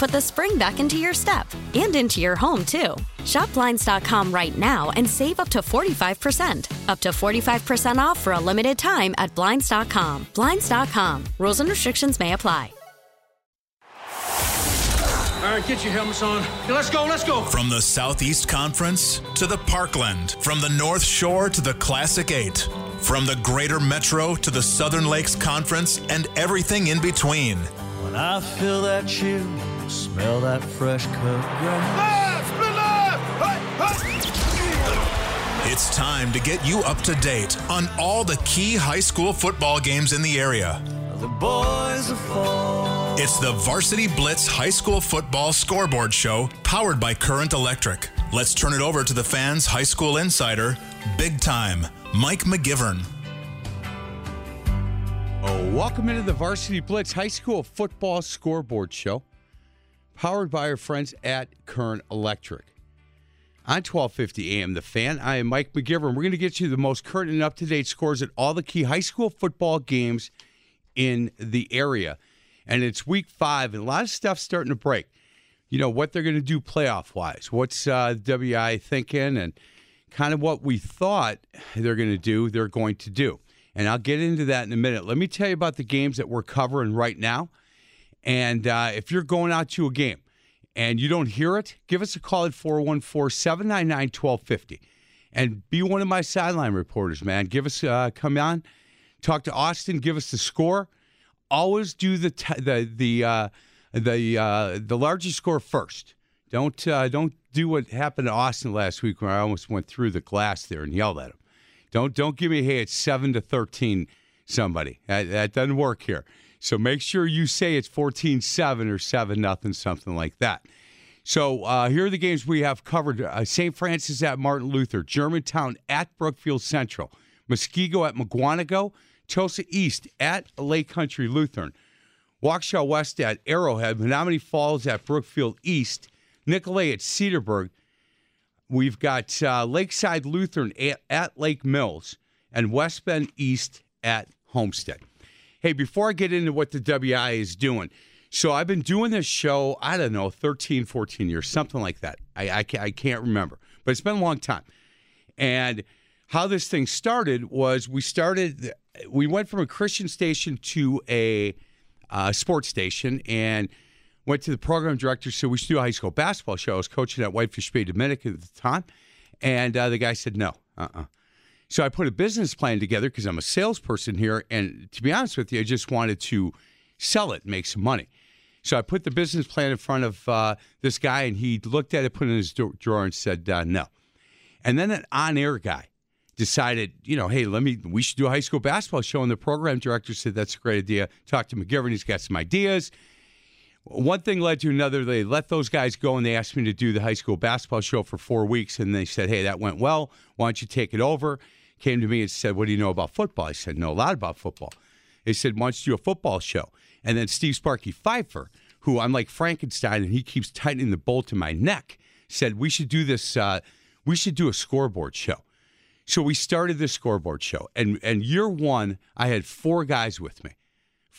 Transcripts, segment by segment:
put the spring back into your step and into your home, too. Shop Blinds.com right now and save up to 45%. Up to 45% off for a limited time at Blinds.com. Blinds.com. Rules and restrictions may apply. All right, get your helmets on. Okay, let's go, let's go. From the Southeast Conference to the Parkland, from the North Shore to the Classic Eight, from the Greater Metro to the Southern Lakes Conference, and everything in between. When I feel that chill, smell that fresh cut grass. It's time to get you up to date on all the key high school football games in the area. The boys are fall. It's the Varsity Blitz High School Football Scoreboard Show powered by Current Electric. Let's turn it over to the fans' high school insider, big time, Mike McGivern. Oh, welcome into the Varsity Blitz High School Football Scoreboard Show, powered by our friends at Current Electric. On 1250 AM, The Fan, I am Mike McGivern. We're going to get you the most current and up to date scores at all the key high school football games in the area. And it's week five, and a lot of stuff's starting to break. You know, what they're going to do playoff wise. What's uh, WIAA thinking, and kind of what we thought they're going to do, they're going to do. And I'll get into that in a minute. Let me tell you about the games that we're covering right now. And uh, if you're going out to a game and you don't hear it, give us a call at 414 799 1250 and be one of my sideline reporters, man. Give us, uh, come on, talk to Austin, give us the score. Always do the t- the the uh, the uh, the largest score first. Don't uh, don't do what happened to Austin last week where I almost went through the glass there and yelled at him. Don't don't give me hey it's seven to thirteen. Somebody that, that doesn't work here. So make sure you say it's 14-7 or seven nothing, something like that. So uh, here are the games we have covered: uh, St. Francis at Martin Luther, Germantown at Brookfield Central, Muskego at Mukwonago, Tosa East at Lake Country Lutheran, Waukesha West at Arrowhead, Menomonee Falls at Brookfield East, Nicolet at Cedarburg. We've got uh, Lakeside Lutheran at, at Lake Mills and West Bend East at Homestead. Hey, before I get into what the WIAA is doing, so I've been doing this show, I don't know, 13, 14 years, something like that. I, I, can't, I can't remember, but it's been a long time. And how this thing started was we started, we went from a Christian station to a uh, sports station and went to the program director. So we should do a high school basketball show. I was coaching at Whitefish Bay Dominican at the time. And uh, the guy said, no, uh uh So I put a business plan together because I'm a salesperson here. And to be honest with you, I just wanted to sell it, make some money. So I put the business plan in front of uh, this guy, and he looked at it, put it in his drawer, and said, uh, no. And then an on air guy decided, you know, hey, let me, we should do a high school basketball show. And the program director said, that's a great idea. Talk to McGivern, he's got some ideas. One thing led to another. They let those guys go and they asked me to do the high school basketball show for four weeks. And they said, hey, that went well. Why don't you take it over? Came to me and said, what do you know about football? I said, know a lot about football. They said, why don't you do a football show? And then Steve Sparky Pfeiffer, who I'm like Frankenstein and he keeps tightening the bolt in my neck, said, we should do this, uh, we should do a scoreboard show. So we started this scoreboard show. And, and year one, I had four guys with me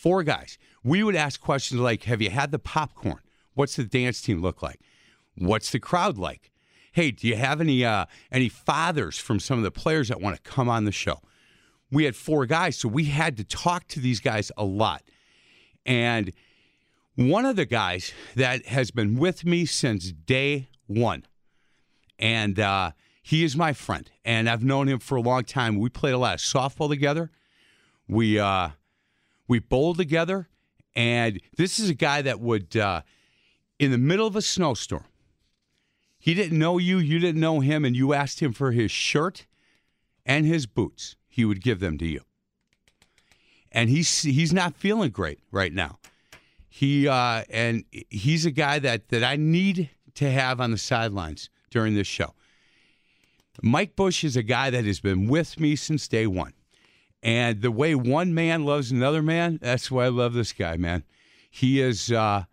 four guys. We would ask questions like, "Have you had the popcorn? What's the dance team look like? What's the crowd like? Hey, do you have any uh, any fathers from some of the players that want to come on the show?" We had four guys, so we had to talk to these guys a lot. And one of the guys that has been with me since day one, and uh, he is my friend, and I've known him for a long time. We played a lot of softball together. We uh, we bowled together, and this is a guy that would, uh, in the middle of a snowstorm, he didn't know you, you didn't know him, and you asked him for his shirt and his boots. He would give them to you, and he's he's not feeling great right now. He uh, and he's a guy that that I need to have on the sidelines during this show. Mike Bush is a guy that has been with me since day one. And the way one man loves another man, that's why I love this guy, man. He is uh,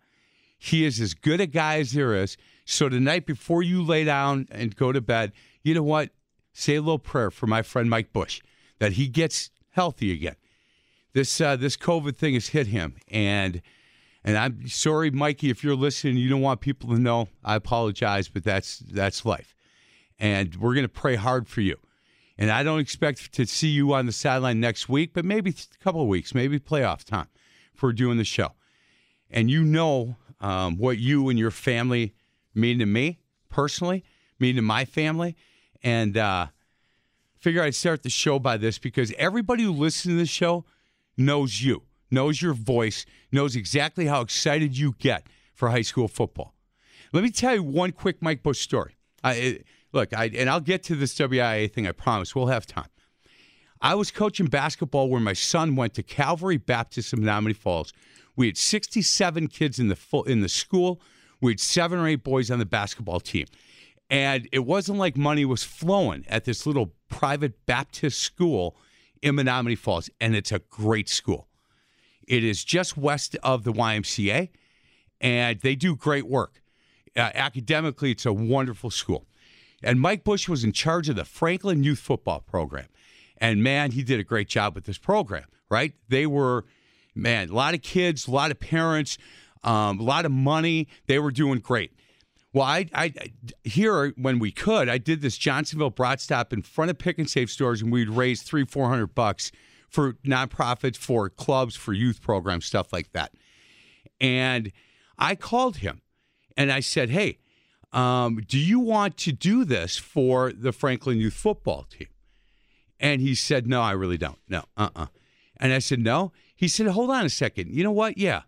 he is as good a guy as there is. So tonight, before you lay down and go to bed, you know what? Say a little prayer for my friend Mike Bush that he gets healthy again. This uh, this COVID thing has hit him, and and I'm sorry, Mikey, if you're listening, you don't want people to know. I apologize, but that's that's life, and we're gonna pray hard for you. And I don't expect to see you on the sideline next week, but maybe a couple of weeks, maybe playoff time for doing the show. And you know um, what you and your family mean to me personally, mean to my family. And uh, figure I'd start the show by this because everybody who listens to this show knows you, knows your voice, knows exactly how excited you get for high school football. Let me tell you one quick Mike Bush story. I, look, I, and I'll get to this WIAA thing, I promise. We'll have time. I was coaching basketball where my son went to Calvary Baptist of Menomonee Falls. We had 67 kids in the full, in the school. We had seven or eight boys on the basketball team. And it wasn't like money was flowing at this little private Baptist school in Menomonee Falls. And it's a great school. It is just west of the YMCA, and they do great work. Uh, academically, it's a wonderful school. And Mike Bush was in charge of the Franklin Youth Football Program. And man, he did a great job with this program, right? They were, man, a lot of kids, a lot of parents, um, a lot of money. They were doing great. Well, I, I here when we could, I did this Johnsonville broad stop in front of Pick and Save stores, and we'd raise three, four hundred bucks for nonprofits, for clubs, for youth programs, stuff like that. And I called him, and I said, "Hey, um, do you want to do this for the Franklin Youth Football Team?" And he said, "No, I really don't. No, uh, uh And I said, "No." He said, "Hold on a second. You know what? Yeah,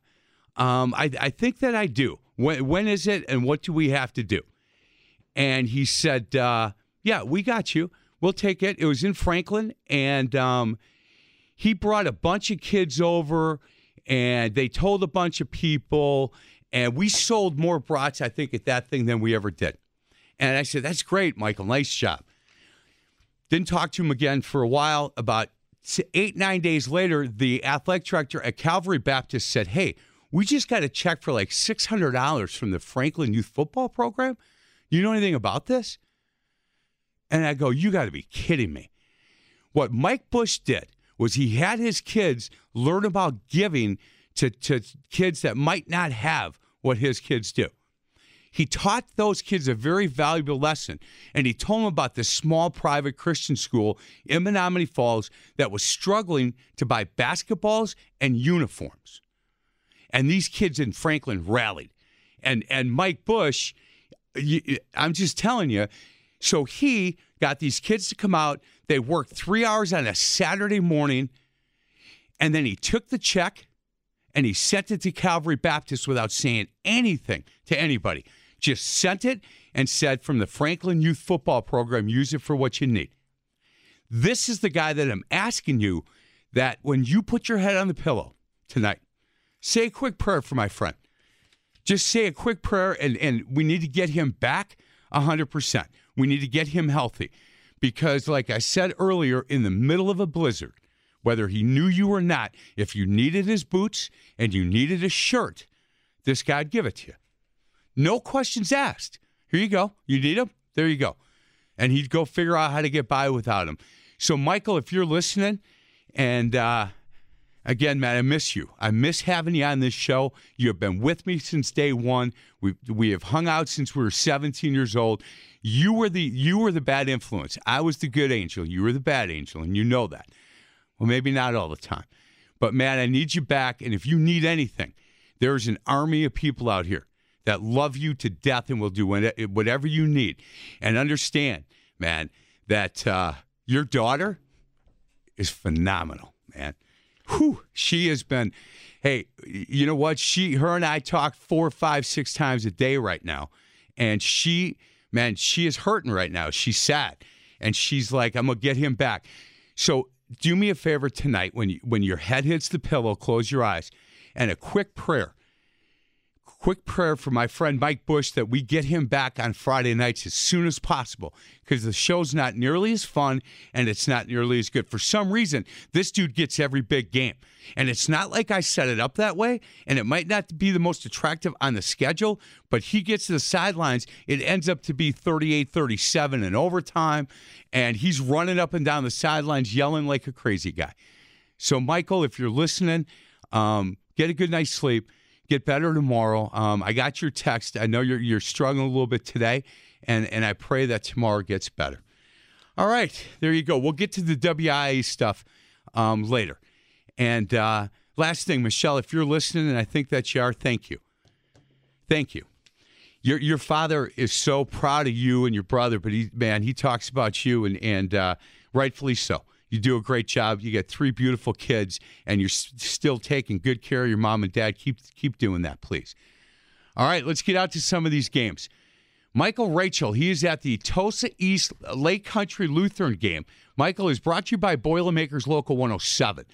um, I, I think that I do." When, when is it and what do we have to do? And he said, uh, Yeah, we got you. We'll take it. It was in Franklin. And um, he brought a bunch of kids over and they told a bunch of people. And we sold more brats, I think, at that thing than we ever did. And I said, That's great, Michael. Nice job. Didn't talk to him again for a while. About eight, nine days later, the athletic director at Calvary Baptist said, Hey, we just got a check for like $600 from the Franklin Youth Football Program. You know anything about this? And I go, You got to be kidding me. What Mike Bush did was he had his kids learn about giving to, to kids that might not have what his kids do. He taught those kids a very valuable lesson, and he told them about this small private Christian school in Menomonee Falls that was struggling to buy basketballs and uniforms and these kids in Franklin rallied. And and Mike Bush, I'm just telling you. So he got these kids to come out. They worked three hours on a Saturday morning, and then he took the check and he sent it to Calvary Baptist without saying anything to anybody. Just sent it and said, from the Franklin Youth Football Program, use it for what you need. This is the guy that I'm asking you that when you put your head on the pillow tonight, Say a quick prayer for my friend. Just say a quick prayer, and, and we need to get him back 100%. We need to get him healthy. Because, like I said earlier, in the middle of a blizzard, whether he knew you or not, if you needed his boots and you needed a shirt, this guy'd give it to you. No questions asked. Here you go. You need him? There you go. And he'd go figure out how to get by without him. So, Michael, if you're listening and uh, Again, man, I miss you. I miss having you on this show. You have been with me since day one. We we have hung out since we were 17 years old. You were the you were the bad influence. I was the good angel. You were the bad angel, and you know that. Well, maybe not all the time, but man, I need you back. And if you need anything, there's an army of people out here that love you to death and will do whatever you need. And understand, man, that uh, your daughter is phenomenal, man. Whew, she has been. Hey, you know what? She, her, and I talk four, five, six times a day right now, and she, man, she is hurting right now. She's sad, and she's like, "I'm gonna get him back." So, do me a favor tonight when you, when your head hits the pillow, close your eyes, and a quick prayer quick prayer for my friend Mike Bush that we get him back on Friday nights as soon as possible because the show's not nearly as fun and it's not nearly as good. For some reason, this dude gets every big game. And it's not like I set it up that way, and it might not be the most attractive on the schedule, but he gets to the sidelines. It ends up to be 38 37 in overtime, and he's running up and down the sidelines yelling like a crazy guy. So, Michael, if you're listening, um, get a good night's sleep get better tomorrow. Um, I got your text. I know you're you're struggling a little bit today, and and I pray that tomorrow gets better. All right, there you go. We'll get to the WIAA stuff um, later. And uh, last thing, Michelle, if you're listening, and I think that you are, thank you, thank you. Your your father is so proud of you and your brother, but he man, he talks about you, and and uh, rightfully so. You do a great job. You get three beautiful kids, and you're s- still taking good care of your mom and dad. Keep keep doing that, please. All right, let's get out to some of these games. Michael Rachel, he is at the Tosa East Lake Country Lutheran game. Michael is brought to you by Boilermakers Local 107.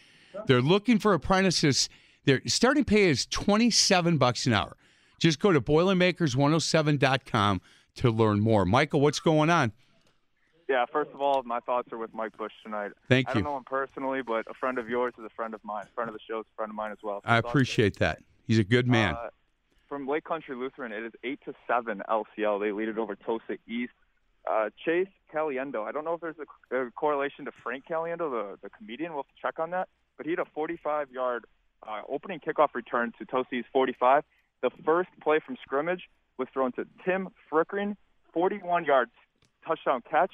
They're looking for apprentices. Their starting pay is 27 bucks an hour. Just go to boilermakers107.com to learn more. Michael, what's going on? Yeah, first of all, my thoughts are with Mike Bush tonight. Thank I you. don't know him personally, but a friend of yours is a friend of mine. A friend of the show is a friend of mine as well. So I appreciate that. He's a good man. Uh, from Lake Country Lutheran, it is eight to seven LCL. They lead it over Tosa East. Uh, Chase Caliendo. I don't know if there's a, a correlation to Frank Caliendo, the the comedian. We'll have to check on that. But he had a 45-yard uh, opening kickoff return to Tosa East 45. The first play from scrimmage was thrown to Tim Frickering, 41 yards touchdown catch.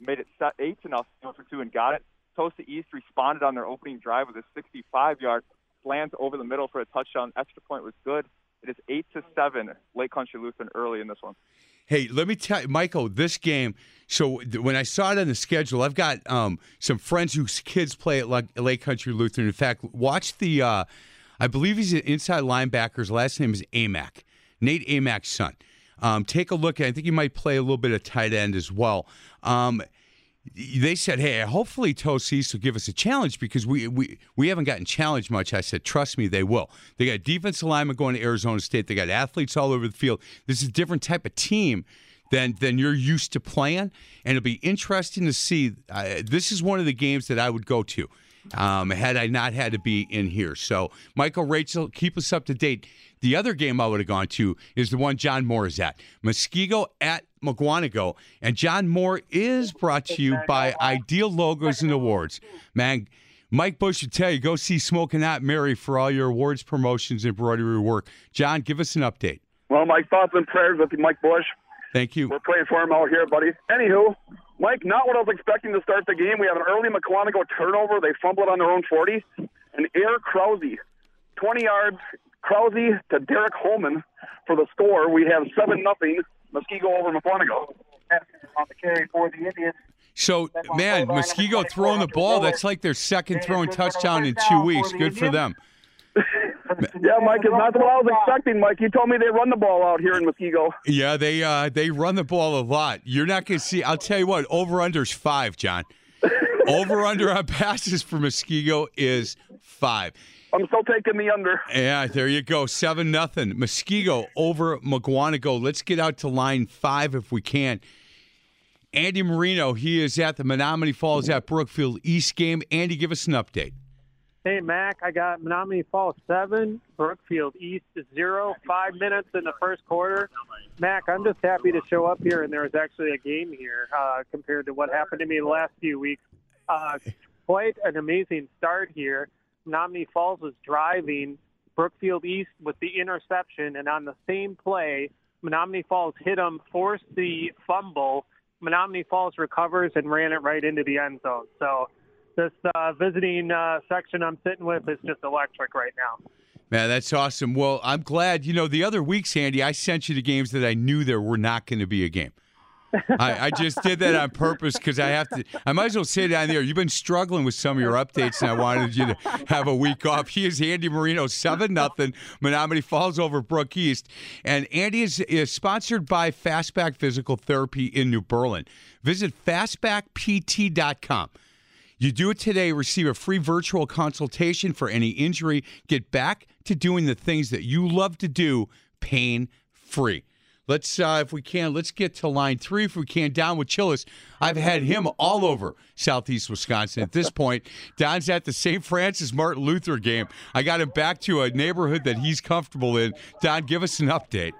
Made it set eight to nothing for two and got it. Tosa East responded on their opening drive with a 65-yard slant over the middle for a touchdown. Extra point was good. It is eight to seven. Lake Country Lutheran early in this one. Hey, let me tell you, Michael, this game. So when I saw it on the schedule, I've got um, some friends whose kids play at Lake, Country Lutheran. In fact, watch the. Uh, I believe he's an inside linebacker. His last name is Amac, Nate Amac's son. Um, take a look. I think you might play a little bit of tight end as well. Um, they said, "Hey, hopefully Tosa East will give us a challenge because we we we haven't gotten challenged much." I said, "Trust me, they will. They got defense alignment going to Arizona State. They got athletes all over the field. This is a different type of team." Than, than you're used to playing, and it'll be interesting to see. Uh, this is one of the games that I would go to um, had I not had to be in here. So, Michael, Rachel, keep us up to date. The other game I would have gone to is the one John Moore is at Muskego at Mukwonago. And John Moore is brought to you by Ideal Logos and Awards. Man, Mike Bush would tell you go see Smoking Hot Mary for all your awards, promotions, and embroidery work. John, give us an update. Well, my thoughts and prayers with you, Mike Bush. Thank you. We're praying for him out here, buddy. Anywho, Mike, not what I was expecting to start the game. We have an early Mukwonago turnover. They fumbled on their own 40. And Air Krause, 20 yards, Krause to Derek Holman for the score. We have 7 nothing. Muskego over Mukwonago. On the carry for the Indians. So, man, Muskego throwing the ball, that's like their second throwing touchdown in two weeks. Good for them. yeah, Mike, it's not what I was expecting, Mike. You told me they run the ball out here in Muskego. Yeah, they uh, they run the ball a lot. You're not going to see. I'll tell you what. Over under's five, John. over under on passes for Muskego is five. I'm still taking the under. Yeah, there you go. Seven nothing. Muskego over Mukwonago. Let's get out to line five if we can. Andy Marino, he is at the Menomonee Falls at Brookfield East game. Andy, give us an update. Hey, Mac, I got Menomonee Falls 7, Brookfield East 0, five minutes in the first quarter. Mac, I'm just happy to show up here, and there was actually a game here uh, compared to what happened to me the last few weeks. Uh, quite an amazing start here. Menomonee Falls was driving Brookfield East with the interception, and on the same play, Menomonee Falls hit them, forced the fumble. Menomonee Falls recovers and ran it right into the end zone. So this uh, visiting uh, section I'm sitting with is just electric right now. Man, that's awesome. Well, I'm glad. You know, the other weeks, Andy, I sent you to games that I knew there were not going to be a game. I, I, just did that on purpose because I have to. I might as well say down there. You've been struggling with some of your updates, and I wanted you to have a week off. He is Andy Marino, seven nothing. Menomonee Falls over Brook East, and Andy is, is sponsored by Fastback Physical Therapy in New Berlin. Visit fastbackpt.com. You do it today, receive a free virtual consultation for any injury. Get back to doing the things that you love to do, pain free. Let's, uh, if we can, let's get to line three. If we can, down with Chillis. I've had him all over Southeast Wisconsin. At this point, Don's at the St. Francis Martin Luther game. I got him back to a neighborhood that he's comfortable in. Don, give us an update.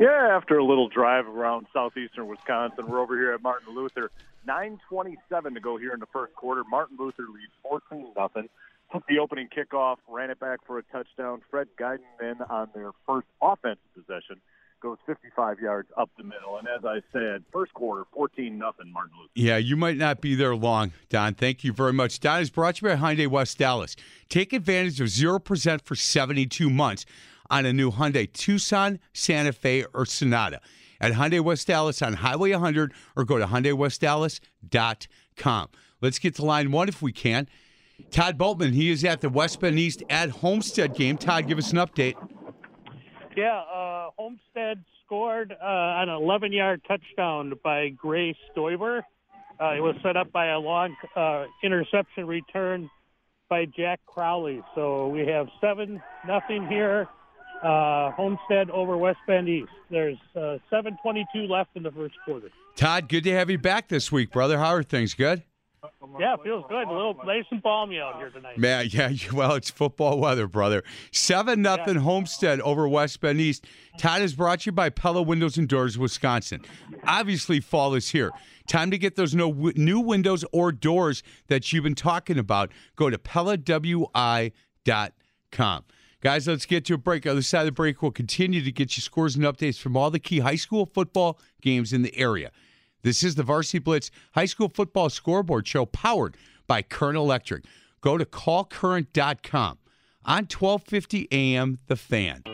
Yeah, after a little drive around southeastern Wisconsin, we're over here at Martin Luther. 9:27 to go here in the first quarter. Martin Luther leads 14 nothing. Took the opening kickoff, ran it back for a touchdown. Fred Guyton then on their first offensive possession goes 55 yards up the middle. And as I said, first quarter, 14 nothing, Martin Luther. Yeah, you might not be there long, Don. Thank you very much. Don is brought to you by Hyundai West Allis. Take advantage of 0% for 72 months on a new Hyundai Tucson, Santa Fe, or Sonata at Hyundai West Allis on Highway 100 or go to HyundaiWestAllis.com. Let's get to line one if we can. Todd Boltman, he is at the West Bend East at Homestead game. Todd, give us an update. Yeah, uh, Homestead scored uh, an 11 yard touchdown by Gray Stoiber. Uh, it was set up by a long uh, interception return by Jack Crowley. So we have 7 nothing here. Uh, Homestead over West Bend East. There's uh, 7:22 left in the first quarter. Todd, good to have you back this week, brother. How are things? Good. Yeah, feels good. A little nice and balmy out here tonight. Man, yeah, well, it's football weather, brother. Seven nothing yeah. Homestead over West Bend East. Todd is brought to you by Pella Windows and Doors, Wisconsin. Obviously, fall is here. Time to get those new windows or doors that you've been talking about. Go to PellaWI.com. Guys, let's get to a break. On the side of the break, we'll continue to get you scores and updates from all the key high school football games in the area. This is the Varsity Blitz High School Football Scoreboard Show powered by Current Electric. Go to callcurrent.com on 1250 AM The Fan.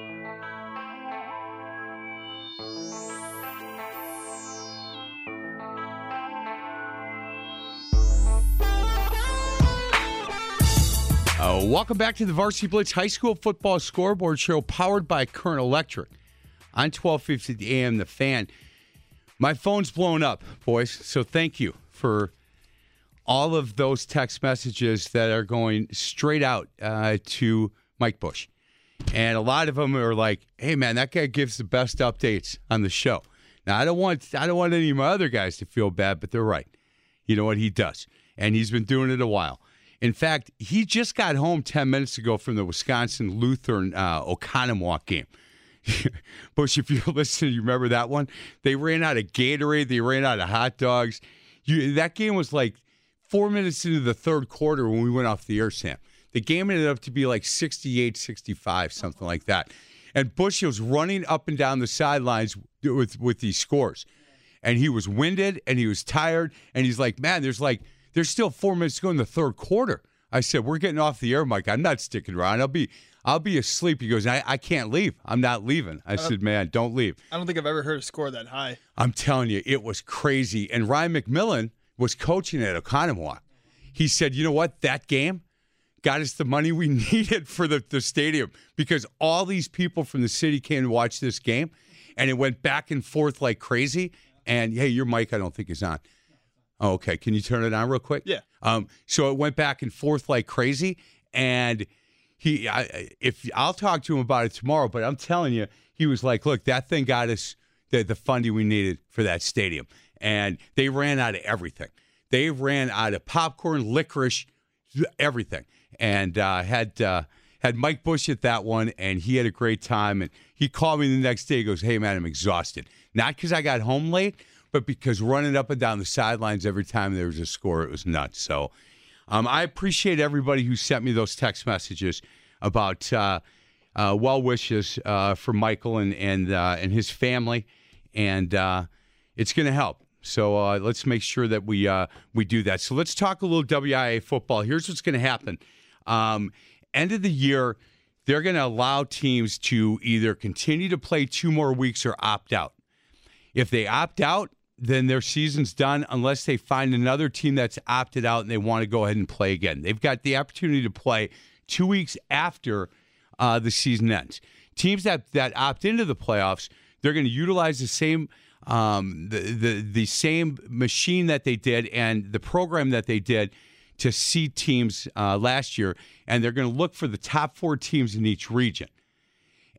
Uh, welcome back to the Varsity Blitz High School Football Scoreboard Show powered by Current Electric on 1250 AM The Fan. My phone's blown up, boys. So thank you for all of those text messages that are going straight out uh, to Mike Bush. And a lot of them are like, "Hey, man, that guy gives the best updates on the show." Now, I don't want I don't want any of my other guys to feel bad, but they're right. You know what he does, and he's been doing it a while. In fact, he just got home ten minutes ago from the Wisconsin Lutheran uh, Oconomowoc game. Bush, if you're listening, you remember that one? They ran out of Gatorade, they ran out of hot dogs. You, that game was like four minutes into the third quarter when we went off the air, Sam. The game ended up to be like 68 65, something like that. And Bush was running up and down the sidelines with, with these scores. And he was winded and he was tired. And he's like, man, there's like, there's still four minutes to go in the third quarter. I said, we're getting off the air, Mike. I'm not sticking around. I'll be I'll be asleep. He goes, I, I can't leave. I'm not leaving. I, I said, man, don't leave. I don't think I've ever heard a score that high. I'm telling you, it was crazy. And Ryan McMillan was coaching at Oconomowoc. He said, you know what? That game got us the money we needed for the, the stadium because all these people from the city came to watch this game and it went back and forth like crazy. And hey, your mic, I don't think is on. Oh, okay. Can you turn it on real quick? Yeah. Um, so it went back and forth like crazy. And – he I, if I'll talk to him about it tomorrow, but I'm telling you, he was like, "Look, that thing got us the, the funding we needed for that stadium, and they ran out of everything. They ran out of popcorn, licorice, everything, and uh, had." Uh, had Mike Bush at that one, and he had a great time. And he called me the next day. He goes, "Hey man, I'm exhausted. Not because I got home late, but because running up and down the sidelines every time there was a score, it was nuts." So Um, I appreciate everybody who sent me those text messages about uh, uh, well wishes uh, for Michael and and uh, and his family, and uh, it's going to help. So uh, let's make sure that we we do that. So let's talk a little WIAA football. Here's what's going to happen. Um, end of the year, they're going to allow teams to either continue to play two more weeks or opt out. If they opt out, then their season's done unless they find another team that's opted out and they want to go ahead and play again. They've got the opportunity to play two weeks after uh, the season ends. Teams that, that opt into the playoffs, they're going to utilize the same um, the, the the same machine that they did and the program that they did to seed teams uh, last year, and they're going to look for the top four teams in each region.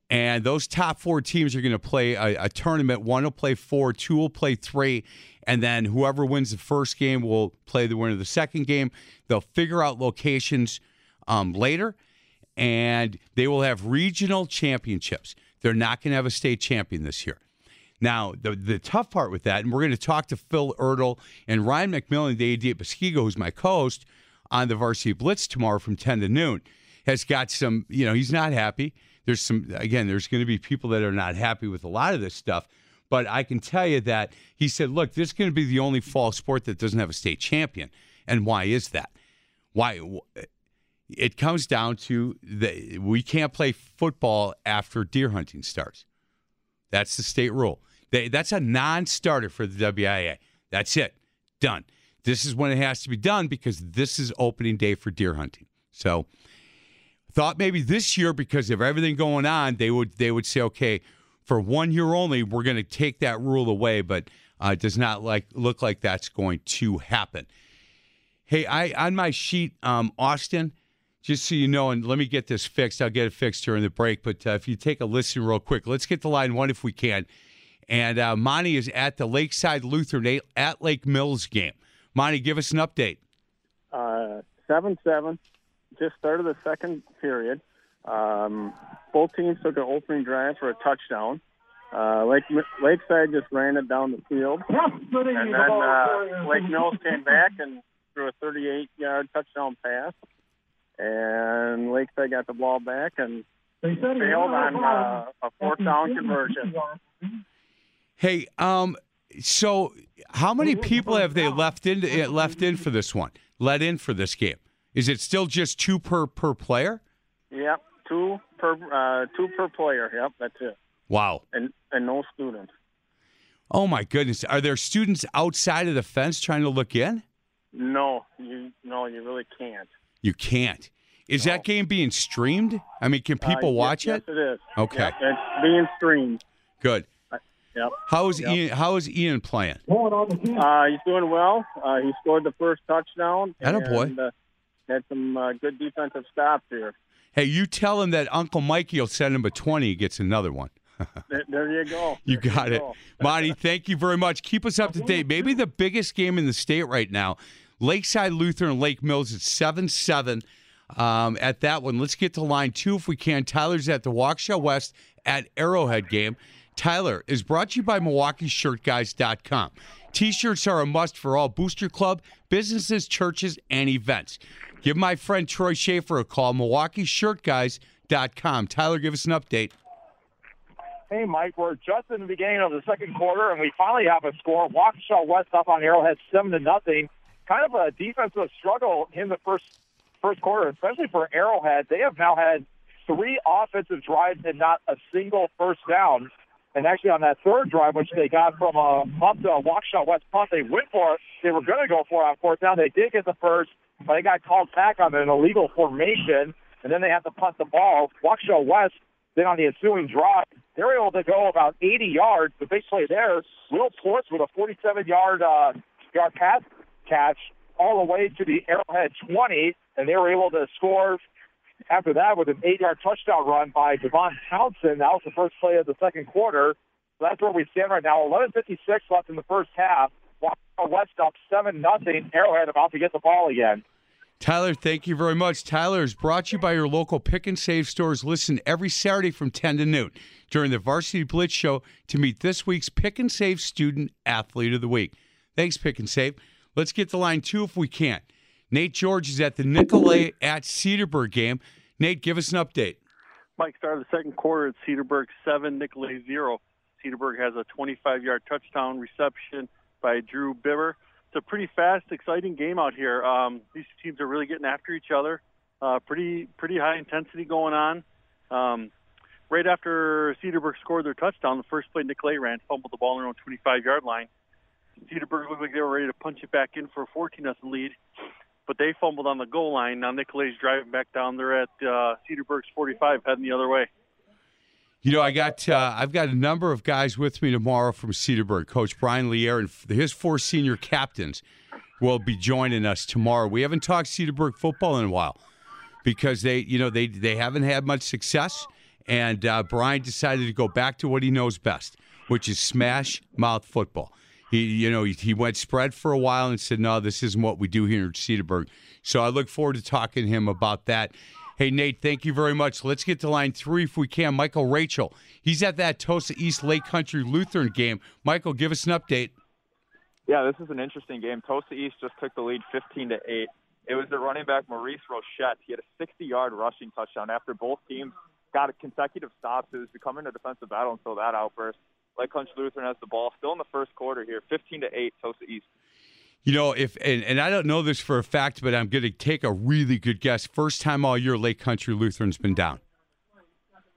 And those top four teams are going to play a, a, tournament. One will play four, two will play three, and then whoever wins the first game will play the winner of the second game. They'll figure out locations um, later, and they will have regional championships. They're not going to have a state champion this year. Now, the the tough part with that, and we're going to talk to Phil Ertl and Ryan McMillan, the AD at Muskego, who's my co-host on the Varsity Blitz tomorrow from 10 to noon, has got some, you know, he's not happy there's some again there's going to be people that are not happy with a lot of this stuff but i can tell you that he said look this is going to be the only fall sport that doesn't have a state champion. And why is that? Why it comes down to the we can't play football after deer hunting starts. That's the state rule. They, that's a non-starter for the WIAA that's it. Done. This is when it has to be done because this is opening day for deer hunting. So Thought maybe this year because of everything going on, they would they would say, okay, for one year only, we're going to take that rule away, but uh, it does not like look like that's going to happen. Hey, I on my sheet, um, Austin, just so you know, and let me get this fixed. I'll get it fixed during the break. But uh, if you take a listen real quick, let's get the line one if we can. And uh, Monty is at the Lakeside Lutheran at Lake Mills game. Monty, give us an update. Uh, seven seven just started the second period. Um, both teams took an opening drive for a touchdown. Uh, Lake Lakeside just ran it down the field, and then uh, Lake Mills came back and threw a 38-yard touchdown pass, and Lakeside got the ball back and failed on uh, a fourth down conversion. Hey, um, so how many people have they left in left in for this one? Let in for this game? Is it still just two per per player? Yep, two per uh, two per player. Yep, that's it. Wow. And and no students. Oh my goodness! Are there students outside of the fence trying to look in? No, you no, you really can't. You can't. Is no. that game being streamed? I mean, can people uh, watch yes, it? Yes, it is. Okay, yep, it's being streamed. Good. Uh, yep. How is yep. Ian? How is Ian playing? Uh, he's doing well. Uh, he scored the first touchdown. That a boy. Had some uh, good defensive stops here. Hey, you tell him that Uncle Mikey will send him a 20. He gets another one. there, there, you go. You there got you it. Go. Monty, thank you very much. Keep us up to date. Maybe the biggest game in the state right now. Lakeside Lutheran Lake Mills at 7 7 um, at that one. Let's get to line two if we can. Tyler's at the Waukesha West at Arrowhead game. Tyler is brought to you by MilwaukeeShirtGuys.com. T shirts are a must for all Booster Club, businesses, churches, and events. Give my friend Troy Schaefer a call, MilwaukeeShirtGuys.com. Tyler, give us an update. Hey, Mike, we're just in the beginning of the second quarter, and we finally have a score. Waukesha West up on Arrowhead, seven to nothing. Kind of a defensive struggle in the first first quarter, especially for Arrowhead. They have now had three offensive drives and not a single first down. And actually, on that third drive, which they got from a punt to a Waukesha West punt, they went for it. They were going to go for it on fourth down. They did get the first, but they got called back on an illegal formation, and then they had to punt the ball. Waukesha West, then on the ensuing drive, they were able to go about 80 yards. The big there, Will Ports with a 47-yard uh, yard pass catch all the way to the Arrowhead 20, and they were able to score after that with an eight-yard touchdown run by Devon Townsend. That was the first play of the second quarter. So that's where we stand right now. 11:56 left in the first half. West up seven nothing. Arrowhead about to get the ball again. Tyler, thank you very much. Tyler is brought to you by your local pick and save stores. Listen every Saturday from 10 to noon during the Varsity Blitz show to meet this week's pick and save student athlete of the week. Thanks, Pick and Save. Let's get to line two if we can. Nate George is at the Nicolet at Cedarburg game. Nate, give us an update. Mike started the second quarter at Cedarburg 7, Nicolet 0. Cedarburg has a 25 yard touchdown reception by Drew Bibber. It's a pretty fast, exciting game out here. Um, these teams are really getting after each other. Uh, pretty pretty high intensity going on. Um, right after Cedarburg scored their touchdown, the first play Nicolet ran, fumbled the ball on their own 25 yard line. Cedarburg looked like they were ready to punch it back in for a 14 0 lead, but they fumbled on the goal line. Now Nicolet's driving back down. They're at uh, Cedarburg's 45, heading the other way. You know, I got uh, I've got a number of guys with me tomorrow from Cedarburg. Coach Brian Lier and his four senior captains will be joining us tomorrow. We haven't talked Cedarburg football in a while because they, you know, they they haven't had much success, and uh, Brian decided to go back to what he knows best, which is smash mouth football. He, you know, he, he went spread for a while and said, "No, this isn't what we do here in Cedarburg." So I look forward to talking to him about that. Hey, Nate, thank you very much. Let's get to line three if we can. Michael Rachel. He's at that Tosa East Lake Country Lutheran game. Michael, give us an update. Yeah, this is an interesting game. Tosa East just took the lead 15 to 8. It was the running back Maurice Rochette. He had a 60-yard rushing touchdown after both teams got consecutive stops. It was becoming a defensive battle until that outburst. Lake Country Lutheran has the ball still in the first quarter here, 15 to 8, Tosa East. You know, if and, and I don't know this for a fact, but I'm going to take a really good guess. First time all year, Lake Country Lutheran's been down.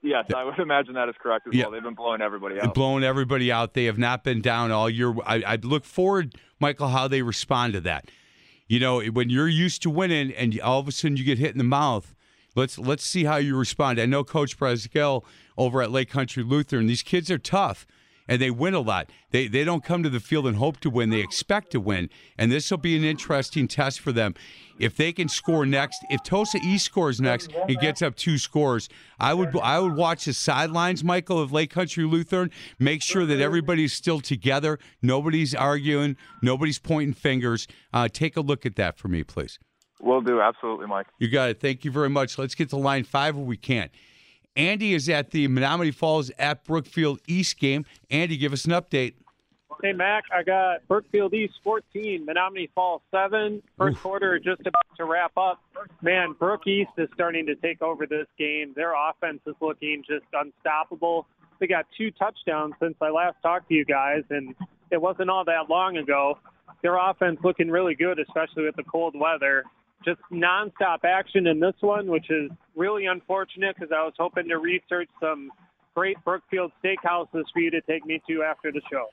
Yes, I would imagine that is correct as Yeah. well. They've been blowing everybody out. blowing everybody out. They have not been down all year. I, I look forward, Michael, how they respond to that. You know, when you're used to winning and all of a sudden you get hit in the mouth, let's let's see how you respond. I know Coach Braziel over at Lake Country Lutheran. These kids are tough. And they win a lot. They they don't come to the field and hope to win. They expect to win. And this will be an interesting test for them. If they can score next, if Tosa East scores next, it gets up two scores. I would I would watch the sidelines, Michael, of Lake Country Lutheran. Make sure that everybody's still together. Nobody's arguing. Nobody's pointing fingers. Uh, take a look at that for me, please. Will do, absolutely, Mike. You got it. Thank you very much. Let's get to line five if we can. Andy is at the Menomonee Falls at Brookfield East game. Andy, give us an update. Hey, Mac, I got Brookfield East 14, Menomonee Falls 7. First quarter just about to wrap up. Man, Brook East is starting to take over this game. Their offense is looking just unstoppable. They got two touchdowns since I last talked to you guys, and it wasn't all that long ago. Their offense looking really good, especially with the cold weather. Just nonstop action in this one, which is really unfortunate because I was hoping to research some great Brookfield steakhouses for you to take me to after the show.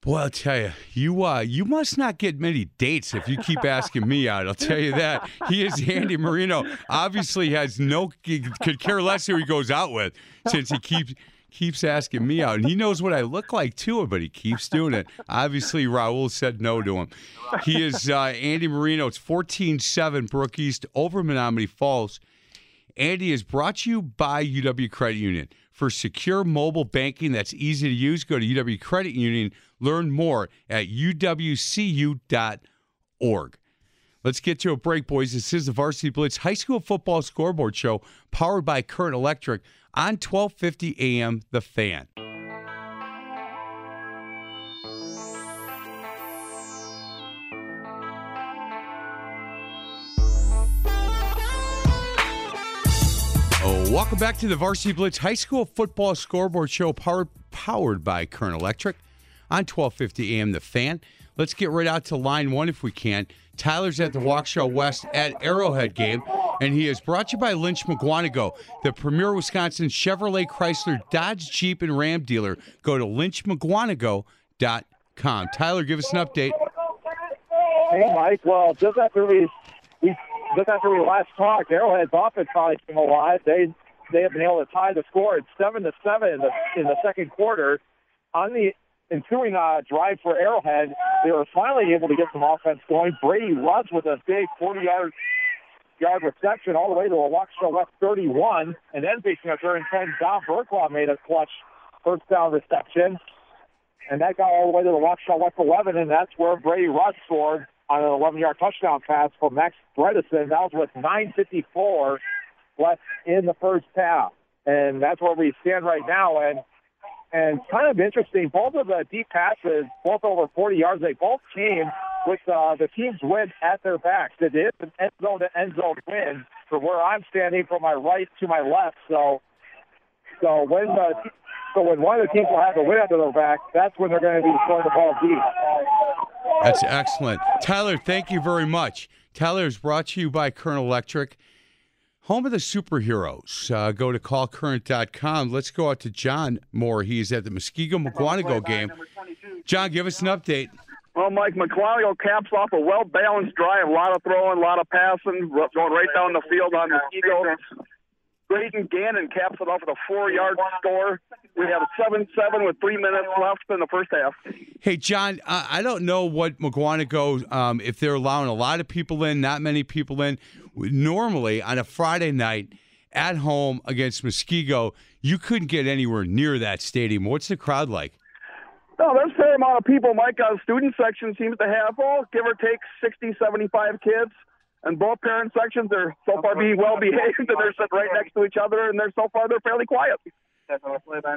Boy, I'll tell you, you uh, you must not get many dates if you keep asking me out. I'll tell you that. He is Andy Marino. Obviously, has no could care less who he goes out with since he keeps keeps asking me out, and he knows what I look like too. But he keeps doing it. Obviously, Raul said no to him. He is uh, Andy Marino. It's 14-7 Brook East over Menomonee Falls. Andy is brought to you by UW Credit Union. For secure mobile banking that's easy to use, go to UW Credit Union. Learn more at uwcu.org. Let's get to a break, boys. This is the Varsity Blitz High School Football Scoreboard Show powered by Current Electric on 1250 AM The Fan. Oh, welcome back to the Varsity Blitz High School Football Scoreboard Show powered, powered by Current Electric on 1250 AM The Fan. Let's get right out to line one if we can. Tyler's at the Waukesha West at Arrowhead game, and he is brought to you by Lynch Mukwonago, the premier Wisconsin Chevrolet Chrysler Dodge Jeep and Ram dealer. Go to lynchmukwonago.com. Tyler, give us an update. Hey, Mike. Well, just after we, we just after we last talked, Arrowhead's offense finally came alive. They they have been able to tie the score. at seven to seven in the in the second quarter. On the ensuing uh, drive for Arrowhead, they were finally able to get some offense going. Brady Russ with a big 40 yard reception all the way to a Waukesha West 31, and then facing a third and 10, Don Burklaw made a clutch first down reception. And that got all the way to the Waukesha West 11, and that's where Brady Russ scored on an 11-yard touchdown pass from Max Bredesen. That was with 9.54 left in the first half. And that's where we stand right now. And and kind of interesting, both of the deep passes, both over 40 yards, they both came with uh, the team's win at their backs. It is an end zone to end zone win from where I'm standing from my right to my left. So, so when the so when one of the teams will have the win under their back, that's when they're going to be throwing the ball deep. That's excellent. Tyler, thank you very much. Tyler is brought to you by Current Electric, home of the superheroes. Uh, go to callcurrent.com. Let's go out to John Moore. He's at the Muskego Mukwonago game. John, give us an update. Well, Mike Mukwonago caps off a well balanced drive, a lot of throwing, a lot of passing, going right down the field on the Eagles. Graydon Gannon caps it off with a four yard score. We have a 7 7 with three minutes left in the first half. Hey, John, I don't know what Mukwonago, um, if they're allowing a lot of people in, not many people in. Normally, on a Friday night at home against Muskego, you couldn't get anywhere near that stadium. What's the crowd like? No, there's a fair amount of people. Mike, uh, student section seems to have, oh, give or take 60, 75 kids. And both parent sections are so far being well behaved, and they're sitting right next to each other, and they're so far they're fairly quiet.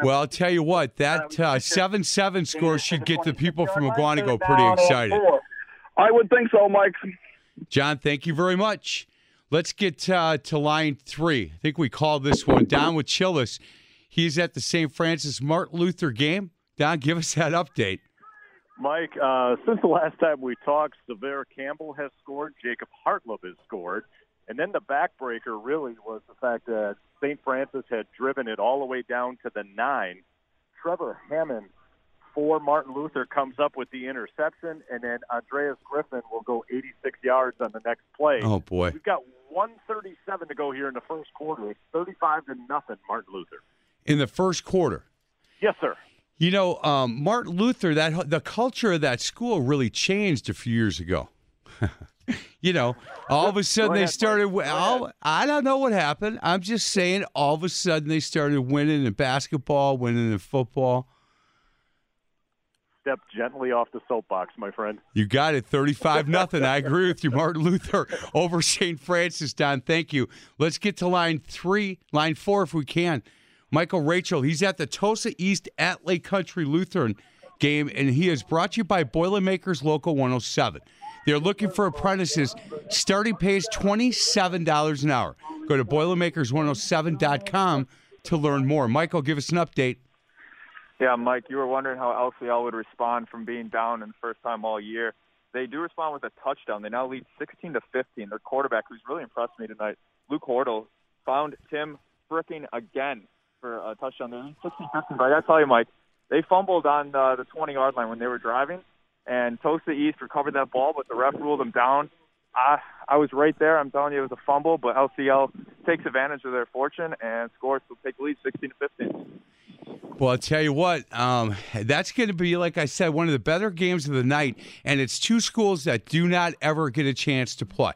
Well, I'll tell you what, that uh, 7 7 score should get the people from Mukwonago pretty excited. I would think so, Mike. John, thank you very much. Let's get uh, to line three. I think we called this one. Don with Chillis. He's at the St. Francis Martin Luther game. Don, give us that update. Mike, uh, since the last time we talked, Severe Campbell has scored, Jacob Hartleb has scored, and then the backbreaker really was the fact that St. Francis had driven it all the way down to the nine. Trevor Hammond for Martin Luther comes up with the interception, and then Andreas Griffin will go 86 yards on the next play. Oh, boy. We've got 137 to go here in the first quarter. It's 35 to nothing, Martin Luther. In the first quarter. Yes, sir. You know, um, Martin Luther, that the culture of that school really changed a few years ago. you know, all of a sudden they started. All, I don't know what happened. I'm just saying, all of a sudden they started winning in basketball, winning in football. Step gently off the soapbox, my friend. You got it, thirty-five nothing. I agree with you, Martin Luther over St. Francis. Don, thank you. Let's get to line three, line four, if we can. Michael Rachel, he's at the Tosa East at Lake Country Lutheran game, and he is brought to you by Boilermakers Local 107. They're looking for apprentices. Starting pay is $27 an hour. Go to Boilermakers107.com to learn more. Michael, give us an update. Yeah, Mike, you were wondering how LCL would respond from being down in the first time all year. They do respond with a touchdown. They now lead 16 to 15. Their quarterback, who's really impressed me tonight, Luke Hordle, found Tim fricking again for a touchdown. They're 16 15. But I got to tell you, Mike, they fumbled on the 20 yard line when they were driving, and Tosa East recovered that ball, but the ref ruled them down. I, I was right there. I'm telling you, it was a fumble, but LCL takes advantage of their fortune and scores to take the lead 16 to 15. Well, I'll tell you what, um, that's going to be, like I said, one of the better games of the night. And it's two schools that do not ever get a chance to play.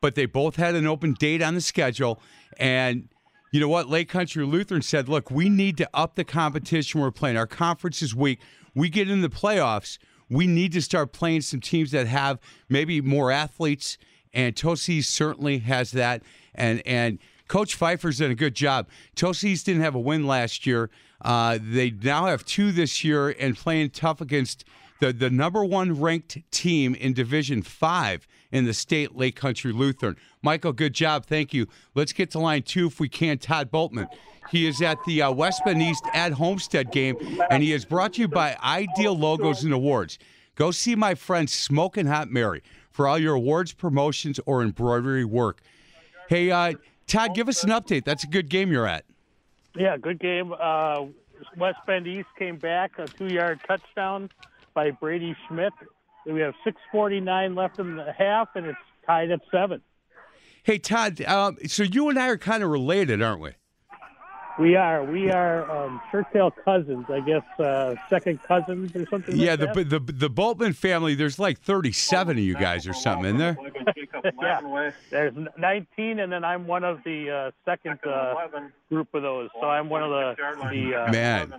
But they both had an open date on the schedule. And you know what? Lake Country Lutheran said, look, we need to up the competition we're playing. Our conference is weak. We get in the playoffs. We need to start playing some teams that have maybe more athletes. And Tosis certainly has that. And, and, Coach Pfeiffer's done a good job. Tosis didn't have a win last year. Uh, they now have two this year and playing tough against the, the number one ranked team in Division Five in the state, Lake Country Lutheran. Michael, good job. Thank you. Let's get to line two if we can. Todd Boltman. He is at the uh, West Bend East at Homestead game, and he is brought to you by Ideal Logos and Awards. Go see my friend Smoking Hot Mary for all your awards, promotions, or embroidery work. Hey, uh, Todd, give us an update. That's a good game you're at. Yeah, good game. Uh, West Bend East came back a two-yard touchdown by Brady Schmidt. We have 6:49 left in the half, and it's tied at seven. Hey, Todd. Um, so you and I are kind of related, aren't we? We are. We are um, Shirtail cousins, I guess, uh, second cousins or something. Yeah, like the, that. the the Boltman family. There's like 37 of you guys or something in there. yeah. There's 19, and then I'm one of the uh, second uh, group of those. So I'm one of the the uh, Man,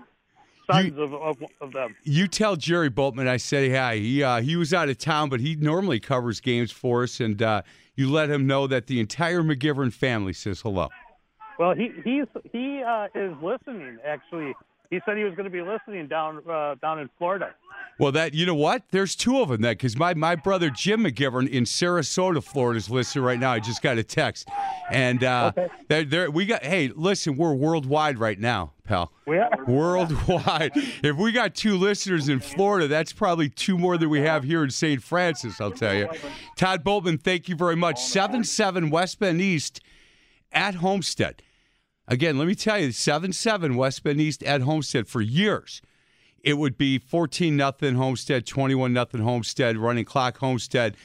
sons of, of of them. you tell Jerry Boltman I said hi. He uh, he was out of town, but he normally covers games for us, and uh, you let him know that the entire McGivern family says hello. Well, he he's he uh, is listening. Actually, he said he was going to be listening down uh, down in Florida. Well, that you know what? There's two of them. That because my my brother Jim McGivern in Sarasota, Florida, is listening right now. I just got a text, and uh, Okay. they're, we got. Hey, listen, we're worldwide right now, pal. We are. Worldwide. if we got two listeners in Florida, that's probably two more than we have here in St. Francis. I'll tell you. Todd Boltman, thank you very much. Seven seven West Bend East at Homestead. Again, let me tell you, 7 7 West Bend East at Homestead for years. It would be 14 nothing Homestead, 21 nothing Homestead, running clock Homestead.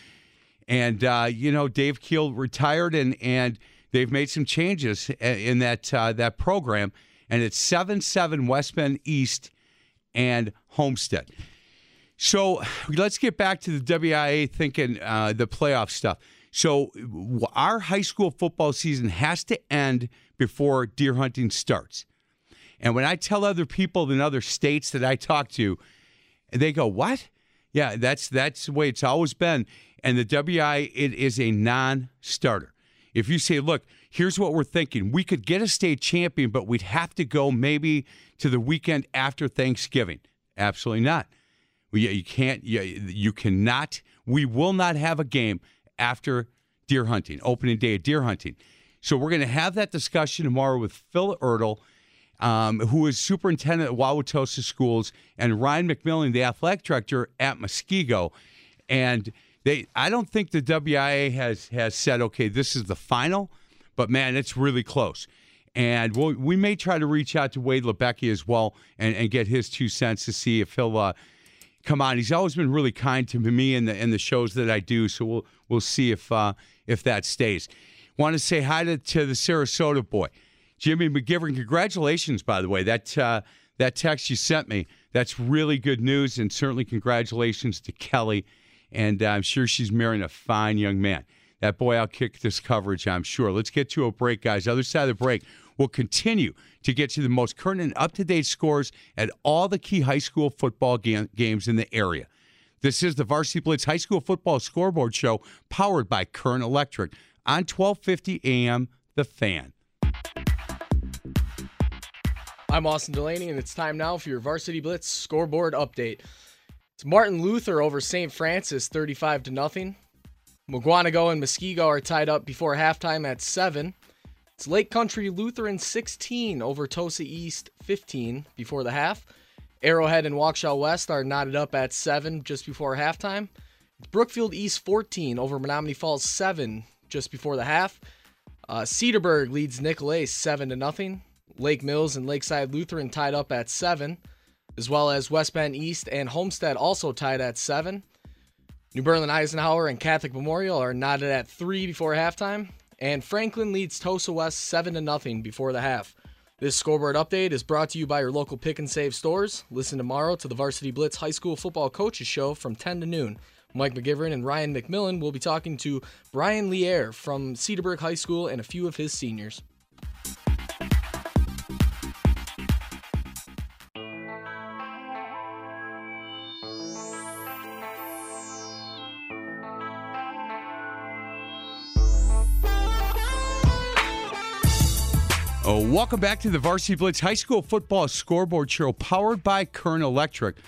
And, uh, you know, Dave Keel retired and, and they've made some changes in that, uh, that program. And it's 7 7 West Bend East and Homestead. So let's get back to the WIAA thinking uh, the playoff stuff. So our high school football season has to end before deer hunting starts. And when I tell other people in other states that I talk to, they go, "What? Yeah, that's that's the way it's always been." And the WIAA it is a non-starter. If you say, "Look, here's what we're thinking. We could get a state champion, but we'd have to go maybe to the weekend after Thanksgiving." Absolutely not. You can't. You, cannot. We will not have a game after deer hunting, opening day of deer hunting. So we're going to have that discussion tomorrow with Phil Ertl, um, who is superintendent at Wauwatosa Schools, and Ryan McMillan, the athletic director at Muskego. And they, I don't think the WIAA has has said, okay, this is the final, but man, it's really close. And we'll, we may try to reach out to Wade Labecki as well and, and get his two cents to see if he'll uh, come on. He's always been really kind to me and the and the shows that I do. So we'll we'll see if uh, if that stays. Want to say hi to, to the Sarasota boy, Jimmy McGivern. Congratulations, by the way. That uh, that text you sent me. That's really good news, and certainly congratulations to Kelly. And I'm sure she's marrying a fine young man. That boy outkicked this coverage, I'm sure. Let's get to a break, guys. Other side of the break, we'll continue to get you the most current and up to date scores at all the key high school football ga- games in the area. This is the Varsity Blitz High School Football Scoreboard Show powered by Current Electric on 1250 AM The Fan. I'm Austin Delaney, and it's time now for your Varsity Blitz scoreboard update. It's Martin Luther over St. Francis, 35 to nothing. Mukwonago and Muskego are tied up before halftime at 7. It's Lake Country Lutheran 16 over Tosa East 15 before the half. Arrowhead and Waukesha West are knotted up at 7 just before halftime. It's Brookfield East 14 over Menomonee Falls 7 just before the half. Uh, Cedarburg leads Nicolet 7 to nothing. Lake Mills and Lakeside Lutheran tied up at 7, as well as West Bend East and Homestead also tied at 7. New Berlin Eisenhower and Catholic Memorial are knotted at 3 before halftime, and Franklin leads Tosa West 7 to nothing before the half. This scoreboard update is brought to you by your local pick and save stores. Listen tomorrow to the Varsity Blitz High School Football Coaches Show from 10 to noon. Mike McGivern and Ryan McMillan will be talking to Brian Lier from Cedarburg High School and a few of his seniors. Oh, welcome back to the Varsity Blitz High School Football Scoreboard Show powered by Current Electric.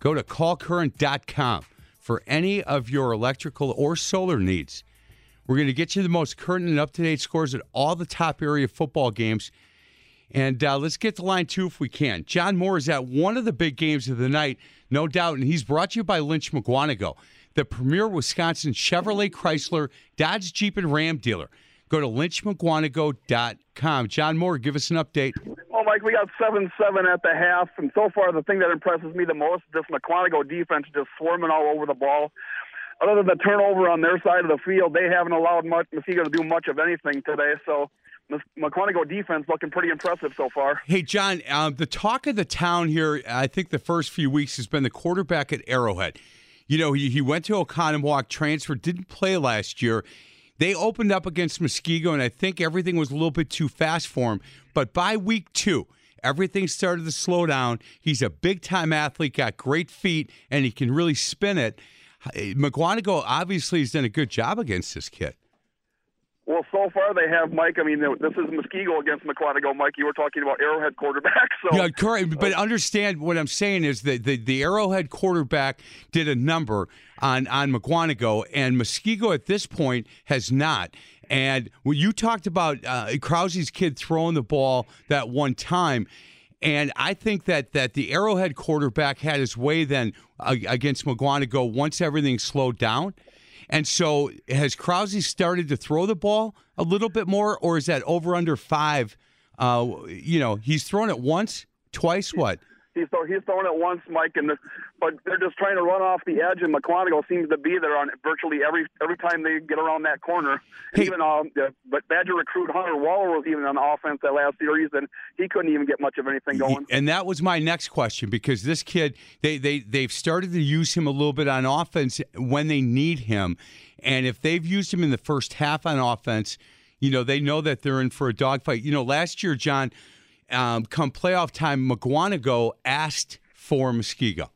Go to callcurrent.com for any of your electrical or solar needs. We're going to get you the most current and up to date scores at all the top area football games. And uh, let's get to line two if we can. John Moore is at one of the big games of the night, no doubt, and he's brought to you by Lynch Mukwonago, the premier Wisconsin Chevrolet Chrysler Dodge Jeep and Ram dealer. Go to lynchmukwonago.com. John Moore, give us an update. Oh, Mike, we got 7 7 at the half, and so far the thing that impresses me the most is this Mukwonago defense just swarming all over the ball. Other than the turnover on their side of the field, they haven't allowed much, Muskego to do much of anything today. So, the Mukwonago defense looking pretty impressive so far. Hey, John, um, the talk of the town here, I think the first few weeks has been the quarterback at Arrowhead. You know, he, he went to Oconomowoc, transferred, didn't play last year. They opened up against Muskego, and I think everything was a little bit too fast for him. But by week two, everything started to slow down. He's a big time athlete, got great feet, and he can really spin it. Mukwonago obviously has done a good job against this kid. Well, so far they have Mike. I mean, this is Muskego against Mukwonago. Mike, you were talking about Arrowhead quarterback. So yeah, correct. But understand what I'm saying is that the, the Arrowhead quarterback did a number on on Mukwonago, and Muskego at this point has not. And when you talked about uh, Krause's kid throwing the ball that one time. And I think that that the Arrowhead quarterback had his way then uh, against Mukwonago once everything slowed down. And so has Krause started to throw the ball a little bit more, or is that over under five? Uh, you know, he's thrown it once, twice, what? He's he's thrown it once, Mike, and the, but they're just trying to run off the edge, and Mukwonago seems to be there on virtually every every time they get around that corner. Hey. Even um, but Badger recruit Hunter Waller was even on offense that last series, and he couldn't even get much of anything going. And that was my next question because this kid, they they they've started to use him a little bit on offense when they need him, and if they've used him in the first half on offense, you know they know that they're in for a dogfight. You know, last year, John um, come playoff time, Mukwonago asked for Muskego.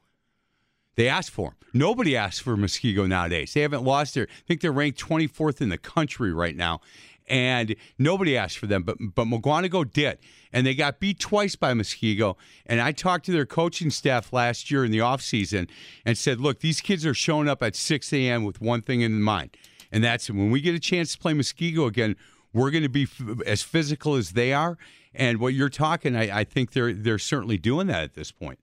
They asked for him. Nobody asked for Muskego nowadays. They haven't lost their. I think they're ranked 24th in the country right now, and nobody asked for them. But but Mukwonago did, and they got beat twice by Muskego. And I talked to their coaching staff last year in the offseason and said, look, these kids are showing up at 6 a.m. with one thing in mind, and that's when we get a chance to play Muskego again. We're going to be f- as physical as they are, and what you're talking, I, I think they're they're certainly doing that at this point.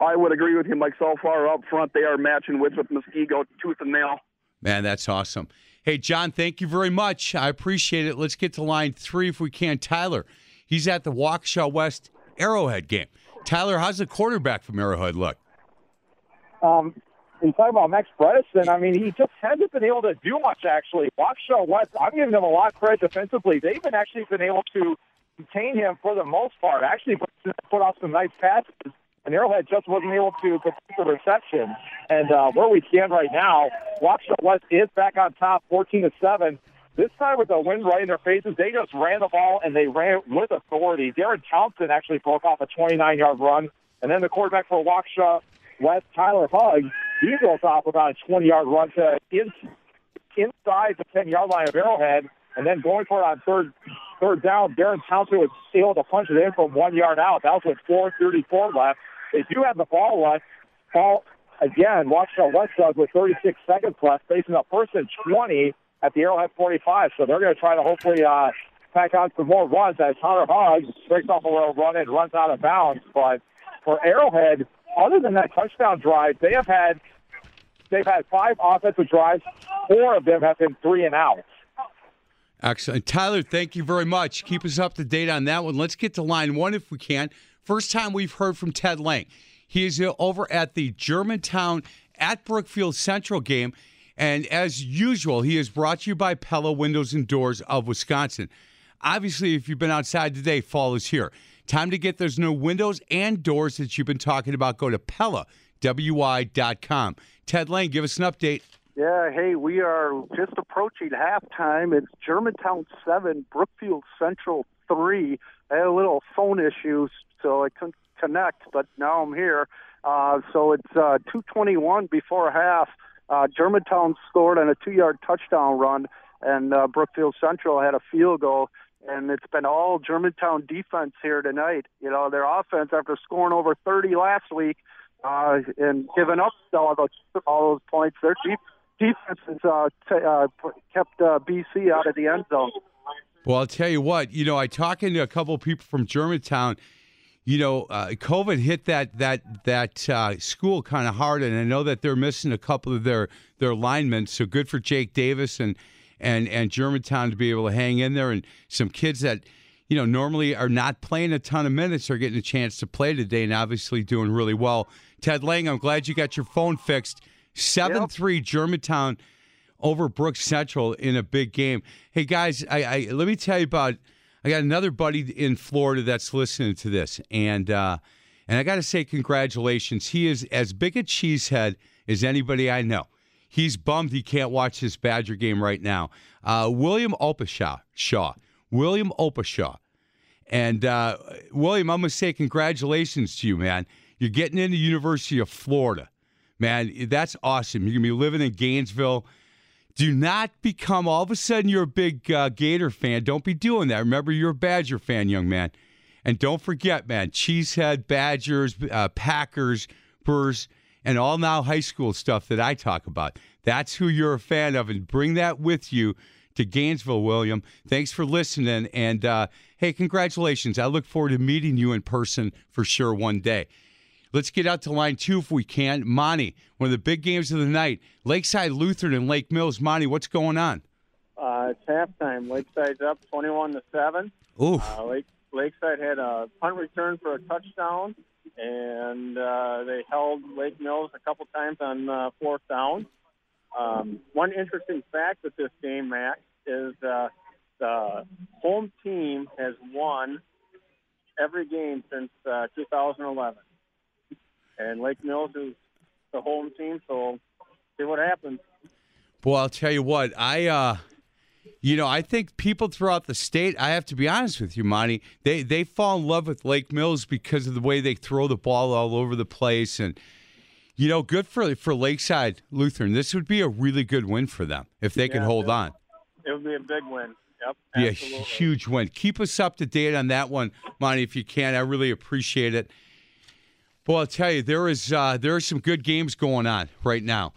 I would agree with him. Like so far up front, they are matching wits with Muskego tooth and nail. Man, that's awesome. Hey, John, thank you very much. I appreciate it. Let's get to line three if we can. Tyler, he's at the Waukesha West Arrowhead game. Tyler, how's the quarterback from Arrowhead look? Um, you talk about Max Bredesen, I mean, he just hasn't been able to do much, actually. Waukesha West, I'm giving them a lot of credit defensively. They've been actually been able to contain him for the most part. Actually, put off some nice passes, and Arrowhead just wasn't able to complete the reception. And uh, where we stand right now, Waukesha West is back on top, 14 to seven. This time with the wind right in their faces, they just ran the ball and they ran with authority. Darren Townsend actually broke off a 29-yard run, and then the quarterback for Waukesha West, Tyler Hugg, he broke off about a 20-yard run to in, inside the 10-yard line of Arrowhead, and then going for it on third third down, Darren Townsend was able to punch it in from one yard out. That was with 4.34 left. They do have the ball left. Ball, again, Waukesha West does with 36 seconds left, facing a first and 20 at the Arrowhead 45. So they're going to try to hopefully uh, pack on some more runs as Hunter Hogg breaks off a little run and runs out of bounds. But for Arrowhead, other than that touchdown drive, they have had they've had five offensive drives. Four of them have been three and out. Excellent. Tyler, thank you very much. Keep us up to date on that one. Let's get to line one if we can. First time we've heard from Ted Lang. He is uh, over at the Germantown at Brookfield Central game. And as usual, he is brought to you by Pella Windows and Doors of Wisconsin. Obviously, if you've been outside today, fall is here. Time to get those new windows and doors that you've been talking about. Go to Pella, W-I.com. Ted Lang, give us an update yeah, hey, we are just approaching halftime. It's Germantown 7, Brookfield Central 3. I had a little phone issue, so I couldn't connect, but now I'm here. Uh, so it's uh, 221 before half. Uh, Germantown scored on a two yard touchdown run, and uh, Brookfield Central had a field goal. And it's been all Germantown defense here tonight. You know, their offense, after scoring over 30 last week uh, and giving up all those, all those points, their defense defense has uh, t- uh, kept uh, BC out of the end zone. Well, I'll tell you what. You know, I talking to a couple of people from Germantown. You know, uh, COVID hit that that that uh, school kind of hard, and I know that they're missing a couple of their their linemen. So good for Jake Davis and and and Germantown to be able to hang in there, and some kids that you know normally are not playing a ton of minutes are getting a chance to play today, and obviously doing really well. Ted Lang, I'm glad you got your phone fixed. 7 yep. 3 Germantown over Brooks Central in a big game. Hey, guys, I, I, let me tell you about. I got another buddy in Florida that's listening to this, and uh, and I got to say congratulations. He is as big a cheesehead as anybody I know. He's bummed he can't watch his Badger game right now. Uh, William Opashaw, Shaw, William Opashaw, and uh, William, I'm gonna say congratulations to you, man. You're getting into University of Florida man, that's awesome. You're gonna be living in Gainesville. Do not become all of a sudden you're a big uh, Gator fan. Don't be doing that. Remember, you're a Badger fan, young man. And don't forget, man, Cheesehead, Badgers, uh, Packers, Brewers, and all now high school stuff that I talk about. That's who you're a fan of, and bring that with you to Gainesville, William. Thanks for listening. And uh, hey, congratulations. I look forward to meeting you in person for sure one day. Let's get out to line two if we can. Monty, one of the big games of the night. Lakeside Lutheran and Lake Mills. Monty, what's going on? Uh, it's halftime. Lakeside's up 21 to 7. Oof. Uh, Lake, Lakeside had a punt return for a touchdown, and uh, they held Lake Mills a couple times on uh, fourth down. Um, one interesting fact with this game, Max, is uh, the home team has won every game since uh, 2011. And Lake Mills is the home team, so see what happens. Boy, I'll tell you what, I uh you know, I think people throughout the state, I have to be honest with you, Monty, they they fall in love with Lake Mills because of the way they throw the ball all over the place and you know, good for for Lakeside Lutheran. This would be a really good win for them if they Yeah, hold it- on. It would be a big win. Yep. Be a huge win. Keep us up to date on that one, Monty, if you can. I really appreciate it. Well, I'll tell you, there is uh, there are some good games going on right now.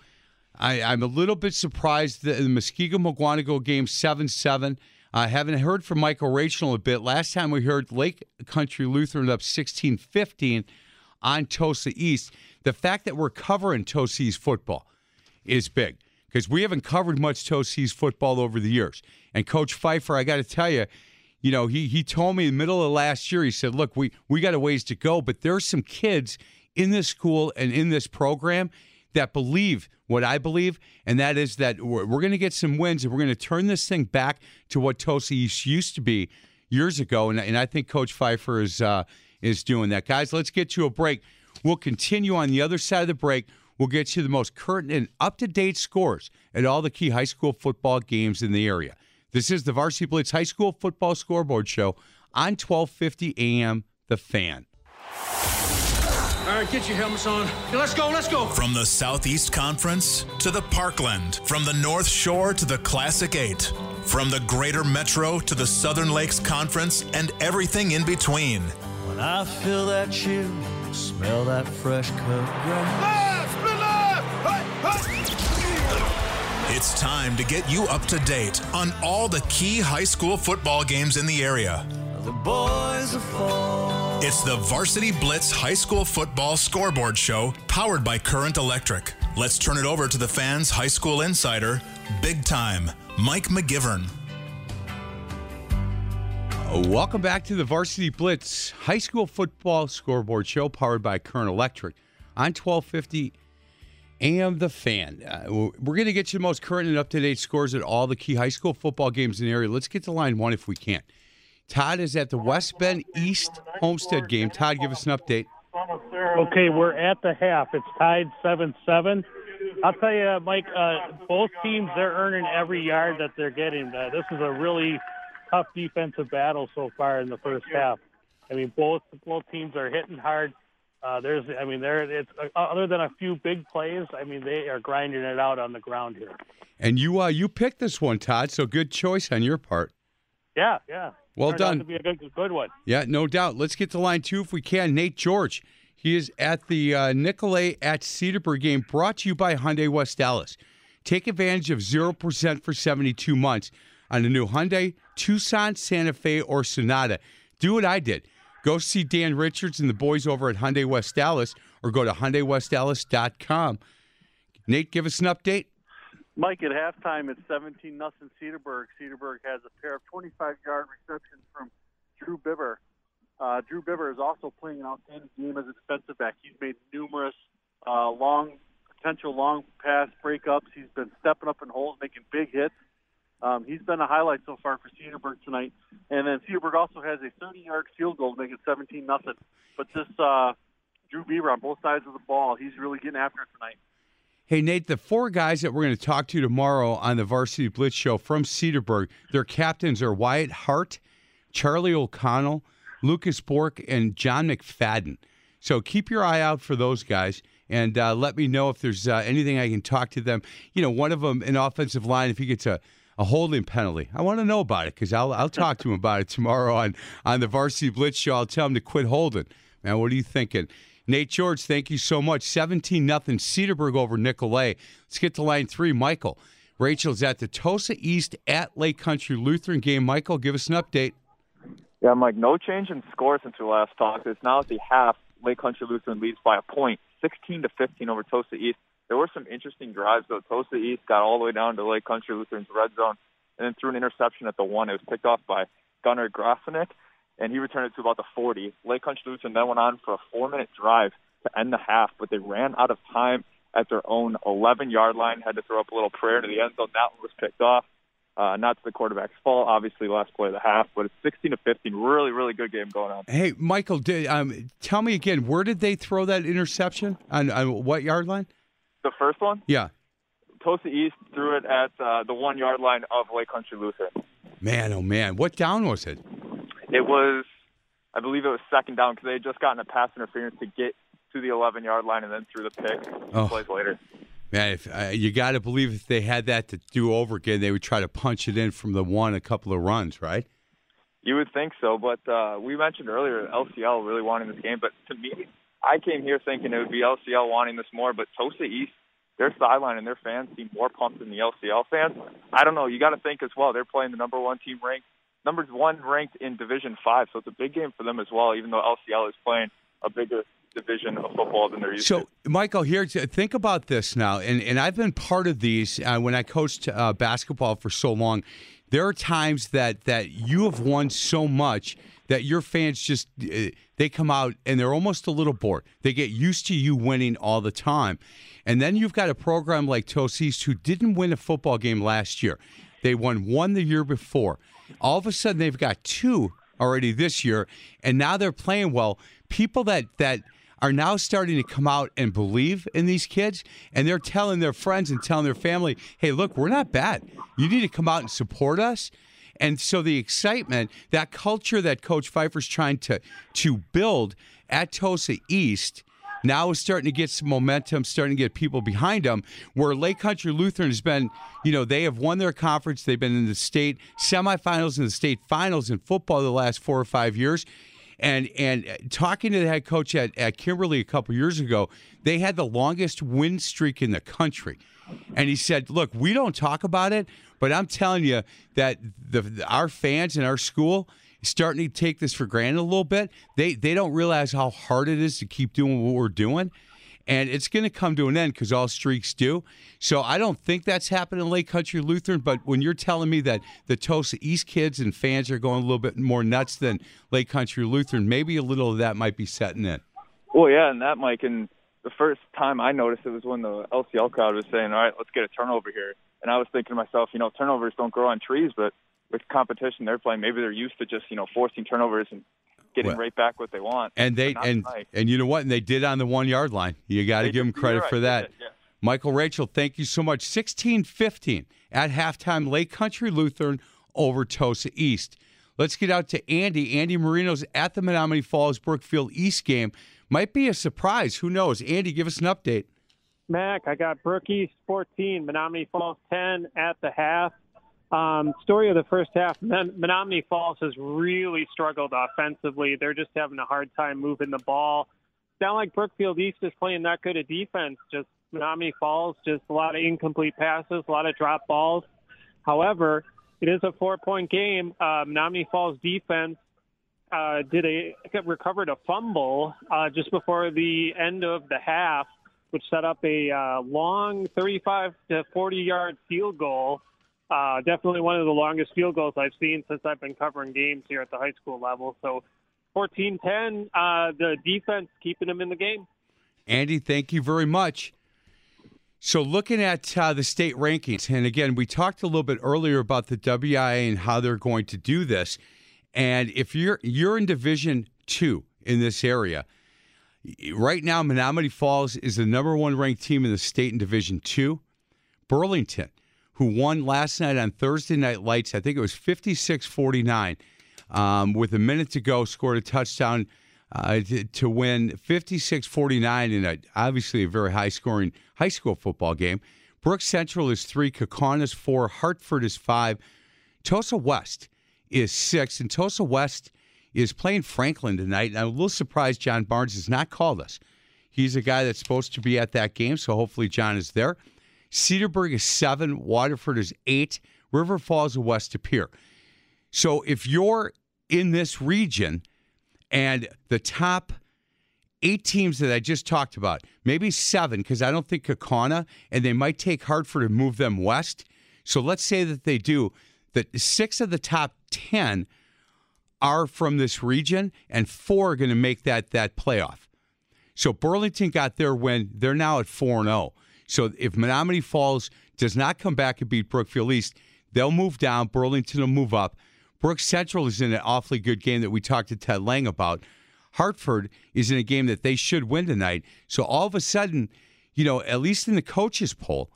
I, I'm a little bit surprised that the Muskego Mukwonago game seven seven. I haven't heard from Michael Rachel a bit. Last time we heard Lake Country Lutheran up 16-15 on Tosa East. The fact that we're covering Tosa football is big because we haven't covered much Tosa football over the years. And Coach Pfeiffer, I got to tell you, you know, he he told me in the middle of last year, he said, "Look, we we got a ways to go, but there's some kids in this school and in this program that believe what I believe, and that is that we're, we're going to get some wins and we're going to turn this thing back to what East used to be years ago. And, and I think Coach Pfeiffer is uh, is doing that. Guys, let's get to a break. We'll continue on the other side of the break. We'll get you the most current and up to date scores at all the key high school football games in the area. This is the Varsity Blitz High School Football Scoreboard Show on 1250 AM The Fan. All right, get your helmets on. Okay, let's go, let's go. From the Southeast Conference to the Parkland, from the North Shore to the Classic Eight, from the Greater Metro to the Southern Lakes Conference, and everything in between. When I feel that chill, smell that fresh cut grass. Ah, It's time to get you up to date on all the key high school football games in the area. The boys are fall. It's the Varsity Blitz High School Football Scoreboard Show powered by Current Electric. Let's turn it over to the fans' high school insider, big time, Mike McGivern. Welcome back to the Varsity Blitz High School Football Scoreboard Show powered by Current Electric on 1250 AM The Fan. Uh, we're going to get you the most current and up to date scores at all the key high school football games in the area. Let's get to line one if we can. Todd is at the West Bend East Homestead game. Todd, give us an update. Okay, we're at the half. It's tied 7 7. I'll tell you, Mike, uh, both teams, they're earning every yard that they're getting. Uh, this is a really tough defensive battle so far in the first half. I mean, both both teams are hitting hard. Uh, there's, I mean, there. It's uh, other than a few big plays. I mean, they are grinding it out on the ground here. And you uh, you picked this one, Todd, so good choice on your part. Yeah, yeah. Well Turned done. To be a good, good one. Yeah, no doubt. Let's get to line two if we can. Nate George. He is at the uh, Nicolet at Cedarburg game brought to you by Hyundai West Allis. Take advantage of 0% for 72 months on the new Hyundai Tucson, Santa Fe, or Sonata. Do what I did. Go see Dan Richards and the boys over at Hyundai West Allis or go to HyundaiWestAllis.com. Nate, give us an update. Mike, at halftime, it's 17 nothing Cedarburg. Cedarburg has a pair of 25 yard receptions from Drew Bibber. Uh, Drew Bibber is also playing an outstanding game as a defensive back. He's made numerous uh, long, potential long pass breakups. He's been stepping up in holes, making big hits. Um, he's been a highlight so far for Cedarburg tonight. And then Cedarburg also has a 30 yard field goal to make it 17 nothing. But this uh, Drew Bieber on both sides of the ball, he's really getting after it tonight. Hey, Nate, the four guys that we're going to talk to tomorrow on the Varsity Blitz show from Cedarburg, their captains are Wyatt Hart, Charlie O'Connell, Lucas Bork, and John McFadden. So keep your eye out for those guys. And uh, let me know if there's uh, anything I can talk to them. You know, one of them, an offensive line, if he gets a, a holding penalty, I want to know about it because I'll, I'll talk to him about it tomorrow on, on the Varsity Blitz show. I'll tell him to quit holding. Man, what are you thinking? Nate George, thank you so much. 17 nothing Cedarburg over Nicolet. Let's get to line three. Michael. Rachel's at the Tosa East at Lake Country Lutheran game. Michael, give us an update. Yeah, Mike, no change in score since we last talked. It's now at the half. Lake Country Lutheran leads by a point, 16 to 15 over Tosa East. There were some interesting drives, though. Tosa East got all the way down to Lake Country Lutheran's red zone and then threw an interception at the one. It was picked off by Gunnar Grafinick, and he returned it to about the 40. Lake Country Lutheran then went on for a four-minute drive to end the half, but they ran out of time at their own 11-yard line, had to throw up a little prayer to the end zone. That one was picked off. Uh, not to the quarterback's fault, obviously, last play of the half, but it's 16 to 15. Really, really good game going on. Hey, Michael, did, um, tell me again, where did they throw that interception? On, on what yard line? The first one? Yeah. Tosa East threw it at uh, the one yard line of Lake Country Lutheran. Man, oh man, what down was it? It was, I believe it was second down because they had just gotten a pass interference to get to the 11 yard line and then threw the pick Oh. plays later. Man, if, uh, you got to believe if they had that to do over again, they would try to punch it in from the one a couple of runs, right? You would think so, but uh, we mentioned earlier LCL really wanting this game. But to me, I came here thinking it would be LCL wanting this more, but Tosa East, their sideline and their fans seem more pumped than the LCL fans. I don't know. You got to think as well. They're playing the number one team ranked, number one ranked in Division Five, so it's a big game for them as well. Even though LCL is playing a bigger division of football than they're used to. So, Michael, here, think about this now, and, and I've been part of these uh, when I coached uh, basketball for so long. There are times that that you have won so much that your fans just uh, they come out and they're almost a little bored. They get used to you winning all the time, and then you've got a program like Tosis who didn't win a football game last year. They won one the year before. All of a sudden, they've got two already this year, and now they're playing well. People that that are now starting to come out and believe in these kids, and they're telling their friends and telling their family, "Hey, look, we're not bad. You need to come out and support us." And so the excitement, that culture that Coach Pfeiffer's trying to to build at Tosa East, now is starting to get some momentum, starting to get people behind them. Where Lake Country Lutheran has been, you know, they have won their conference. They've been in the state semifinals and the state finals in football the last four or five years. And and uh, talking to the head coach at, at Kimberly a couple years ago, they had the longest win streak in the country. And he said, "Look, we don't talk about it, but I'm telling you that the our fans in our school starting to take this for granted a little bit. They they don't realize how hard it is to keep doing what we're doing." And it's going to come to an end because all streaks do. So I don't think that's happening in Lake Country Lutheran. But when you're telling me that the Tosa East kids and fans are going a little bit more nuts than Lake Country Lutheran, maybe a little of that might be setting in. Well, yeah, and that, Mike, and the first time I noticed it was when the LCL crowd was saying, "All right, let's get a turnover here," and I was thinking to myself, you know, turnovers don't grow on trees, but with competition they're playing, maybe they're used to just you know forcing turnovers and getting Well- right back what they want. And they and tonight. and you know what? And they did on the one yard line. You got to give them credit right, for that. did, yeah. Michael Rachel, thank you so much. 16-15 at halftime, Lake Country Lutheran over Tosa East. Let's get out to Andy. Andy Marino's at the Menomonee Falls Brookfield East game. Might be a surprise. Who knows? Andy, give us an update. Mac, I got Brook East 14, Menomonee Falls 10 at the half. Um, story of the first half, Men- Menomonee Falls has really struggled offensively. They're just having a hard time moving the ball. Sound like Brookfield East is playing that good a defense. Just Menomonee Falls, just a lot of incomplete passes, a lot of drop balls. However, it is a four-point game. Uh, Menomonee Falls defense uh, did a recovered a fumble uh, just before the end of the half, which set up a uh, long 35 to 40 yard field goal. Uh, definitely one of the longest field goals I've seen since I've been covering games here at the high school level. So 14-10, uh, the defense keeping them in the game. Andy, thank you very much. So, looking at uh, the state rankings, and again, we talked a little bit earlier about the WIAA and how they're going to do this. And if you're you're in Division Two in this area, right now, Menomonee Falls is the number one ranked team in the state in Division Two. Burlington, who won last night on Thursday Night Lights, I think it was 56 49, um, with a minute to go, scored a touchdown uh, to, to win 56 49 in a, obviously a very high scoring high school football game. Brooks Central is three, Kaukauna is four, Hartford is five, Tosa West is six, and Tosa West is playing Franklin tonight. And I'm a little surprised John Barnes has not called us. He's a guy that's supposed to be at that game, so hopefully John is there. Cedarburg is seven, Waterford is eight, River Falls and West Pier. So if you're in this region and the top eight teams that I just talked about, maybe seven, because I don't think Kaukauna, and they might take Hartford and move them west. So let's say that they do, that six of the top 10 are from this region, and four are going to make that, that playoff. So Burlington got their win. They're now at 4 0. So if Menomonee Falls does not come back and beat Brookfield East, they'll move down. Burlington will move up. Brooks Central is in an awfully good game that we talked to Ted Lang about. Hartford is in a game that they should win tonight. So all of a sudden, you know, at least in the coaches poll,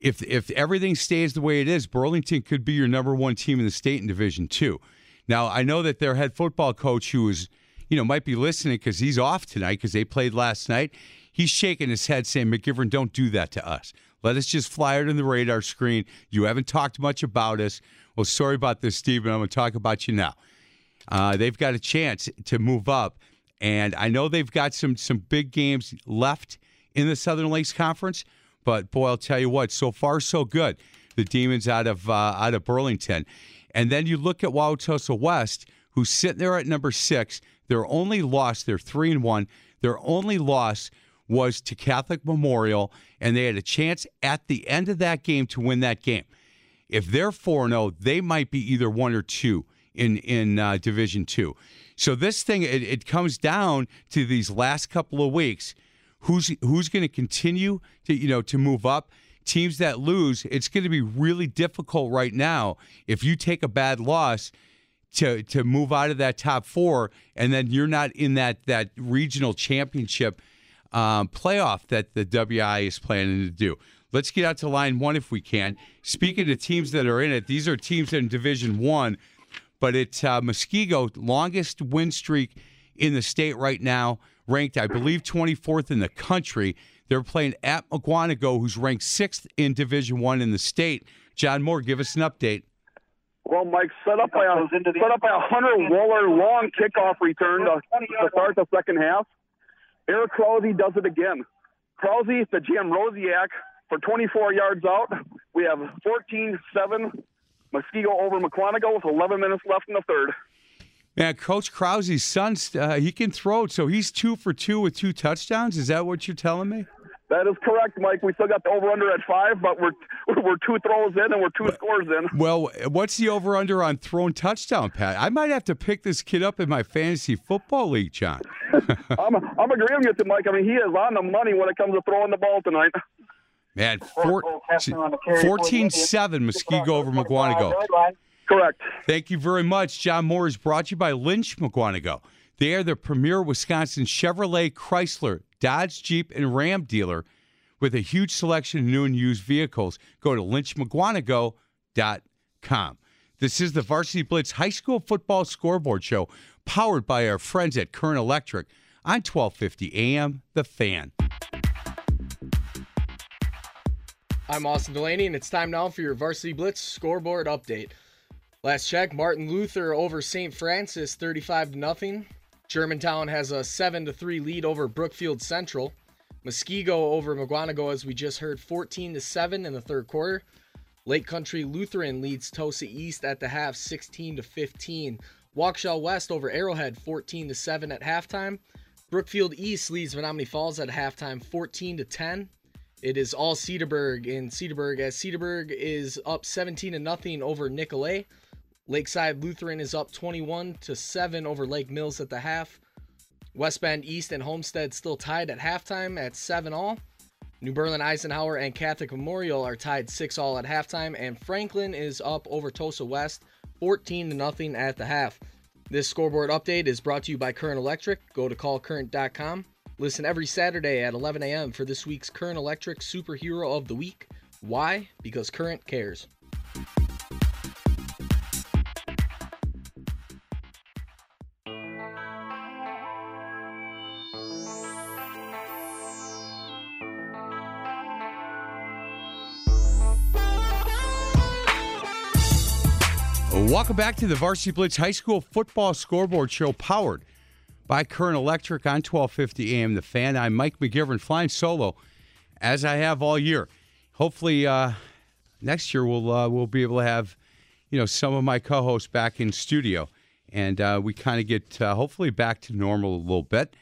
if if everything stays the way it is, Burlington could be your number one team in the state in Division Two. Now I know that their head football coach, who is, you know, might be listening because he's off tonight because they played last night. He's shaking his head saying, McGivern, don't do that to us. Let us just fly on the radar screen. You haven't talked much about us. Well, sorry about this, Steve, but I'm going to talk about you now. Uh, they've got a chance to move up, and I know they've got some some big games left in the Southern Lakes Conference. But boy, I'll tell you what, so far so good. The Demons out of uh, out of Burlington, and then you look at Wauwatosa West, who's sitting there at number six. Their only loss, they're three and one. Their only loss was to Catholic Memorial, and they had a chance at the end of that game to win that game. If they're 4 0, they might be either one or two in, in uh, Division Two. So this thing, it, it comes down to these last couple of weeks. Who's who's going to continue to you know to move up? Teams that lose, it's going to be really difficult right now. If you take a bad loss, to to move out of that top four, and then you're not in that that regional championship um, playoff that the WIAA is planning to do. Let's get out to line one if we can. Speaking of teams that are in it, these are teams in Division One, but it's uh, Muskego, longest win streak in the state right now, ranked, I believe, 24th in the country. They're playing at Mukwonago, who's ranked sixth in Division One in the state. John Moore, give us an update. Well, Mike, set up by a set up by a Hunter Waller long kickoff return to, to start the second half. Eric Krause does it again. Krause the Jam Rosiak for 24 yards out. We have 14-7 Muskego over Mukwonago with 11 minutes left in the third. Yeah, Coach Krause's son, uh, he can throw, so he's two for two with two touchdowns. Is that what you're telling me? That is correct, Mike. We still got the over under at five, but we're we're two throws in and we're two scores in. Well, what's the over under on thrown touchdown, Pat? I might have to pick this kid up in my fantasy football league, John. I'm I'm agreeing with you, Mike. I mean, he is on the money when it comes to throwing the ball tonight. Man, four, 14-7 Muskego over Mukwonago. Correct. Thank you very much. John Moore is brought to you by Lynch Mukwonago. They are the premier Wisconsin Chevrolet, Chrysler, Dodge, Jeep, and Ram dealer with a huge selection of new and used vehicles. Go to lynchmukwonago.com. This is the Varsity Blitz High School Football Scoreboard Show, powered by our friends at Current Electric on 1250 AM The Fan. I'm Austin Delaney, and it's time now for your Varsity Blitz scoreboard update. Last check, Martin Luther over St. Francis 35 to nothing. Germantown has a 7 to 3 lead over Brookfield Central. Muskego over Mukwonago, as we just heard, 14 to 7 in the third quarter. Lake Country Lutheran leads Tosa East at the half 16 to 15. Waukesha West over Arrowhead 14 to 7 at halftime. Brookfield East leads Menomonee Falls at halftime 14 to 10. It is all Cedarburg in Cedarburg as Cedarburg is up 17 to nothing over Nicolet. Lakeside Lutheran is up 21 to 7 over Lake Mills at the half. West Bend East and Homestead still tied at halftime at 7 all. New Berlin Eisenhower and Catholic Memorial are tied 6 all at halftime and Franklin is up over Tosa West 14 to nothing at the half. This scoreboard update is brought to you by Current Electric. Go to callcurrent.com. Listen every Saturday at 11 a.m. for this week's Current Electric Superhero of the Week. Why? Because Current cares. Welcome back to the Varsity Blitz High School Football Scoreboard Show, powered by Current Electric on 1250 AM. The Fan. I'm Mike McGivern, flying solo, as I have all year. Hopefully, uh, next year we'll uh, we'll be able to have, you know, some of my co-hosts back in studio, and uh, we kind of get uh, hopefully back to normal a little bit.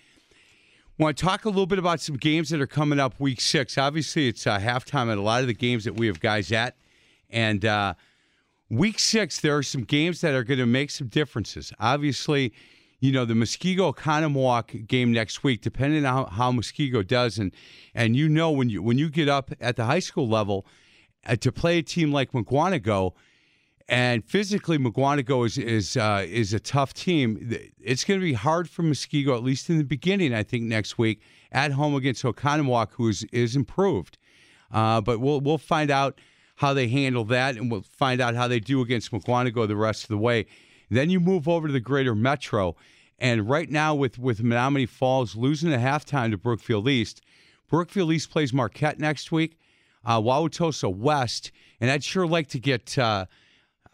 Want to talk a little bit about some games that are coming up week six. Obviously, it's uh, halftime at a lot of the games that we have guys at, and uh, week six there are some games that are going to make some differences. Obviously, you know the Muskego Oconomowoc game next week, depending on how, how Muskego does, and and you know when you when you get up at the high school level uh, to play a team like Mukwonago, and physically Mukwonago is is uh, is a tough team. It's going to be hard for Muskego at least in the beginning. I think next week at home against Oconomowoc, who is is improved, uh, but we'll we'll find out how they handle that, and we'll find out how they do against Mukwonago the rest of the way. Then you move over to the Greater Metro, and right now with with Menomonee Falls losing at halftime to Brookfield East, Brookfield East plays Marquette next week, uh, Wauwatosa West, and I'd sure like to get. Uh,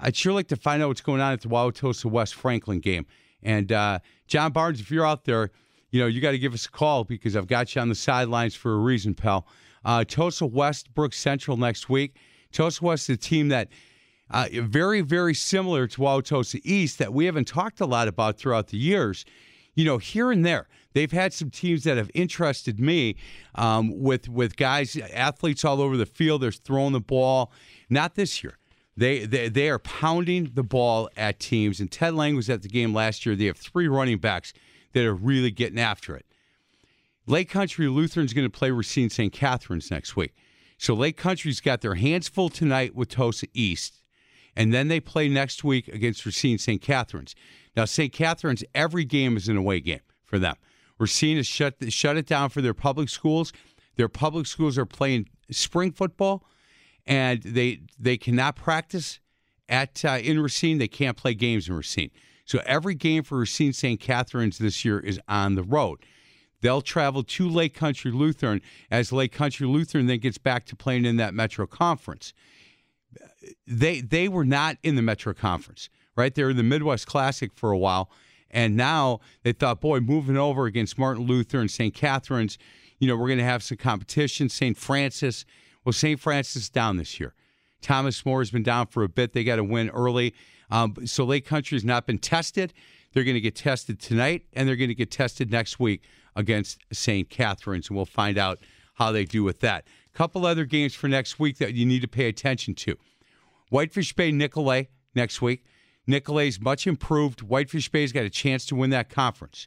I'd sure like to find out what's going on at the Wauwatosa West Franklin game. And uh, John Barnes, if you're out there, you know you got to give us a call because I've got you on the sidelines for a reason, pal. Uh, Tosa West, Brook Central next week. Tosa West is a team that uh, very, very similar to Wauwatosa East that we haven't talked a lot about throughout the years. You know, here and there, they've had some teams that have interested me um, with with guys, athletes all over the field. They're throwing the ball. Not this year. They, they they are pounding the ball at teams. And Ted Lang was at the game last year. They have three running backs that are really getting after it. Lake Country Lutheran's going to play Racine St. Catharines next week. So Lake Country's got their hands full tonight with Tosa East, and then they play next week against Racine St. Catharines. Now St. Catharines, every game is an away game for them. Racine has shut shut it down for their public schools. Their public schools are playing spring football, and they they cannot practice at uh, in Racine. They can't play games in Racine. So every game for Racine St. Catharines this year is on the road. They'll travel to Lake Country Lutheran as Lake Country Lutheran then gets back to playing in that Metro Conference. They they were not in the Metro Conference, right? They were in the Midwest Classic for a while, and now they thought, boy, moving over against Martin Luther and St. Catharines, you know, we're going to have some competition. St. Francis, well, St. Francis is down this year. Thomas More has been down for a bit. They got to win early. Um, so Lake Country has not been tested. They're going to get tested tonight, and they're going to get tested next week against St. Catharines, and we'll find out how they do with that. A couple other games for next week that you need to pay attention to. Whitefish Bay Nicolet next week. Nicolet's much improved. Whitefish Bay's got a chance to win that conference.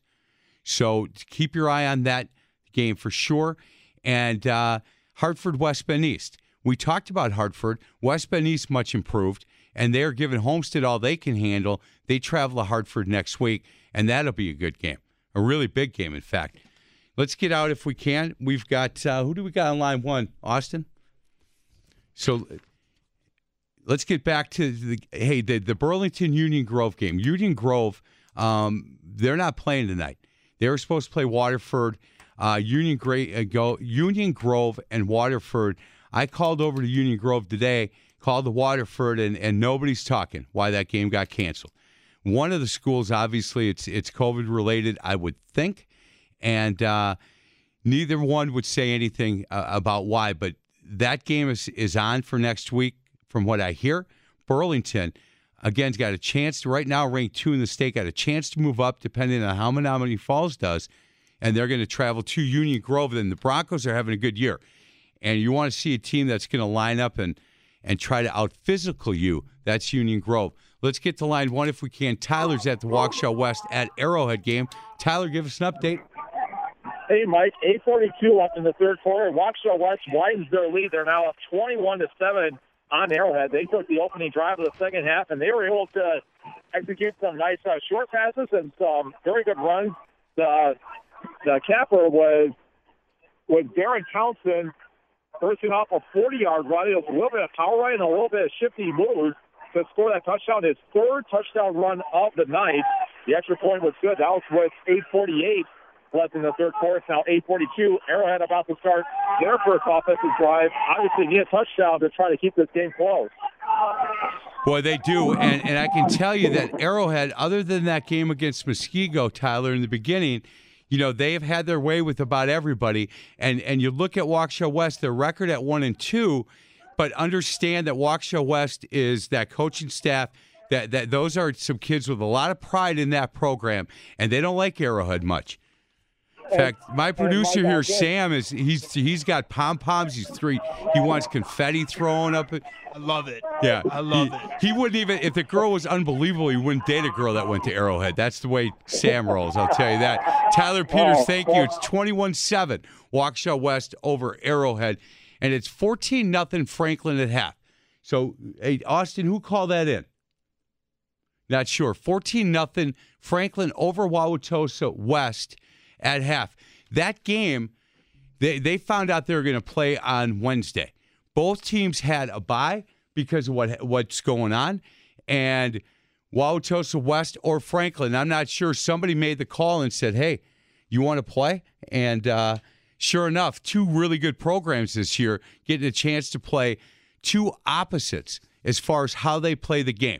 So keep your eye on that game for sure. And uh, Hartford West Bend East. We talked about Hartford. West Bend East much improved, and they're giving Homestead all they can handle. They travel to Hartford next week, and that'll be a good game. A really big game, in fact. Let's get out if we can. We've got, uh, who do we got on line one? Austin? So let's get back to the hey the, the Burlington Union Grove game. Union Grove, um, they're not playing tonight. They were supposed to play Waterford. Uh, Union Great uh, go Union Grove and Waterford. I called over to Union Grove today, called the Waterford, and, and nobody's talking why that game got canceled. One of the schools, obviously, it's it's COVID related, I would think, and uh, neither one would say anything uh, about why. But that game is is on for next week, from what I hear. Burlington, again's got a chance to right now rank two in the state, got a chance to move up depending on how Menomonee Falls does, and they're going to travel to Union Grove. Then the Broncos are having a good year, and you want to see a team that's going to line up and and try to out physical you. That's Union Grove. Let's get to line one if we can. Tyler's at the Waukesha West at Arrowhead game. Tyler, give us an update. Hey, Mike. 8:42 left in the third quarter. Waukesha West widens their lead. They're now up 21 to seven on Arrowhead. They took the opening drive of the second half, and they were able to execute some nice uh, short passes and some very good runs. The the capper was was Darren Townsend, bursting off a 40-yard run. It was a little bit of power run and a little bit of shifty moves to score that touchdown. His third touchdown run of the night. The extra point was good. That was with 8:48 left in the third quarter. Now 8:42. Arrowhead about to start their first offensive drive. Obviously, need a touchdown to try to keep this game close. Boy, they do, and and I can tell you that Arrowhead, other than that game against Muskego, Tyler, in the beginning, you know they have had their way with about everybody. And and you look at Waukesha West, their record at one and two, but understand that Waukesha West is that coaching staff. That, that those are some kids with a lot of pride in that program, and they don't like Arrowhead much. In fact, my producer here, Sam, is he's he's got pom poms. He's three. He wants confetti thrown up. I love it. Yeah, I love he, it. He wouldn't even if the girl was unbelievable. He wouldn't date a girl that went to Arrowhead. That's the way Sam rolls. I'll tell you that. Tyler Peters, thank you. It's twenty-one-seven. Waukesha West over Arrowhead, and it's fourteen nothing Franklin at half. So, hey, Austin, who called that in? Not sure. Fourteen nothing Franklin over Wauwatosa West at half. That game, they they found out they were going to play on Wednesday. Both teams had a bye because of what what's going on, and Wauwatosa West or Franklin. I'm not sure. Somebody made the call and said, "Hey, you want to play?" And uh, sure enough, two really good programs this year getting a chance to play two opposites as far as how they play the game.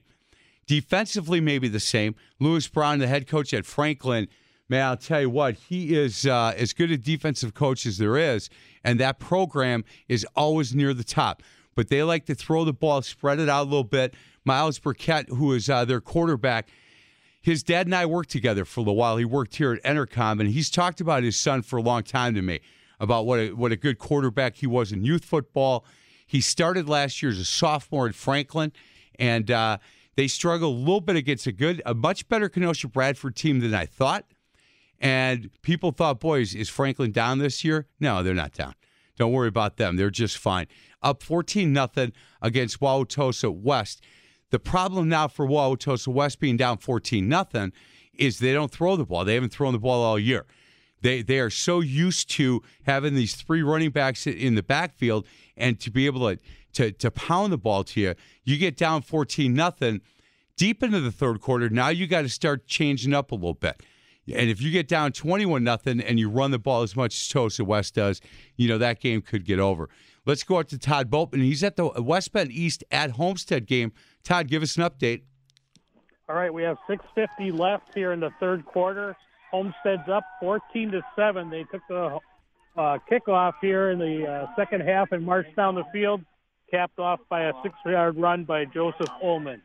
Defensively, maybe the same. Lewis Brown, the head coach at Franklin, man, I'll tell you what, he is uh, as good a defensive coach as there is, and that program is always near the top. But they like to throw the ball, spread it out a little bit. Miles Burkett, who is uh, their quarterback, his dad and I worked together for a while. He worked here at Entercom, and he's talked about his son for a long time to me about what a, what a good quarterback he was in youth football. He started last year as a sophomore at Franklin, and uh, they struggled a little bit against a good, a much better Kenosha Bradford team than I thought. And people thought, boys, is Franklin down this year? No, they're not down. Don't worry about them. They're just fine. Up 14 nothing against Wauwatosa West. The problem now for Wauwatosa West being down 14 nothing is they don't throw the ball. They haven't thrown the ball all year. They they are so used to having these three running backs in the backfield and to be able to to, to pound the ball to you. You get down 14 nothing deep into the third quarter. Now you got to start changing up a little bit. And if you get down 21 nothing and you run the ball as much as Tosa West does, you know that game could get over. Let's go out to Todd Boatman. He's at the West Bend East at Homestead game. Todd, give us an update. All right, we have 6:50 left here in the third quarter. Homestead's up 14 to seven. They took the uh, kickoff here in the uh, second half and marched down the field, capped off by a six-yard run by Joseph Ullman.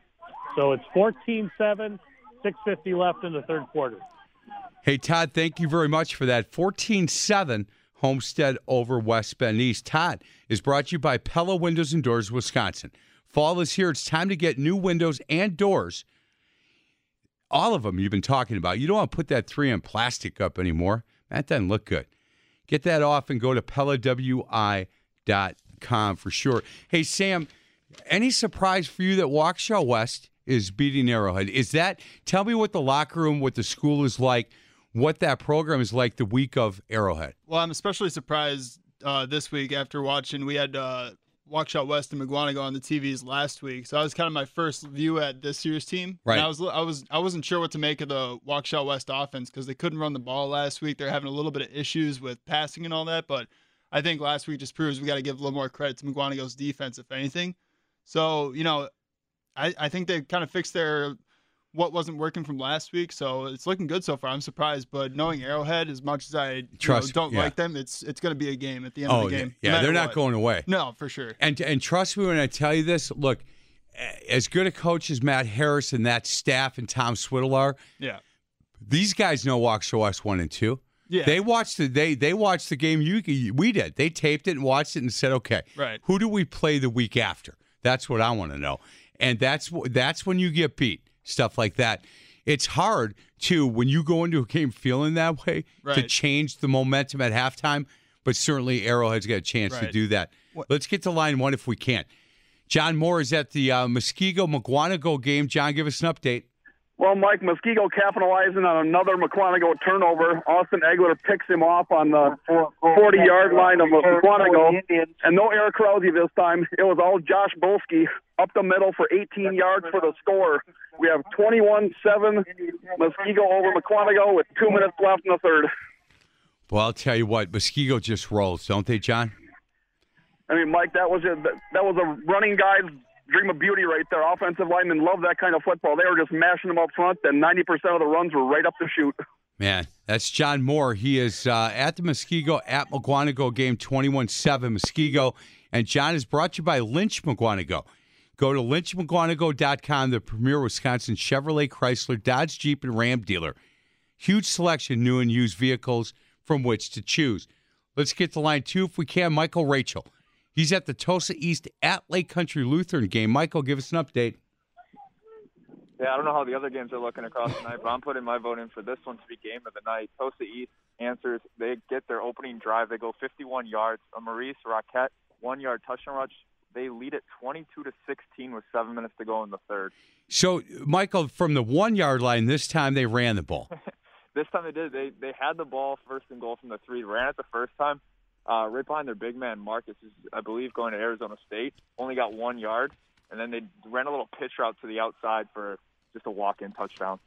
So it's 14-7, 6:50 left in the third quarter. Hey, Todd, thank you very much for that. 14 7 Homestead over West Bend East. Todd is brought to you by Pella Windows and Doors, Wisconsin. Fall is here. It's time to get new windows and doors. All of them you've been talking about. You don't want to put that 3M plastic up anymore. That doesn't look good. Get that off and go to PellaWI.com for sure. Hey, Sam, any surprise for you that Waukesha West is beating Arrowhead? Is that, tell me what the locker room, what the school is like, what that program is like the week of Arrowhead. Well, I'm especially surprised uh, this week after watching. We had uh, Waukesha West and Mukwonago on the TVs last week, so that was kind of my first view at this year's team. Right. And I was I was I wasn't sure what to make of the Waukesha West offense because they couldn't run the ball last week. They're having a little bit of issues with passing and all that, but I think last week just proves we got to give a little more credit to Mukwonago's defense, if anything. So you know, I I think they kind of fixed their what wasn't working from last week. So it's looking good so far. I'm surprised, but knowing Arrowhead, as much as I you know, don't yeah. like them, it's it's going to be a game at the end Oh, of the game. Yeah, no they're not what. going away. No, for sure. And and trust me when I tell you this. Look, as good a coach as Matt Harris and that staff and Tom Swiddle are, Yeah. these guys know Waukesha West one and two. Yeah. They watched the they they watched the game you we did. They taped it and watched it and said, okay, Right. who do we play the week after? That's what I want to know. And that's that's when you get beat. Stuff like that. It's hard to when you go into a game feeling that way to change the momentum at halftime. But certainly Arrowhead's got a chance to do that. Let's get to line one if we can. John Moore is at the uh, Muskego Mukwonago game. John, give us an update. Well, Mike Muskego capitalizing on another Mukwonago turnover. Austin Egler picks him off on the 40 yard line of Mukwonago. And no Eric Krause this time. It was all Josh Bolsky up the middle for 18 yards for the score. We have 21 7 Muskego over Mukwonago with two minutes left in the third. Well, I'll tell you what, Muskego just rolls, don't they, John? I mean, Mike, that was a that was a running guys dream of beauty right there. Offensive linemen love that kind of football. They were just mashing them up front, and 90% of the runs were right up the chute. Man, that's John Moore. He is uh, at the Muskego at Mukwonago game 21 7 Muskego. And John is brought to you by Lynch Mukwonago. Go to lynchmukwonago.com, the premier Wisconsin Chevrolet, Chrysler, Dodge, Jeep, and Ram dealer. Huge selection, new and used vehicles from which to choose. Let's get to line two if we can. Michael Rachel. He's at the Tosa East at Lake Country Lutheran game. Michael, give us an update. Yeah, I don't know how the other games are looking across the night, but I'm putting my vote in for this one to be game of the night. Tosa East answers. They get their opening drive. They go 51 yards. A Maurice Roquette one yard touchdown rush. They lead it 22 to 16 with seven minutes to go in the third. So, Michael, from the one yard line, this time they ran the ball. this time they did. They they had the ball first and goal from the three. Ran it the first time, uh, right behind their big man Marcus, is I believe going to Arizona State. Only got one yard, and then they ran a little pitch route to the outside for just a walk-in touchdown.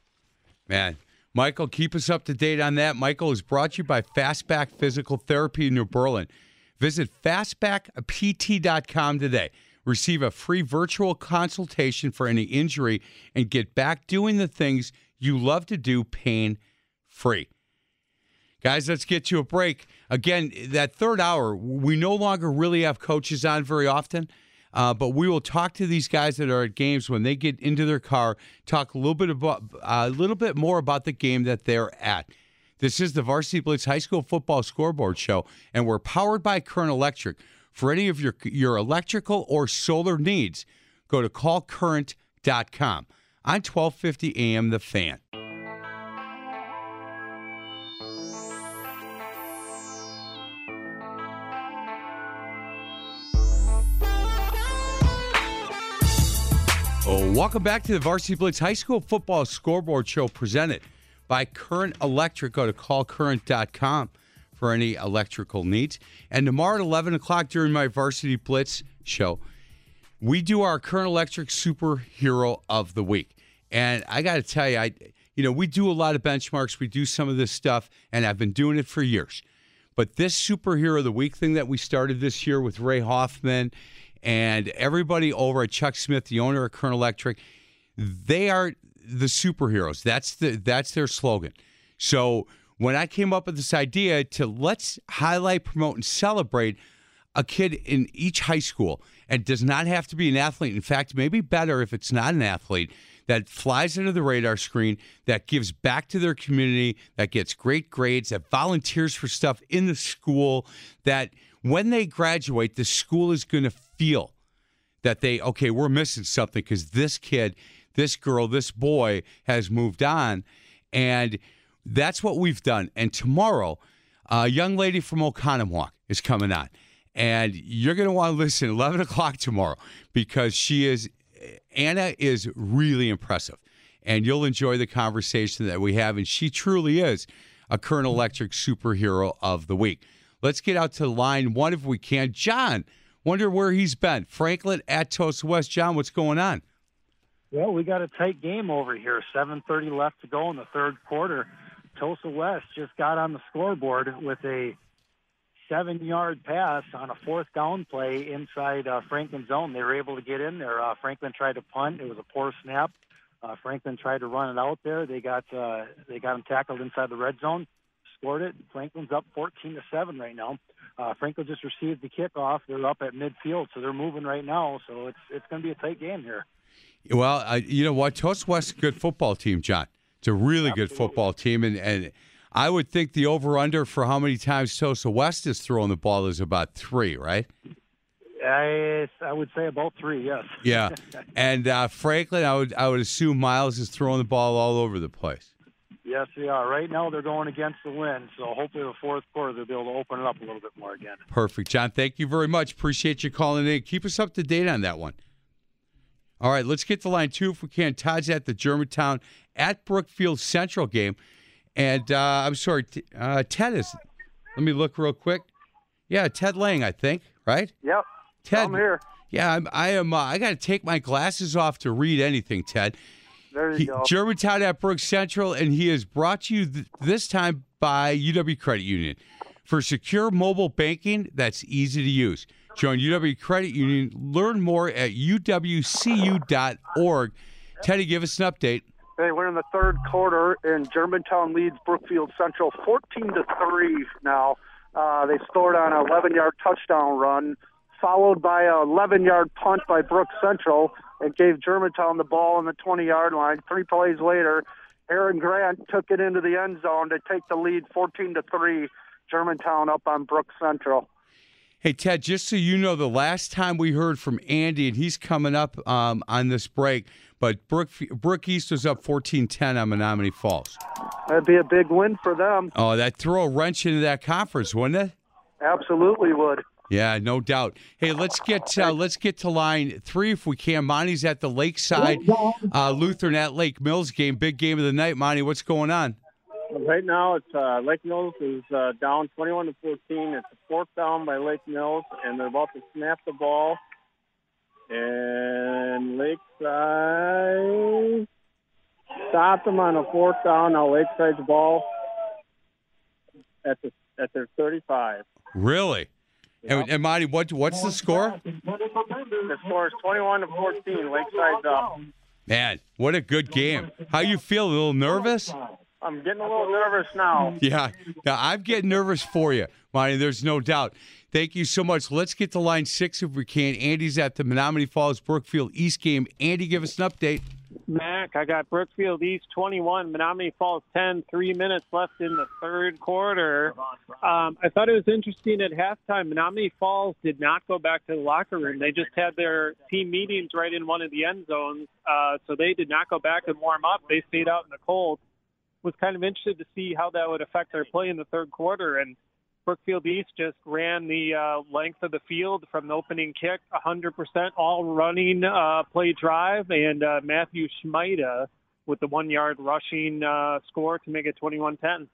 Man, Michael, keep us up to date on that. Michael is brought to you by Fastback Physical Therapy in New Berlin. Visit fastbackpt.com today. Receive a free virtual consultation for any injury and get back doing the things you love to do pain free. Guys, let's get to a break. Again, that third hour, we no longer really have coaches on very often. Uh, but we will talk to these guys that are at games when they get into their car. Talk a little bit about a little bit more about the game that they're at. This is the Varsity Blitz High School Football Scoreboard Show, and we're powered by Current Electric. For any of your your electrical or solar needs, go to callcurrent.com. On 1250 AM, The Fan. Oh, welcome back to the Varsity Blitz High School Football Scoreboard Show presented by Current Electric. Go to callcurrent.com for any electrical needs. And tomorrow at 11 o'clock during my Varsity Blitz show, we do our Current Electric Superhero of the Week. And I got to tell you, I, you know, we do a lot of benchmarks. We do some of this stuff, and I've been doing it for years. But this Superhero of the Week thing that we started this year with Ray Hoffman and everybody over at Chuck Smith, the owner of Current Electric, they are the superheroes. That's the that's their slogan. So when I came up with this idea to let's highlight, promote, and celebrate a kid in each high school, and does not have to be an athlete. In fact, maybe better if it's not an athlete that flies under the radar screen, that gives back to their community, that gets great grades, that volunteers for stuff in the school, that when they graduate, the school is going to feel that they, okay, we're missing something because this kid, this girl, this boy has moved on. And that's what we've done. And tomorrow, a young lady from Oconomowoc is coming on. And you're going to want to listen 11 o'clock tomorrow because she is, Anna is really impressive. And you'll enjoy the conversation that we have. And she truly is a Current Electric superhero of the week. Let's get out to line one if we can. John, wonder where he's been. Franklin at Tosa West. John, what's going on? Well, we got a tight game over here. 7:30 left to go in the third quarter. Tosa West just got on the scoreboard with a seven-yard pass on a fourth down play inside uh, Franklin zone. They were able to get in there. Uh, Franklin tried to punt. It was a poor snap. Uh, Franklin tried to run it out there. They got uh, they got him tackled inside the red zone. Scored it. Franklin's up 14 to seven right now. Uh, Franklin just received the kickoff. They're up at midfield, so they're moving right now. So it's it's going to be a tight game here. Well, uh, you know what? Tosa West a good football team, John. It's a really Absolutely. good football team, and and I would think the over under for how many times Tosa West is throwing the ball is about three, right? I I would say about three, yes. Yeah, and uh, Franklin, I would I would assume Miles is throwing the ball all over the place. Yes, they are. Right now, they're going against the wind, so hopefully the fourth quarter they'll be able to open it up a little bit more again. Perfect, John. Thank you very much. Appreciate you calling in. Keep us up to date on that one. All right, let's get to line two if we can. Todd's at the Germantown at Brookfield Central game. And uh, I'm sorry, uh, Ted is. Let me look real quick. Yeah, Ted Lang, I think, right? Yep. Ted, I'm here. Yeah, I'm, I am. Uh, I got to take my glasses off to read anything, Ted. There you he, go. Germantown at Brook Central, and he is brought to you th- this time by UW Credit Union for secure mobile banking that's easy to use. Join UW Credit Union. Learn more at uwcu.org. Teddy, give us an update. Hey, we're in the third quarter, and Germantown leads Brookfield Central 14 to three. Now uh, they scored on an 11-yard touchdown run, followed by a 11-yard punt by Brook Central, and gave Germantown the ball on the 20-yard line. Three plays later, Aaron Grant took it into the end zone to take the lead, 14 to three. Germantown up on Brook Central. Hey, Ted, just so you know, the last time we heard from Andy, and he's coming up um, on this break, but Brook, Brook East was up 14 10 on Menomonee Falls. That'd be a big win for them. Oh, that throw a wrench into that conference, wouldn't it? Absolutely would. Yeah, no doubt. Hey, let's get uh, let's get to line three if we can. Monty's at the Lakeside uh, Lutheran at Lake Mills game, big game of the night. Monty, what's going on? Right now, it's uh, Lake Mills is uh, down 21 to 14. It's a fourth down by Lake Mills, and they're about to snap the ball. And Lakeside stopped them on a fourth down. Now Lakeside's ball at the at their 35. Really? And, and Monty, what what's the score? The score is 21 to 14. Lakeside's up. Man, what a good game. How you feel? A little nervous? I'm getting a little nervous now. Yeah, yeah, I'm getting nervous for you, Monty. There's no doubt. Thank you so much. Let's get to line six if we can. Andy's at the Menomonee Falls Brookfield East game. Andy, give us an update. Mac, I got Brookfield East 21, Menomonee Falls 10, three minutes left in the third quarter. Um, I thought it was interesting at halftime. Menomonee Falls did not go back to the locker room. They just had their team meetings right in one of the end zones, uh, so they did not go back and warm up. They stayed out in the cold. Was kind of interested to see how that would affect their play in the third quarter, and Brookfield East just ran the uh, length of the field from the opening kick, 100% all running uh, play drive, and uh, Matthew Schmeida with the one yard rushing uh, score to make it 21 10.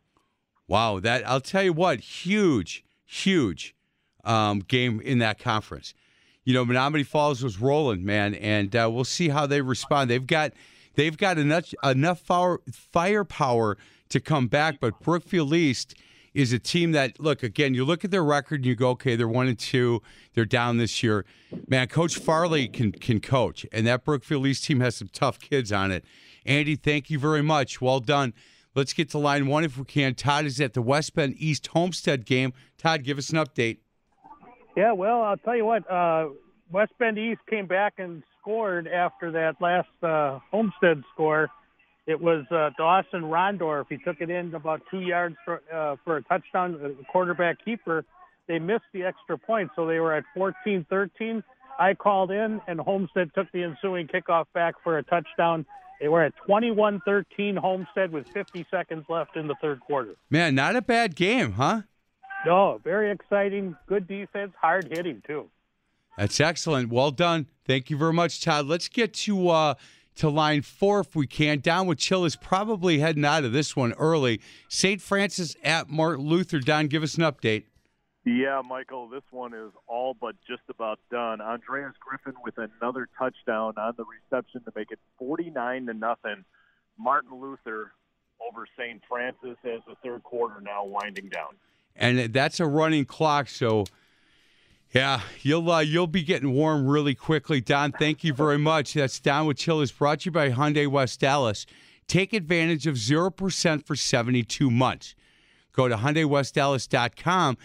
Wow, that I'll tell you what, huge, huge um, game in that conference. You know, Menomonee Falls was rolling, man, and uh, we'll see how they respond. They've got they've got enough enough fire, firepower to come back, but Brookfield East is a team that look again. You look at their record and you go, okay, they're one and two. They're down this year. Man, Coach Farley can can coach, and that Brookfield East team has some tough kids on it. Andy, thank you very much. Well done. Let's get to line one if we can. Todd is at the West Bend East Homestead game. Todd, give us an update. Yeah, well, I'll tell you what. Uh, West Bend East came back and scored after that last uh, Homestead score. It was uh, Dawson Rondorf. He took it in about two yards for, uh, for a touchdown. The quarterback keeper. They missed the extra point, so they were at 14-13. I called in, and Homestead took the ensuing kickoff back for a touchdown. They were at 21-13 Homestead with 50 seconds left in the third quarter. Man, not a bad game, huh? No, very exciting. Good defense, hard hitting too. That's excellent. Well done. Thank you very much, Todd. Let's get to uh, to line four if we can. Don with Chill is probably heading out of this one early. St. Francis at Martin Luther. Don, give us an update. Yeah, Michael, this one is all but just about done. Andreas Griffin with another touchdown on the reception to make it 49 to nothing. Martin Luther over St. Francis as the third quarter now winding down. And that's a running clock, so yeah, you'll uh, you'll be getting warm really quickly, Don. Thank you very much. That's Don with Chill is brought to you by Hyundai West Allis. Take advantage of zero percent for seventy-two months. Go to HyundaiWestAllis.com.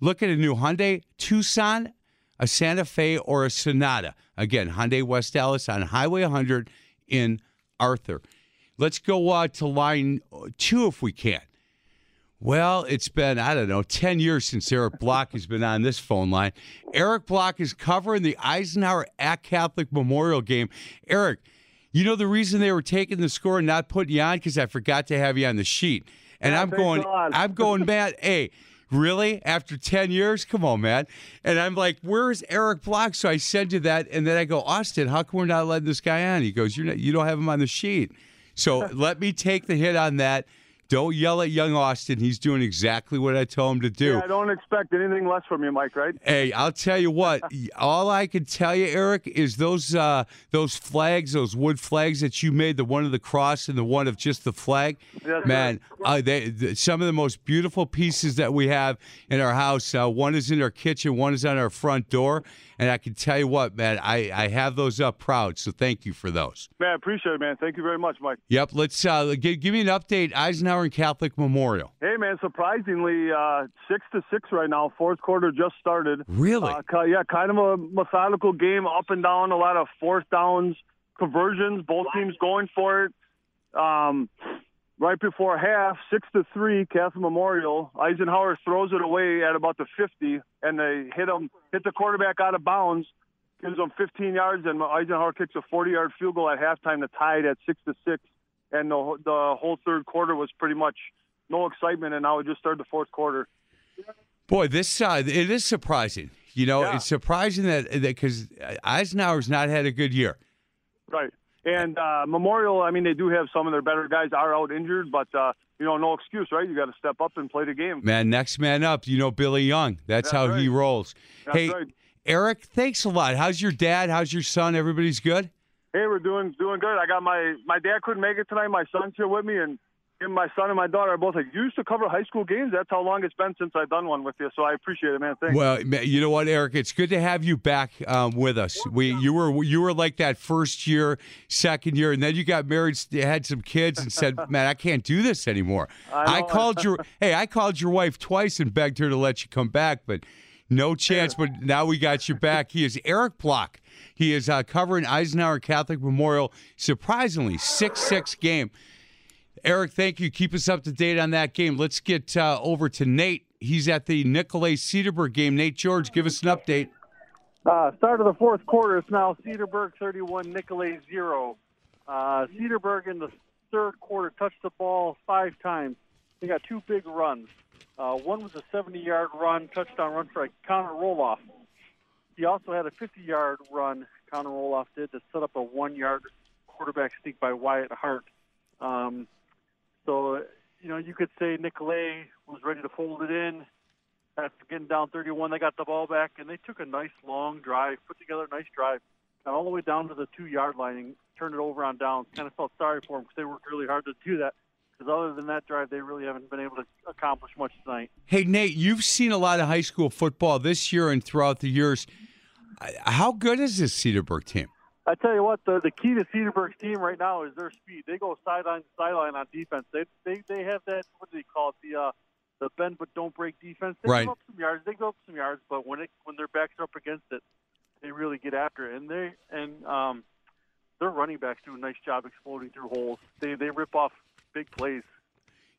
Look at a new Hyundai Tucson, a Santa Fe, or a Sonata. Again, Hyundai West Allis on Highway 100 in Arthur. Let's go uh, to line two if we can. Well, it's been, I don't know, 10 years since Eric Block has been on this phone line. Eric Block is covering the Eisenhower at Catholic Memorial game. Eric, you know the reason they were taking the score and not putting you on? Because I forgot to have you on the sheet. And Yeah, I'm going. I'm going, man, hey, really? After 10 years? Come on, man. And I'm like, where's Eric Block? So I send you that. And then I go, Austin, how come we're not letting this guy on? He goes, You're not, you don't have him on the sheet. So let me take the hit on that. Don't yell at young Austin. He's doing exactly what I told him to do. Yeah, I don't expect anything less from you, Mike. Right? Hey, I'll tell you what. all I can tell you, Eric, is those uh, those flags, those wood flags that you made, the one of the cross and the one of just the flag. Yes, man, uh, they, the, some of the most beautiful pieces that we have in our house. Uh, one is in our kitchen, one is on our front door, and I can tell you what, man, I, I have those up proud. So thank you for those. Man, I appreciate it, man. Thank you very much, Mike. Yep. Let's uh, give, give me an update. Eisenhower and Catholic Memorial. Hey, man, surprisingly, uh, six to six right now. Fourth quarter just started. Really? Uh, yeah, kind of a methodical game, up and down, a lot of fourth downs, conversions, both teams going for it. Um, right before half, six to three, Catholic Memorial. Eisenhower throws it away at about the 50, and they hit him, hit the quarterback out of bounds, gives them 15 yards, and Eisenhower kicks a 40-yard field goal at halftime to tie it at six to six. And the the whole third quarter was pretty much no excitement, and now we just started the fourth quarter. Boy, this uh, it is surprising. You know, Yeah. it's surprising that because Eisenhower's not had a good year. Right. And uh, Memorial, I mean, they do have some of their better guys are out injured, but uh, you know, no excuse, right? You got to step up and play the game. Man, next man up. You know Billy Young. That's, That's how he rolls. That's hey, right. Eric, thanks a lot. How's your dad? How's your son? Everybody's good. Hey, we're doing doing good. I got my my dad couldn't make it tonight. My son's here with me, and him, my son and my daughter are both like, you used to cover high school games. That's how long it's been since I've done one with you. So I appreciate it, man. Thanks. Well, you know what, Eric? It's good to have you back um, with us. We you were you were like that first year, second year, and then you got married, had some kids, and said, "Man, I can't do this anymore." I I, called your hey, I called your wife twice and begged her to let you come back, but no chance. But now we got you back. He is Eric Block. He is uh, covering Eisenhower Catholic Memorial. Surprisingly, six six game. Eric, thank you. Keep us up to date on that game. Let's get uh, over to Nate. He's at the Nicolet Cedarburg game. Nate George, give us an update. Uh, start of the fourth quarter. It's now Cedarburg 31, Nicolet 0. Uh, Cedarburg in the third quarter touched the ball five times. They got two big runs. Uh, one was a 70 yard run, touchdown run for a Connor Roloff. He also had a 50 yard run, Connor Roloff did, to set up a one yard quarterback sneak by Wyatt Hart. Um, so, you know, you could say Nicolet was ready to fold it in. After getting down 31, they got the ball back, and they took a nice long drive, put together a nice drive, got all the way down to the two yard line and turned it over on downs. Kind of felt sorry for them because they worked really hard to do that. Because other than that drive, they really haven't been able to accomplish much tonight. Hey, Nate, you've seen a lot of high school football this year and throughout the years. How good is this Cedarburg team? I tell you what, the the key to Cedarburg's team right now is their speed. They go sideline to sideline on defense. They they they have that what do they call it the uh the bend but don't break defense. They Right. give up some yards. They give up some yards, but when it when their backs are up against it, they really get after it. And they and um their running backs do a nice job exploding through holes. They they rip off big plays.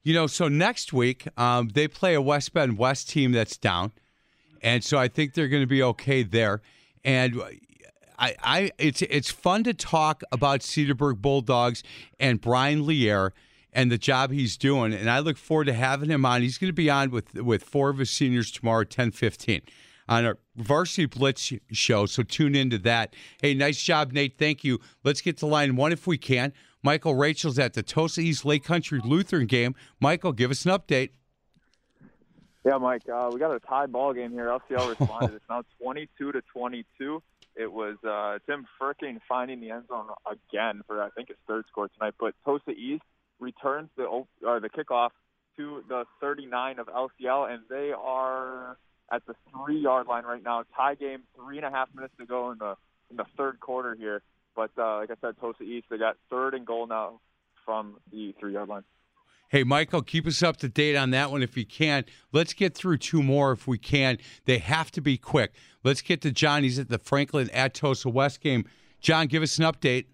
You know, so next week um, they play a West Bend West team that's down, and so I think they're going to be okay there. And I, I, it's it's fun to talk about Cedarburg Bulldogs and Brian Lier and the job he's doing, and I look forward to having him on. He's going to be on with with four of his seniors tomorrow, ten fifteen. On our Varsity Blitz show, so tune into that. Hey, nice job, Nate. Thank you. Let's get to line one if we can. Michael Rachel's at the Tosa East Lake Country Lutheran game. Michael, give us an update. Yeah, Mike, uh, we got a tie ball game here. LCL responded. it's now 22 to 22. It was uh, Tim Firking finding the end zone again for I think his third score tonight. But Tosa East returns the or the kickoff to the 39 of LCL, and they are at the three yard line right now. Tie game, three and a half minutes to go in the in the third quarter here. But uh, like I said, Tosa East they got third and goal now from the three yard line. Hey, Michael, keep us up to date on that one if you can. Let's get through two more if we can. They have to be quick. Let's get to John. He's at the Franklin at Tosa West game. John, give us an update.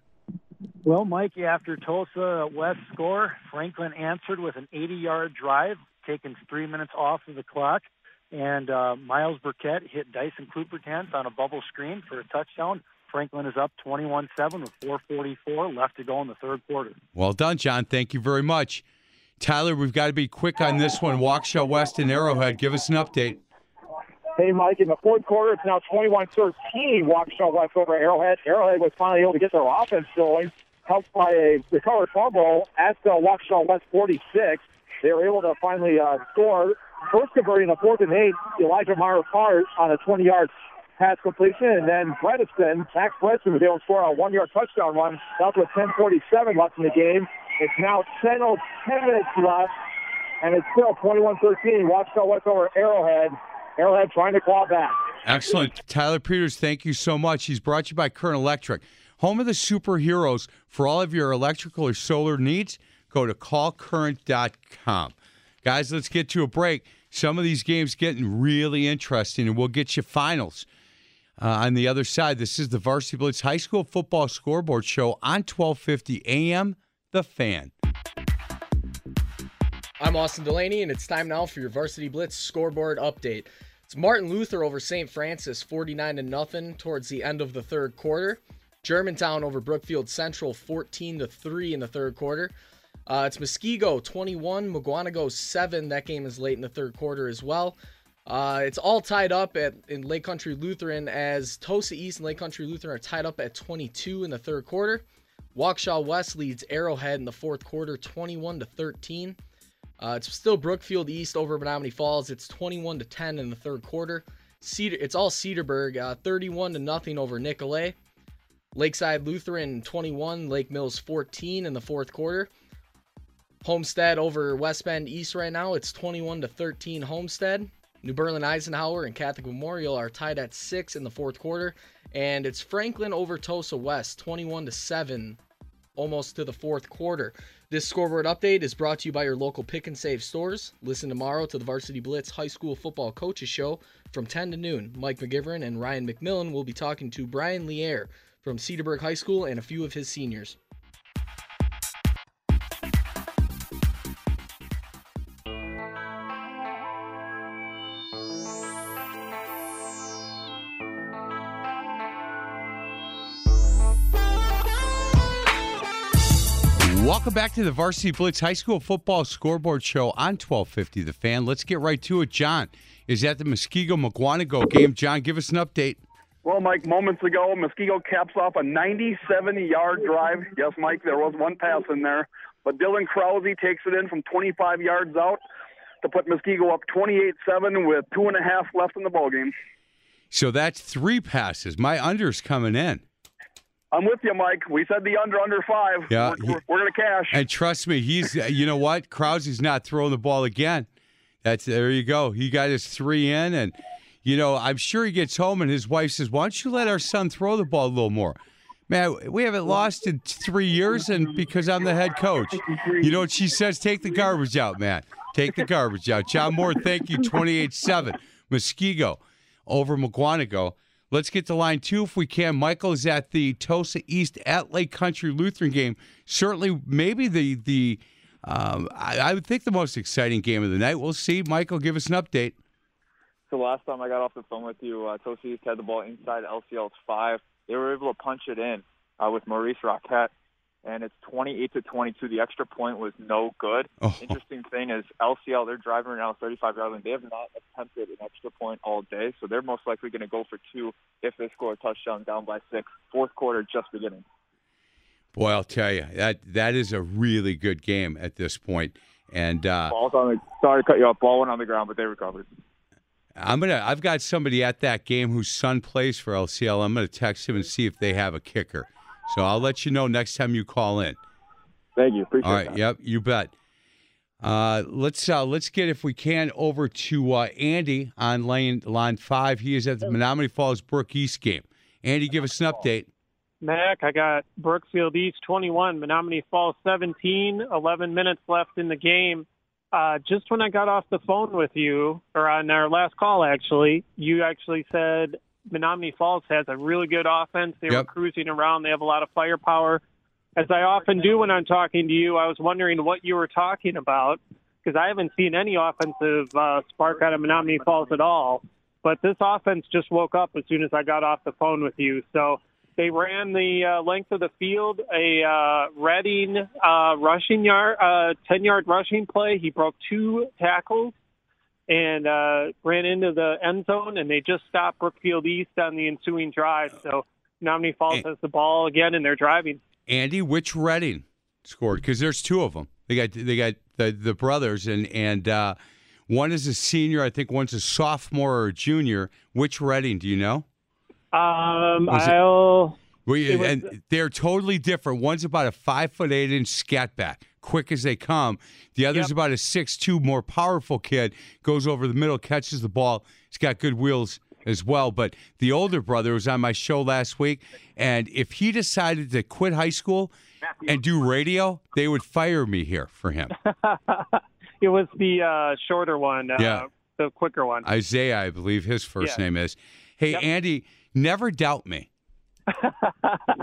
Well, Mike, after Tosa West score, Franklin answered with an 80-yard drive, taking three minutes off of the clock, and uh, Miles Burkett hit Dyson Klupertans on a bubble screen for a touchdown. Franklin is up 21-7 with 4:44 left to go in the third quarter. Well done, John. Thank you very much. Tyler, we've got to be quick on this one. Waukesha West and Arrowhead. Give us an update. Hey, Mike, in the fourth quarter, it's now 21 13. Waukesha West over Arrowhead. Arrowhead was finally able to get their offense going, helped by a recovered fumble at the Waukesha West 46. they were able to finally uh, score. First converting a fourth and eight, Elijah Meyer Part on a 20-yard pass completion, and then Bredesen, Max Bredesen was able to score a one-yard touchdown run. That's with 10:47 left in the game. It's now 10 oh, 10 minutes left, and it's still 21-13. Waukesha West over Arrowhead. Arrowhead trying to claw back. Excellent. Tyler Peters, thank you so much. He's brought you by Current Electric. Home of the superheroes for all of your electrical or solar needs. Go to callcurrent.com. Guys, let's get to a break. Some of these games getting really interesting, and we'll get you finals. Uh, on the other side, this is the Varsity Blitz High School Football Scoreboard Show on 1250 AM, The Fan. I'm Austin Delaney, and it's time now for your Varsity Blitz scoreboard update. It's Martin Luther over St. Francis, 49 to nothing towards the end of the third quarter. Germantown over Brookfield Central, 14 to three in the third quarter. Uh, it's Muskego 21, Mukwonago 7. That game is late in the third quarter as well. Uh, it's all tied up at in Lake Country Lutheran as Tosa East and Lake Country Lutheran are tied up at 22 in the third quarter. Waukesha West leads Arrowhead in the fourth quarter, 21 to 13. Uh, it's still Brookfield East over Menomonee Falls. It's 21 to 10 in the third quarter. Cedar, it's all Cedarburg, uh, 31 to nothing over Nicolet. Lakeside Lutheran 21, Lake Mills 14 in the fourth quarter. Homestead over West Bend East right now. It's 21 to 13 Homestead. New Berlin Eisenhower and Catholic Memorial are tied at six in the fourth quarter, and it's Franklin over Tosa West, 21 to seven, almost to the fourth quarter. This scoreboard update is brought to you by your local pick and save stores. Listen tomorrow to the Varsity Blitz High School Football Coaches Show from 10 to noon. Mike McGivern and Ryan McMillan will be talking to Brian Lier from Cedarburg High School and a few of his seniors. Welcome back to the Varsity Blitz High School Football Scoreboard Show on 1250 The Fan. Let's get right to it. John is at the Muskego Mukwonago game. John, give us an update. Well, Mike, moments ago, Muskego caps off a 97-yard drive. Yes, Mike, there was one pass in there, but Dylan Krause takes it in from 25 yards out to put Muskego up 28-7 with two and a half left in the ball game. So that's three passes. My under's coming in. I'm with you, Mike. We said the under under five. Yeah, we're, we're, we're gonna cash. And trust me, he's. You know what? Krause's not throwing the ball again. That's there. You go. He got his three in, and you know I'm sure he gets home and his wife says, "Why don't you let our son throw the ball a little more?" Man, we haven't lost in three years, and because I'm the head coach, you know what she says? Take the garbage out, man. Take the garbage out. John Moore, thank you. 28-7. Muskego over Mukwonago. Let's get to line two if we can. Michael is at the Tosa East at Lake Country Lutheran game. Certainly, maybe the the um, I, I, would think the most exciting game of the night. We'll see. Michael, give us an update. So last time I got off the phone with you, uh, Tosa East had the ball inside LCL's five. They were able to punch it in uh, with Maurice Roquette and it's 28 to 22. The extra point was no good. Oh. Interesting thing is LCL, they're driving around 35 yard line. They have not attempted an extra point all day, so they're most likely going to go for two if they score a touchdown down by six. Fourth quarter just beginning. Boy, I'll tell you that that is a really good game at this point. And uh, Ball's on the, sorry to cut you off. Ball went on the ground, but they recovered. I'm gonna. I've got somebody at that game whose son plays for LCL. I'm gonna text him and see if they have a kicker. So I'll let you know next time you call in. Thank you. Appreciate All right. that. Yep. You bet. Uh, let's uh, let's get if we can over to uh, Andy on lane line five. He is at the Menomonee Falls Brook East game. Andy, give us an update. Mac, I got Brookfield East 21, Menomonee Falls 17, 11 minutes left in the game. Uh, just when I got off the phone with you, or on our last call, actually, you actually said Menomonee Falls has a really good offense. They Yep. were cruising around. They have a lot of firepower. As I often do when I'm talking to you, I was wondering what you were talking about because I haven't seen any offensive uh, spark out of Menomonee Falls at all. But this offense just woke up as soon as I got off the phone with you. So they ran the uh, length of the field, a uh, Redding uh, rushing yard, uh, 10 yard rushing play. He broke two tackles and uh, ran into the end zone, and they just stopped Brookfield East on the ensuing drive. So Menomonee Falls has the ball again, and they're driving. Andy, which Redding scored? Because there's two of them. They got they got the the brothers, and and uh, one is a senior. I think one's a sophomore or a junior. Which Redding do you know? Um, Was I'll. Well, It was- and they're totally different. One's about a five foot eight inch scat back, quick as they come. The other's about a six two, more powerful kid. Goes over the middle, catches the ball. He's got good wheels as well. But the older brother was on my show last week, and if he decided to quit high school and do radio, they would fire me here for him. It was the uh, shorter one. Uh, Yeah. The quicker one. Isaiah, I believe his first Yeah. name is. Hey, Andy, never doubt me.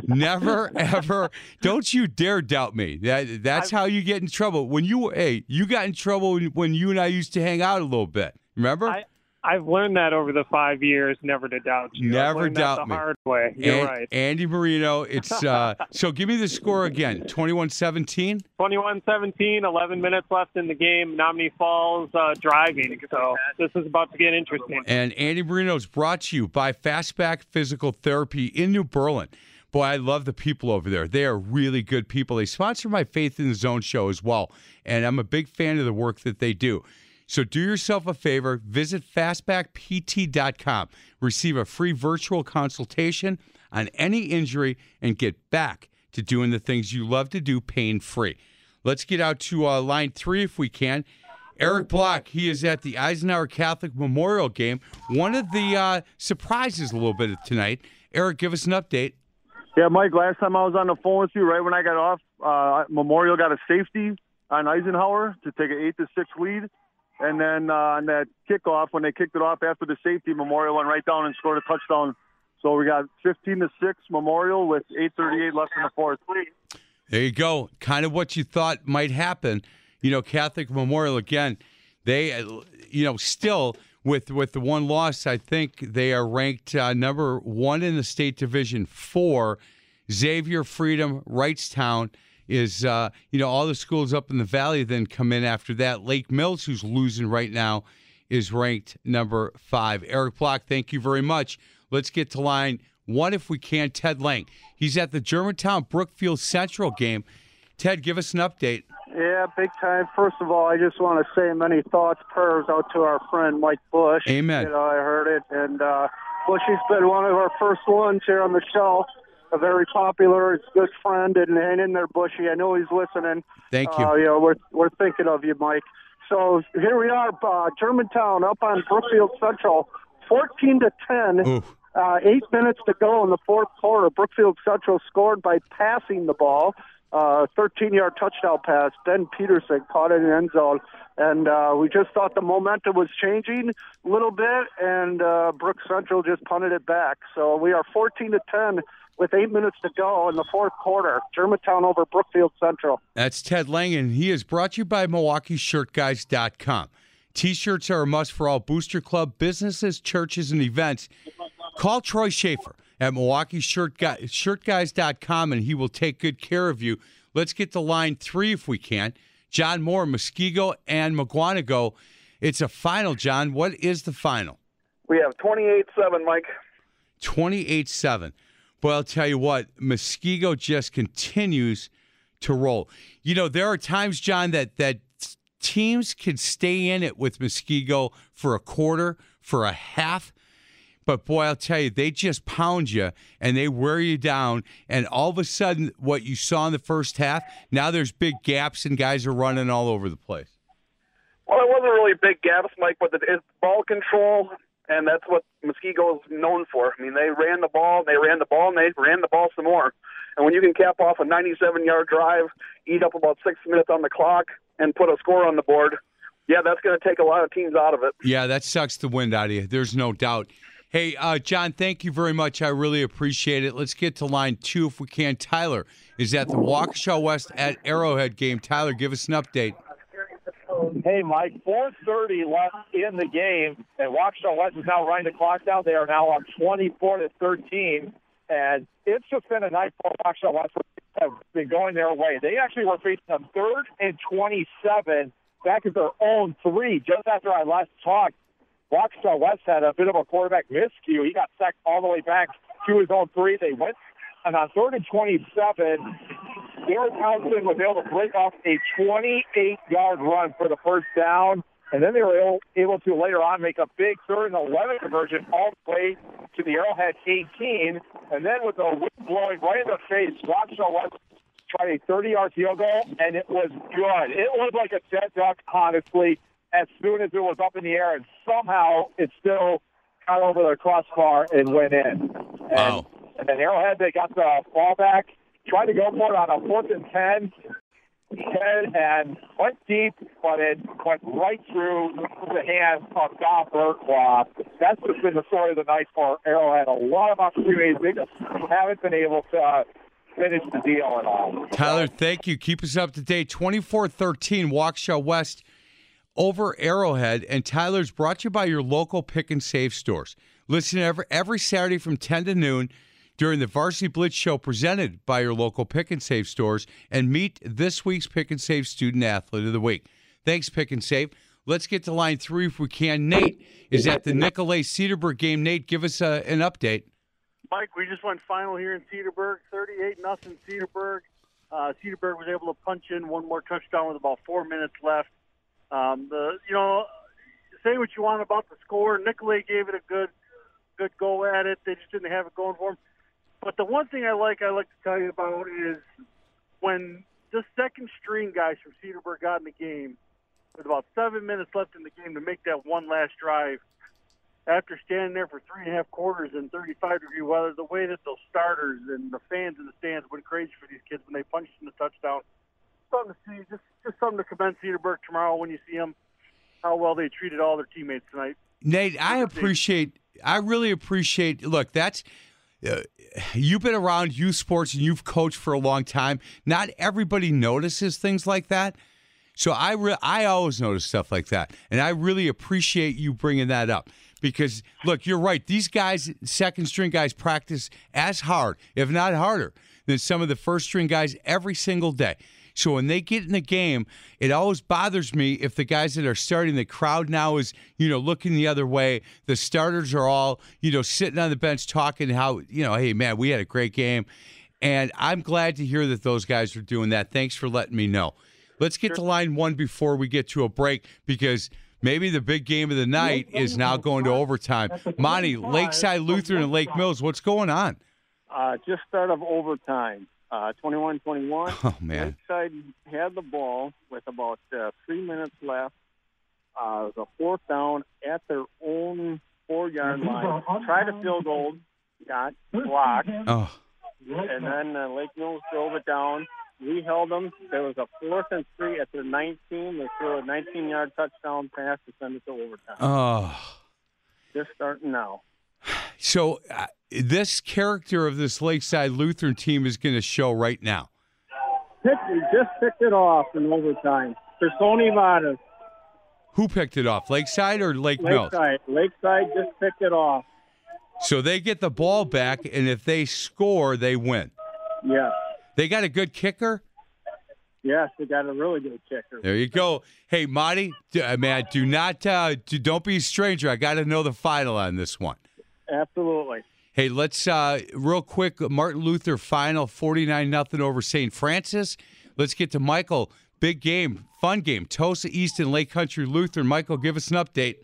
Never ever. Don't you dare doubt me. That that's how you get in trouble. When you hey you got in trouble when, when you and i used to hang out a little bit. Remember? I, I've learned that over the five years, never to doubt you. I've Never doubt that the me. hard way. You're An- right. andy marino it's uh so give me the score again 21-17 21-17, 11 minutes left in the game. Menomonee Falls uh, driving, so this is about to get interesting. And Andy Marino is brought to you by Fastback Physical Therapy in New Berlin. Boy, I love the people over there. They are really good people. They sponsor my Faith in the Zone show as well. And I'm a big fan of the work that they do. So do yourself a favor, visit fastbackpt.com, receive a free virtual consultation on any injury, and get back to doing the things you love to do pain free. Let's get out to uh, line three if we can. Eric Block, he is at the Eisenhower Catholic Memorial Game. One of the uh, surprises a little bit tonight. Eric, give us an update. Yeah, Mike, last time I was on the phone with you, right when I got off, uh, Memorial got a safety on Eisenhower to take an 8 to 6 lead. And then uh, on that kickoff, when they kicked it off after the safety, Memorial went right down and scored a touchdown. So we got 15 to 6 Memorial with 8.38 left in the fourth. There you go. Kind of what you thought might happen. You know, Catholic Memorial again. They, uh, you know, still with with the one loss, I think they are ranked uh, number one in the state division four. Xavier Freedom, Wrightstown is, uh, you know, all the schools up in the valley then come in after that. Lake Mills, who's losing right now, is ranked number five. Eric Block, thank you very much. Let's get to line one if we can. Ted Lang. He's at the Germantown Brookfield Central game. Ted, give us an update. Yeah, big time. First of all, I just want to say many thoughts, prayers out to our friend Mike Bush. Amen. You know, I heard it, and uh, Bushy's been one of our first ones here on the show. A very popular, good friend, and hang in there, Bushy. I know he's listening. Thank you. Uh, you know, we're we're thinking of you, Mike. So here we are, uh, Germantown up on Brookfield Central, fourteen to ten. Uh, eight minutes to go in the fourth quarter. Brookfield Central scored by passing the ball. Uh, 13-yard touchdown pass. Ben Peterson caught it in the end zone, and uh, we just thought the momentum was changing a little bit, and uh, Brook Central just punted it back. So we are 14 to 10 with eight minutes to go in the fourth quarter. Germantown over Brookfield Central. That's Ted Lang, and he is brought to you by MilwaukeeShirtGuys.com. T-shirts are a must for all Booster Club businesses, churches, and events. Call Troy Schaefer at MilwaukeeShirtGuys.com, and he will take good care of you. Let's get to line three if we can. John Moore, Muskego, and Mukwonago. It's a final, John. What is the final? We have 28 7, Mike. 28 7. But I'll tell you what, Muskego just continues to roll. You know, there are times, John, that that teams can stay in it with Muskego for a quarter, for a half. But boy, I'll tell you, they just pound you and they wear you down. And all of a sudden, what you saw in the first half, now there's big gaps and guys are running all over the place. Well, it wasn't really big gaps, Mike, but the, ball control, and that's what Muskego is known for. I mean, they ran the ball, they ran the ball, and they ran the ball some more. And when you can cap off a 97-yard drive, eat up about six minutes on the clock, and put a score on the board, yeah, that's going to take a lot of teams out of it. Yeah, that sucks the wind out of you. There's no doubt. Hey, uh, John, thank you very much. I really appreciate it. Let's get to line two if we can. Tyler is at the Waukesha West at Arrowhead game. Tyler, give us an update. Hey, Mike, 4.30 left in the game, and Waukesha West is now running the clock down. They are now up 24 to 13, and it's just been a night for Waukesha West. Have been going their way. They actually were facing a third and 27 back at their own three just after I last talked. Waukesha West had a bit of a quarterback miscue. He got sacked all the way back to his own three. They went, and on third and 27, Garrett Townsend was able to break off a 28-yard run for the first down, and then they were able, able to later on make a big third and 11 conversion all the way to the Arrowhead 18. And then with the wind blowing right in the face, Waukesha West tried a 30-yard field goal, and it was good. It was like a dead duck, honestly, as soon as it was up in the air, and somehow it still got over the crossbar and went in. Wow. And then Arrowhead, they got the ball back, tried to go for it on a fourth and 10, 10 and went deep, but it went right through the hands of Don Burklaw. That's just been the story of the night for Arrowhead. A lot of opportunities. They just haven't been able to uh, finish the deal at all. Tyler, thank you. Keep us up to date. 24 13, Waukesha West over Arrowhead. And Tyler's brought you by your local pick and save stores. Listen every, every Saturday from 10 to noon during the Varsity Blitz show presented by your local pick and save stores and meet this week's pick and save student athlete of the week. Thanks, Pick and Save. Let's get to line three if we can. Nate is at the Nicolet Cedarburg game. Nate, give us a, an update. Mike, we just went final here in Cedarburg, 38 nothing Cedarburg. Uh, Cedarburg was able to punch in one more touchdown with about four minutes left. Um, the you know, say what you want about the score. Nicolet gave it a good good go at it. They just didn't have it going for them. But the one thing I like, I like to tell you about is when the second string guys from Cedarburg got in the game, with about seven minutes left in the game to make that one last drive. After standing there for three and a half quarters in 35 degree weather, the way that those starters and the fans in the stands went crazy for these kids when they punched in the touchdown. Something to see, just just something to commend Cedarburg tomorrow when you see them, how well they treated all their teammates tonight. Nate, I appreciate. I really appreciate. Look, that's. Uh, you've been around youth sports and you've coached for a long time. Not everybody notices things like that. So I re- I always notice stuff like that, and I really appreciate you bringing that up because look, you're right. These guys, second string guys, practice as hard, if not harder, than some of the first string guys every single day. So when they get in the game, it always bothers me if the guys that are starting, the crowd now is, you know, looking the other way. The starters are all, you know, sitting on the bench talking how, you know, hey, man, we had a great game. And I'm glad to hear that those guys are doing that. Thanks for letting me know. Let's get to line one before we get to a break because maybe the big game of the night is now going to overtime. Monty, Lakeside Lutheran and Lake Mills, what's going on? Uh, just start of overtime. Uh, 21-21. Oh, man. Lakeside had the ball with about uh, three minutes left. Uh, it was a fourth down at their own four-yard line. Tried a field goal, got blocked. Oh. And then uh, Lake Mills drove it down. We held them. There was a fourth and three at their 19. They threw a 19-yard touchdown pass to send it to overtime. Oh. Just starting now. So uh, this character of this Lakeside Lutheran team is going to show right now. Pick, just picked it off in overtime. For Sony Vadas. Who picked it off, Lakeside or Lake Mills? Lakeside. Lakeside just picked it off. So they get the ball back, and if they score, they win. Yes. They got a good kicker. Yes, they got a really good kicker. There you go. Hey, Marty, uh, man, do not, uh, do, don't be a stranger. I got to know the final on this one. Absolutely. Hey, let's uh, real quick. Martin Luther final forty nine nothing over St. Francis. Let's get to Michael. Big game, fun game. Tosa East and Lake Country Lutheran. Michael, give us an update.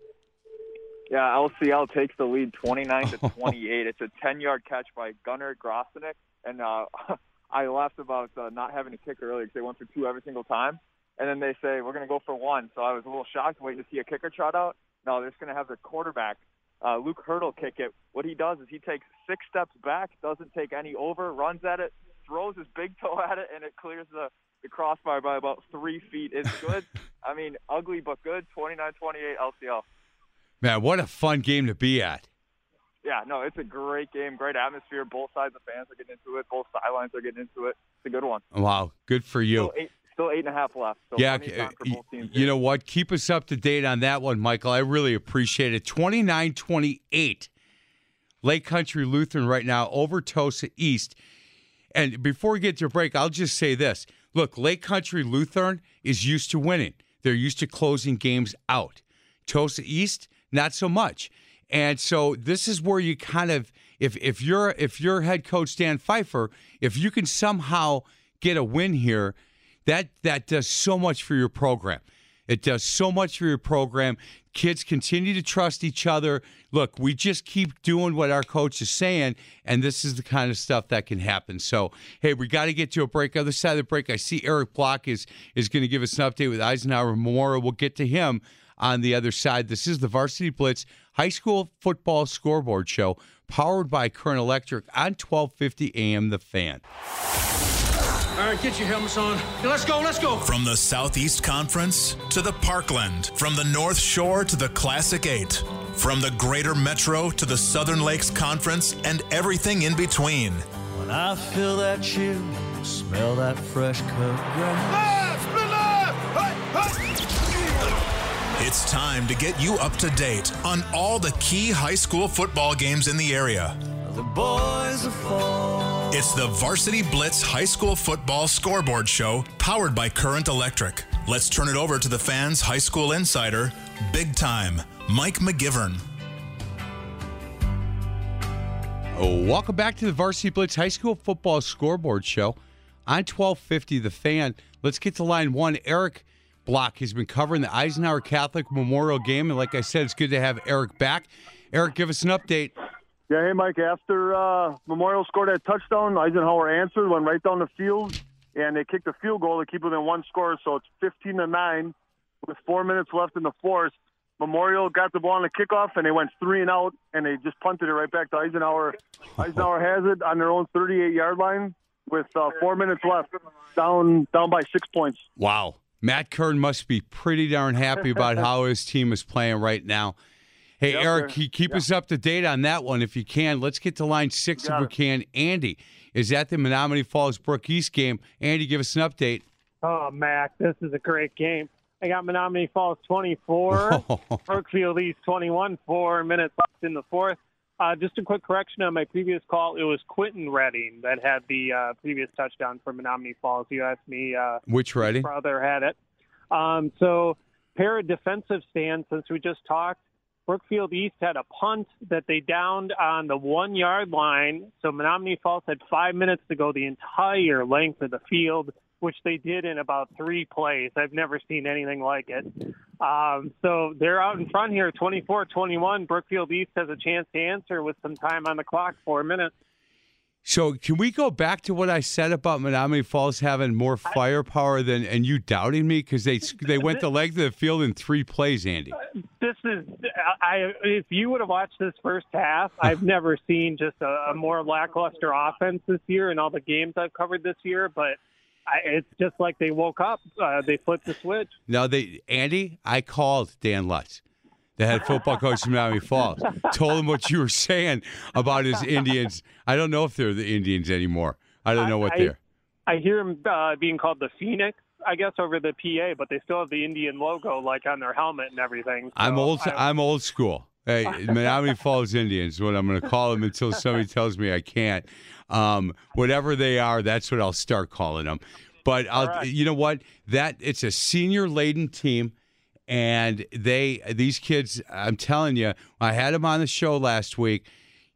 Yeah, LCL takes the lead 29 to 28. it's a 10-yard catch by Gunnar Grosenick, and uh, I laughed about uh, not having a kicker earlier because they went for two every single time, and then they say we're going to go for one. So I was a little shocked waiting to see a kicker trot out. No, they're just going to have the quarterback uh, Luke Hurdle kick it. What he does is he takes six steps back, doesn't take any over, runs at it, throws his big toe at it, and it clears the, the crossbar by about three feet. It's good. I mean, ugly but good. 29-28 LCL. Man, what a fun game to be at. Yeah, no, it's a great game, great atmosphere. Both sides of the fans are getting into it. Both sidelines are getting into it. It's a good one. Wow, good for you. Still eight, still eight and a half left. So yeah, plenty of time for y- both teams. you know what? Keep us up to date on that one, Michael. I really appreciate it. 29 28. Lake Country Lutheran right now over Tosa East. And before we get to a break, I'll just say this. Look, Lake Country Lutheran is used to winning. They're used to closing games out. Tosa East, not so much. And so this is where you kind of if if you're if you're head coach Dan Pfeiffer, if you can somehow get a win here, that that does so much for your program. It does so much for your program. Kids continue to trust each other. Look, we just keep doing what our coach is saying, and this is the kind of stuff that can happen. So, hey, we got to get to a break. Other side of the break, I see Eric Block is is going to give us an update with Eisenhower Memorial. We'll get to him on the other side. This is the Varsity Blitz High School Football Scoreboard Show, powered by Current Electric on 1250 AM The Fan. All right, get your helmets on. Let's go, let's go. From the Southeast Conference to the Parkland, from the North Shore to the Classic Eight, from the Greater Metro to the Southern Lakes Conference, and everything in between. When I feel that chill, smell that fresh cut grass. It's time to get you up to date on all the key high school football games in the area. The boys are fall. It's the Varsity Blitz High School Football Scoreboard Show, powered by Current Electric. Let's turn it over to the fans' high school insider, big time, Mike McGivern. Oh, welcome back to the Varsity Blitz High School Football Scoreboard Show on 1250 The Fan. Let's get to line one. Eric Block has been covering the Eisenhower Catholic Memorial Game, and like I said, it's good to have Eric back. Eric, give us an update. Yeah, hey Mike. After uh, Memorial scored that touchdown, Eisenhower answered, went right down the field, and they kicked a field goal to keep within one score. So it's 15 to nine, with four minutes left in the fourth. Memorial got the ball on the kickoff, and they went three and out, and they just punted it right back to Eisenhower. Eisenhower has it on their own 38 yard line with uh, four minutes left, down down by six points. Wow. Matt Kern must be pretty darn happy about how his team is playing right now. Hey, Yep, Eric, keep Yep. us up to date on that one if you can. Let's get to line six if we can. Andy is at the Menomonee Falls Brook East game. Andy, give us an update. Oh, Mac, this is a great game. I got Menomonee Falls 24, Brookfield East 21, four minutes left in the fourth. Uh, just a quick correction on my previous call. It was Quentin Redding that had the uh, previous touchdown for Menomonee Falls. You asked me uh, Which Redding? brother had it. Um, so, pair of defensive stands, since we just talked, Brookfield East had a punt that they downed on the one yard line. So, Menomonee Falls had five minutes to go the entire length of the field, which they did in about three plays. I've never seen anything like it. Um, so, they're out in front here 24 21. Brookfield East has a chance to answer with some time on the clock, four minutes. So, can we go back to what I said about Menomonee Falls having more firepower than, and you doubting me because they they went the length of the field in three plays, Andy? this is I if you would have watched this first half, I've never seen just a, a more lackluster offense this year in all the games I've covered this year. But I, it's just like they woke up, uh, they flipped the switch. No, they Andy, I called Dan Lutz, the head football coach from Miami Falls. Told him what you were saying about his Indians. I don't know if they're the Indians anymore. I don't know what I, they're. I hear them uh, being called the Phoenix, I guess, over the PA, but they still have the Indian logo like on their helmet and everything. I'm old. I'm old school. Hey, Menomonee Falls Indians. is What I'm going to call them until somebody tells me I can't. Um, whatever they are, that's what I'll start calling them. But I'll, you know what? That it's a senior laden team, and they these kids. I'm telling you, I had them on the show last week.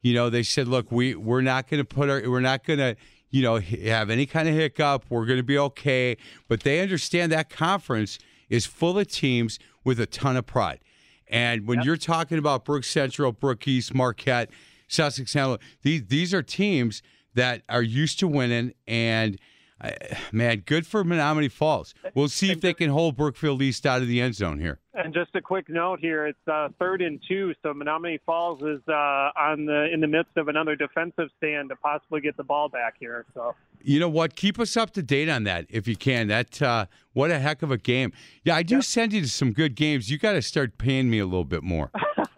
You know, they said, look, we we're not going to put our we're not going to you know have any kind of hiccup. We're going to be okay. But they understand that conference is full of teams with a ton of pride. And when you're talking about Brook Central, Brook East, Marquette, Sussex, Hamilton, these these are teams that are used to winning. And uh, man, good for Menomonee Falls. We'll see if they can hold Brookfield East out of the end zone here. And just a quick note here: it's uh, third and two, so Menomonee Falls is uh, on the in the midst of another defensive stand to possibly get the ball back here. So You know what? Keep us up to date on that if you can. That uh, what a heck of a game. Yeah, I do send you to some good games. You got to start paying me a little bit more.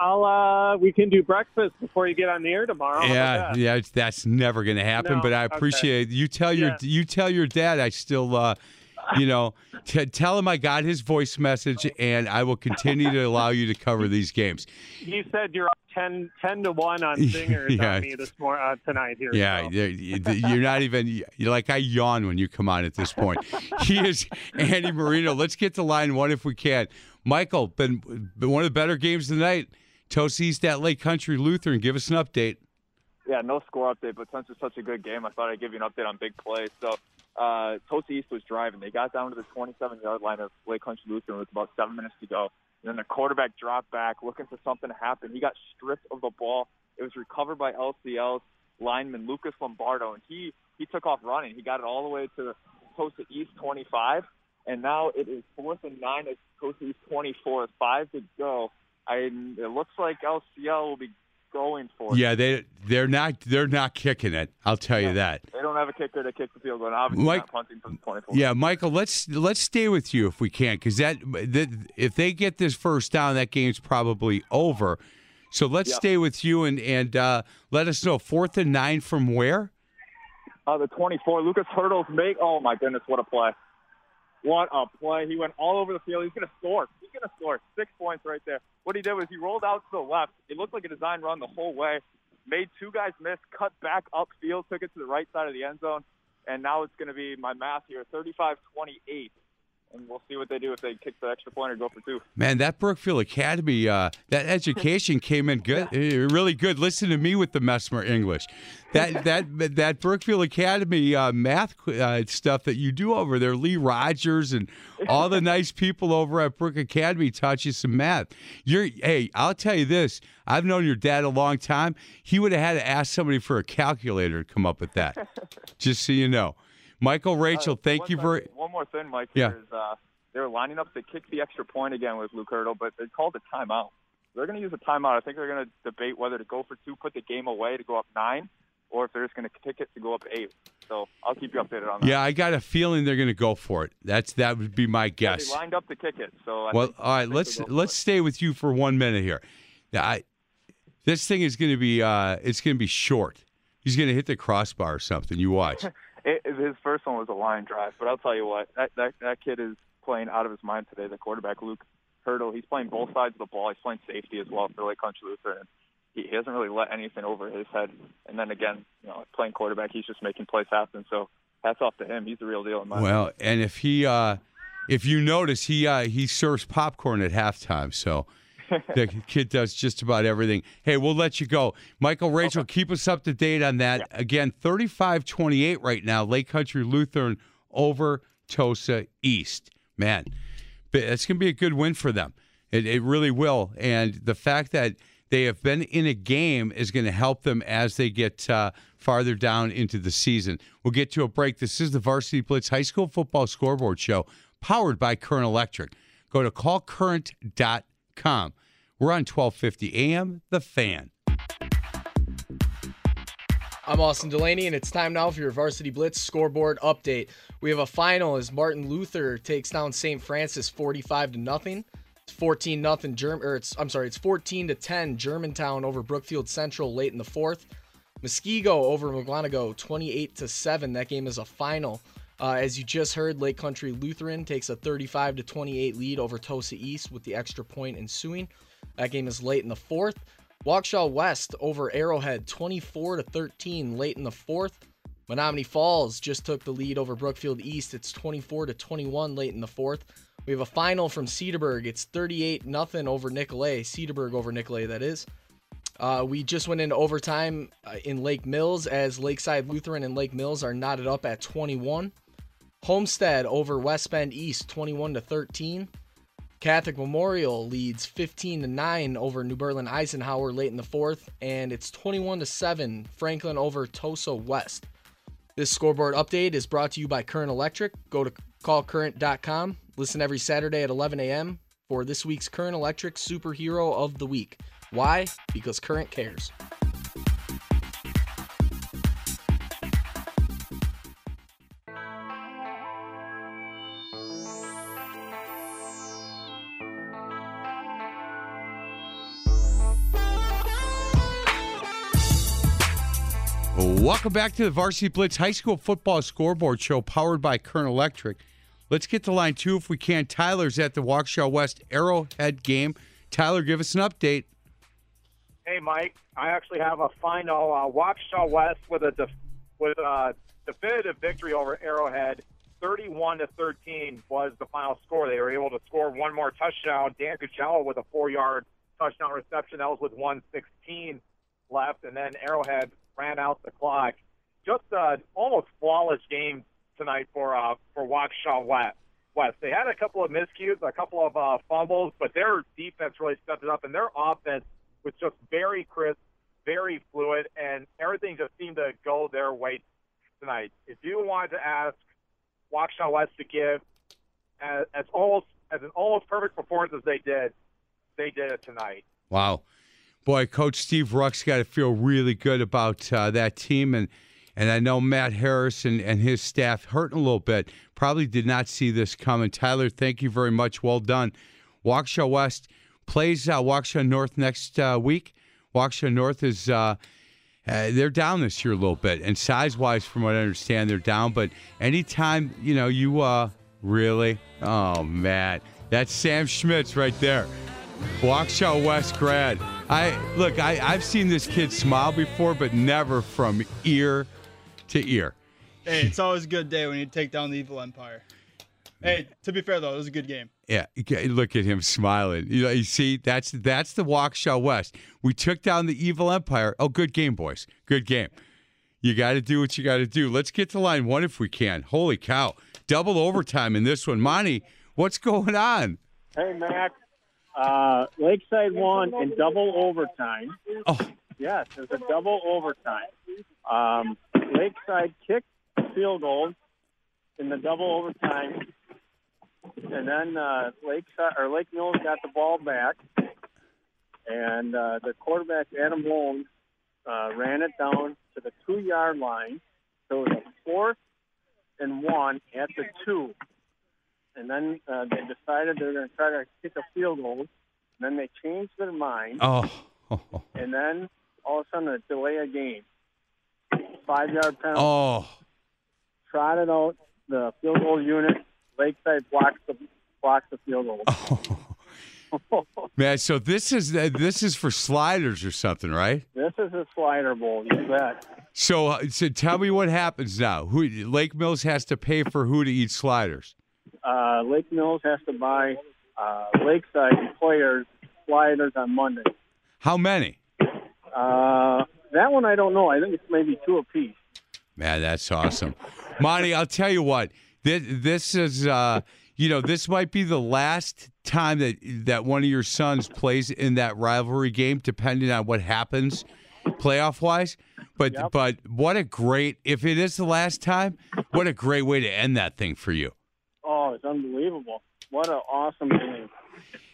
I'll uh, we can do breakfast before you get on the air tomorrow. Yeah, yeah, that's never going to happen. No, but I okay. appreciate you tell your Yeah. you tell your dad I still, uh, you know, t- tell him I got his voice message, and I will continue to allow you to cover these games. You said you're up 10, 10 to one on singers Yeah. on me this morning uh, tonight here. Yeah, so. you're you're not even you're like I yawn when you come on at this point. he is Andy Marino. Let's get to line one if we can. Michael, been, been one of the better games tonight. Tosa East at Lake Country Lutheran. Give us an update. Yeah, no score update, but since it's such a good game, I thought I'd give you an update on big plays. So, uh, East was driving. They got down to the 27-yard line of Lake Country Lutheran with about seven minutes to go. And then the quarterback dropped back, looking for something to happen. He got stripped of the ball. It was recovered by LCL's lineman Lucas Lombardo, and he he took off running. He got it all the way to Tosa East 25, and now it is fourth and nine at Tosa East 24. Five to go. I it looks like LCL will be going for it. Yeah, they they're not they're not kicking it. I'll tell you that. They don't have a kicker to kick the field goal. Obviously, Mike- not punting from 24. Yeah, Michael, let's let's stay with you if we can, because that, that if they get this first down, that game's probably over. So let's Yeah. stay with you and and uh, let us know fourth and nine from where. Uh, the 24, Lucas Hurdles make. Oh my goodness, what a play! What a play! He went all over the field. He's gonna score. He's gonna score six points right there. What he did was he rolled out to the left. It looked like a design run the whole way. Made two guys miss. Cut back upfield. Took it to the right side of the end zone. And now it's gonna be my math here: 35-28. And we'll see what they do if they kick the extra point or go for two. Man, that Brookfield Academy, uh, that education came in good, eh, really good. Listen to me with the Mesmer English. That that that Brookfield Academy uh, math uh, stuff that you do over there, Lee Rogers and all the nice people over at Brook Academy taught you some math. You're, hey, I'll tell you this. I've known your dad a long time. He would have had to ask somebody for a calculator to come up with that. Just so you know, Michael, Rachel, thank Uh, you for. One more thing, Mike. Yeah. Is, uh, they were lining up to kick the extra point again with Luke Hurdle, but they called a timeout. They're going to use a timeout. I think they're going to debate whether to go for two, put the game away to go up nine, or if they're just going to kick it to go up eight. So I'll keep you updated on that. Yeah, I got a feeling they're going to go for it. That's that would be my Yeah, guess. They lined up to kick it. So I Well, think, all right, let's let's stay with you for one minute here. Now, I, this thing is going to be uh, it's going to be short. He's going to hit the crossbar or something. You watch. It, his first one was a line drive, but I'll tell you what, that, that that kid is playing out of his mind today. The quarterback, Luke Hurdle, he's playing both sides of the ball. He's playing safety as well for Lake Country Lutheran. He, he hasn't really let anything over his head. And then again, you know, playing quarterback, he's just making plays happen. So hats off to him. He's the real deal in my well, and if he uh, if you notice, he uh, he serves popcorn at halftime. So. the kid does just about everything. Hey, we'll let you go. Michael, Rachel, keep us up to date on that. Again, 35 28 right now, Lake Country Lutheran over Tosa East. Man, it's going to be a good win for them. It, it really will. And the fact that they have been in a game is going to help them as they get uh, farther down into the season. We'll get to a break. This is the Varsity Blitz High School Football Scoreboard Show, powered by Current Electric. Go to callcurrent.com. We're on 1250 AM, The Fan. I'm Austin Delaney, and it's time now for your Varsity Blitz scoreboard update. We have a final as Martin Luther takes down St. Francis 45 to nothing. It's 14 nothing Germ or it's I'm sorry, it's 14 to 10 Germantown over Brookfield Central late in the fourth. Muskego over Mukwonago 28 to 7. That game is a final. Uh, as you just heard, Lake Country Lutheran takes a 35 to 28 lead over Tosa East with the extra point ensuing. That game is late in the fourth. Waukesha West over Arrowhead 24 to 13 late in the fourth. Menomonee Falls just took the lead over Brookfield East. It's 24 to 21 late in the fourth. We have a final from Cedarburg. It's 38 nothing over Nicolet. Cedarburg over Nicolet, that is. Uh, we just went into overtime uh, in Lake Mills as Lakeside Lutheran and Lake Mills are knotted up at 21. Homestead over West Bend East 21 to 13. Catholic Memorial leads 15 to 9 over New Berlin Eisenhower late in the fourth, and it's 21 to 7 Franklin over Tosa West. This scoreboard update is brought to you by Current Electric. Go to callcurrent.com. Listen every Saturday at 11 a.m. for this week's Current Electric Superhero of the Week. Why? Because Current cares. Welcome back to the Varsity Blitz High School Football Scoreboard Show powered by Current Electric. Let's get to line two if we can. Tyler's at the Waukesha West Arrowhead game. Tyler, give us an update. Hey, Mike. I actually have a final uh, Waukesha West with a def- with a definitive victory over Arrowhead. 31 to 13 was the final score. They were able to score one more touchdown. Dan Cuccello with a four-yard touchdown reception. That was with 116 left, and then Arrowhead ran out the clock. Just uh, almost flawless game tonight for uh, for Waukesha West. West. They had a couple of miscues, a couple of uh, fumbles, but their defense really stepped it up, and their offense was just very crisp, very fluid, and everything just seemed to go their way tonight. If you wanted to ask Waukesha West to give as, as almost as an almost perfect performance as they did, they did it tonight. Wow. Boy, Coach Steve Ruck's got to feel really good about uh, that team. And, and I know Matt Harris and, and his staff hurting a little bit. Probably did not see this coming. Tyler, thank you very much. Well done. Waukesha West plays uh, Waukesha North next uh, week. Waukesha North is uh, uh, they're down this year a little bit, and size wise, from what I understand, they're down. But anytime you know you uh, really, oh man, that's Sam Schmitz right there, Waukesha West grad. I look, I I've seen this kid smile before, but never from ear to ear. Hey, it's always a good day when you take down the evil empire. Hey, to be fair though, it was a good game. Yeah, look at him smiling. You know, you see, that's that's the Waukesha West. We took down the evil empire. Oh, good game, boys. Good game. You got to do what you got to do. Let's get to line one if we can. Holy cow! Double overtime in this one. Monty, what's going on? Hey, Mac. Uh, Lakeside won in double overtime. Oh. Yes, it was a double overtime. Um, Lakeside kicked the field goal in the double overtime, and then uh, Lakeside or Lake Mills got the ball back, and uh, the quarterback Adam Long uh, ran it down to the two-yard line. So it was a fourth and one at the two, and then uh, they decided they were going to try to kick a field goal. And then they changed their mind, Oh, and then all of a sudden a delay a game, five-yard penalty oh, trotted out the field goal unit. Lakeside blocks the blocks the field goal. Oh. man. So this is this is for sliders or something, right? This is a slider bowl, you bet. So, uh, so tell me what happens now. Who Lake Mills has to pay for who to eat sliders? Uh, Lake Mills has to buy uh, Lakeside players sliders on Monday. How many? Uh, that one I don't know. I think it's maybe two apiece. Man, that's awesome. Monty, I'll tell you what. This, this is, uh, you know, this might be the last time that that one of your sons plays in that rivalry game, depending on what happens playoff wise. But but what a great if it is the last time, what a great way to end that thing for you. Oh, it's unbelievable! What an awesome game.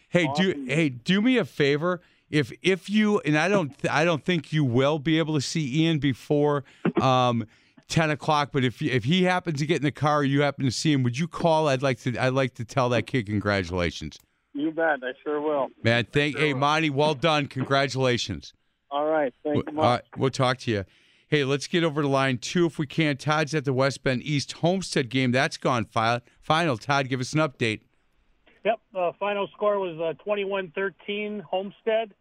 Hey, do hey, do me a favor. If if you and I don't I don't think you will be able to see Ian before um, ten o'clock. But if if he happens to get in the car, or you happen to see him, would you call? I'd like to I'd like to tell that kid congratulations, You bet. I sure will. man. Thank hey Monty, well done, congratulations. All right. Thank you right, we'll talk to you. Hey, let's get over to line two if we can. Todd's at the West Bend East Homestead game. That's gone fi- final. Todd, give us an update. Yep. Uh, final score was uh, 21-13 Homestead.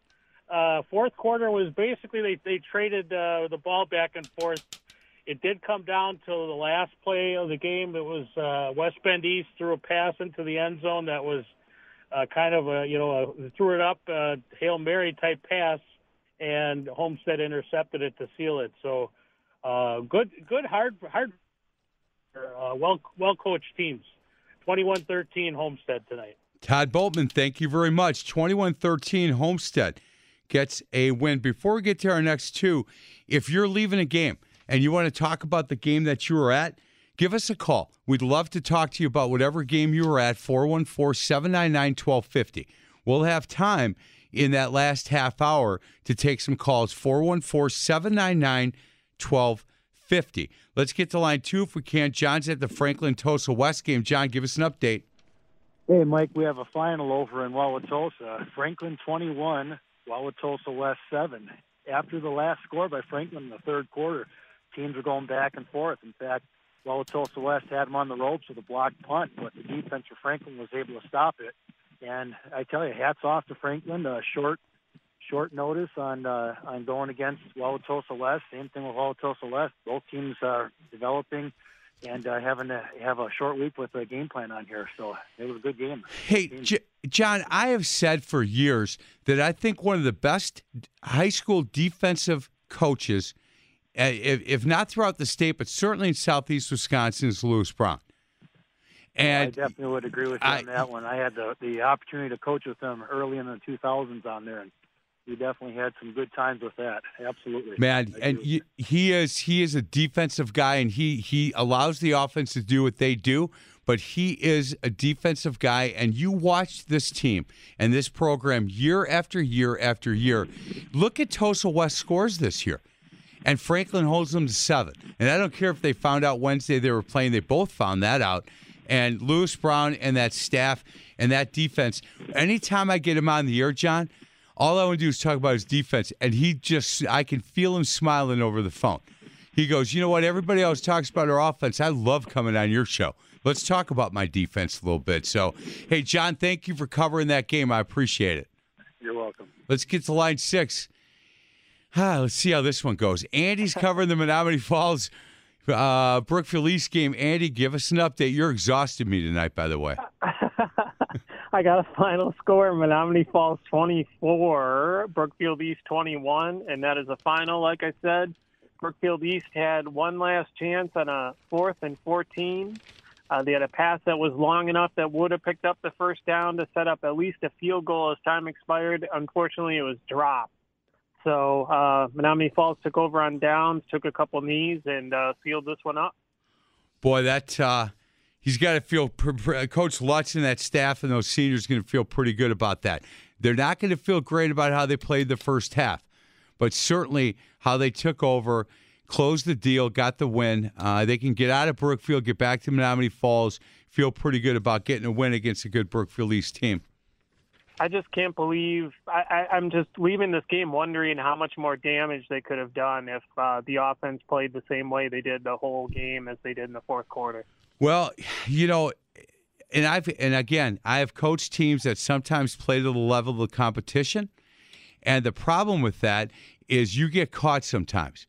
Uh, fourth quarter was basically they they traded uh, the ball back and forth. It did come down to the last play of the game. It was uh, West Bend East threw a pass into the end zone that was uh, kind of a you know a, threw it up uh, hail mary type pass, and Homestead intercepted it to seal it. So uh, good good hard hard uh, well well coached teams. 21-13 Homestead tonight. Todd Boltman, thank you very much. 21 13 Homestead gets a win. Before we get to our next two, if you're leaving a game and you want to talk about the game that you were at, give us a call. We'd love to talk to you about whatever game you were at, 414 799 1250. We'll have time in that last half hour to take some calls, 414 799 1250. Let's get to line two if we can. John's at the Franklin Tosa West game. John, give us an update. Hey, Mike, we have a final over in Wauwatosa. Franklin 21, Wauwatosa West 7. After the last score by Franklin in the third quarter, teams were going back and forth. In fact, Wauwatosa West had them on the ropes with a blocked punt, but the defense for Franklin was able to stop it. And I tell you, hats off to Franklin. Uh, short, short notice on uh, on going against Wauwatosa West. Same thing with Wauwatosa West. Both teams are developing and uh, having to have a short week with a game plan on here. So it was a good game. Hey, J- John, I have said for years that I think one of the best high school defensive coaches, if, if not throughout the state, but certainly in southeast Wisconsin, is Lewis Brown. And I definitely would agree with you I- on that one. I had the the opportunity to coach with him early in the 2000s on there, and we definitely had some good times with that. Absolutely, Man, I and he is he is a defensive guy, and he he allows the offense to do what they do. But he is a defensive guy, and you watch this team and this program year after year after year. Look at Tosa West scores this year, and Franklin holds them to seven. And I don't care if they found out Wednesday they were playing; they both found that out. And Lewis Brown and that staff and that defense. Anytime I get him on the air, John, all I want to do is talk about his defense, and he just, I can feel him smiling over the phone. He goes, You know what? Everybody else talks about our offense. I love coming on your show. Let's talk about my defense a little bit. So, hey, John, thank you for covering that game. I appreciate it. You're welcome. Let's get to line six. Ah, let's see how this one goes. Andy's covering the Menomonee Falls uh, Brookfield East game. Andy, give us an update. You're exhausting me tonight, by the way. I got a final score: Menomonee Falls 24, Brookfield East 21, and that is a final. Like I said, Brookfield East had one last chance on a fourth and 14. Uh, they had a pass that was long enough that would have picked up the first down to set up at least a field goal as time expired. Unfortunately, it was dropped. So uh, Menomonee Falls took over on downs, took a couple knees, and uh, sealed this one up. Boy, that uh, he's got to feel. pr- Coach Lutz and that staff and those seniors going to feel pretty good about that. They're not going to feel great about how they played the first half, but certainly how they took over, closed the deal, got the win. Uh, they can get out of Brookfield, get back to Menomonee Falls, feel pretty good about getting a win against a good Brookfield East team. I just can't believe I, I, I'm just leaving this game wondering how much more damage they could have done if uh, the offense played the same way they did the whole game as they did in the fourth quarter. Well, you know, and I've and again, I have coached teams that sometimes play to the level of the competition, and the problem with that is you get caught sometimes.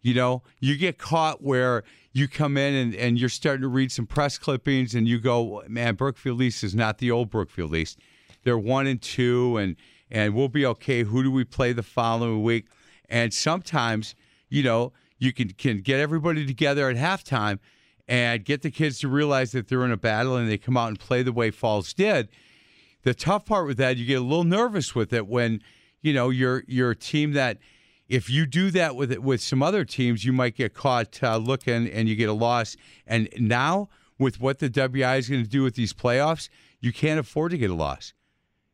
You know, you get caught where you come in and, and you're starting to read some press clippings and you go, man, Brookfield East is not the old Brookfield East. They're one and two and and we'll be okay. Who do we play the following week? And sometimes, you know, you can can get everybody together at halftime and get the kids to realize that they're in a battle and they come out and play the way Falls did. The tough part with that, you get a little nervous with it when, you know, you're a team that if you do that with it with some other teams, you might get caught uh, looking and you get a loss. And now with what the WI is going to do with these playoffs, you can't afford to get a loss.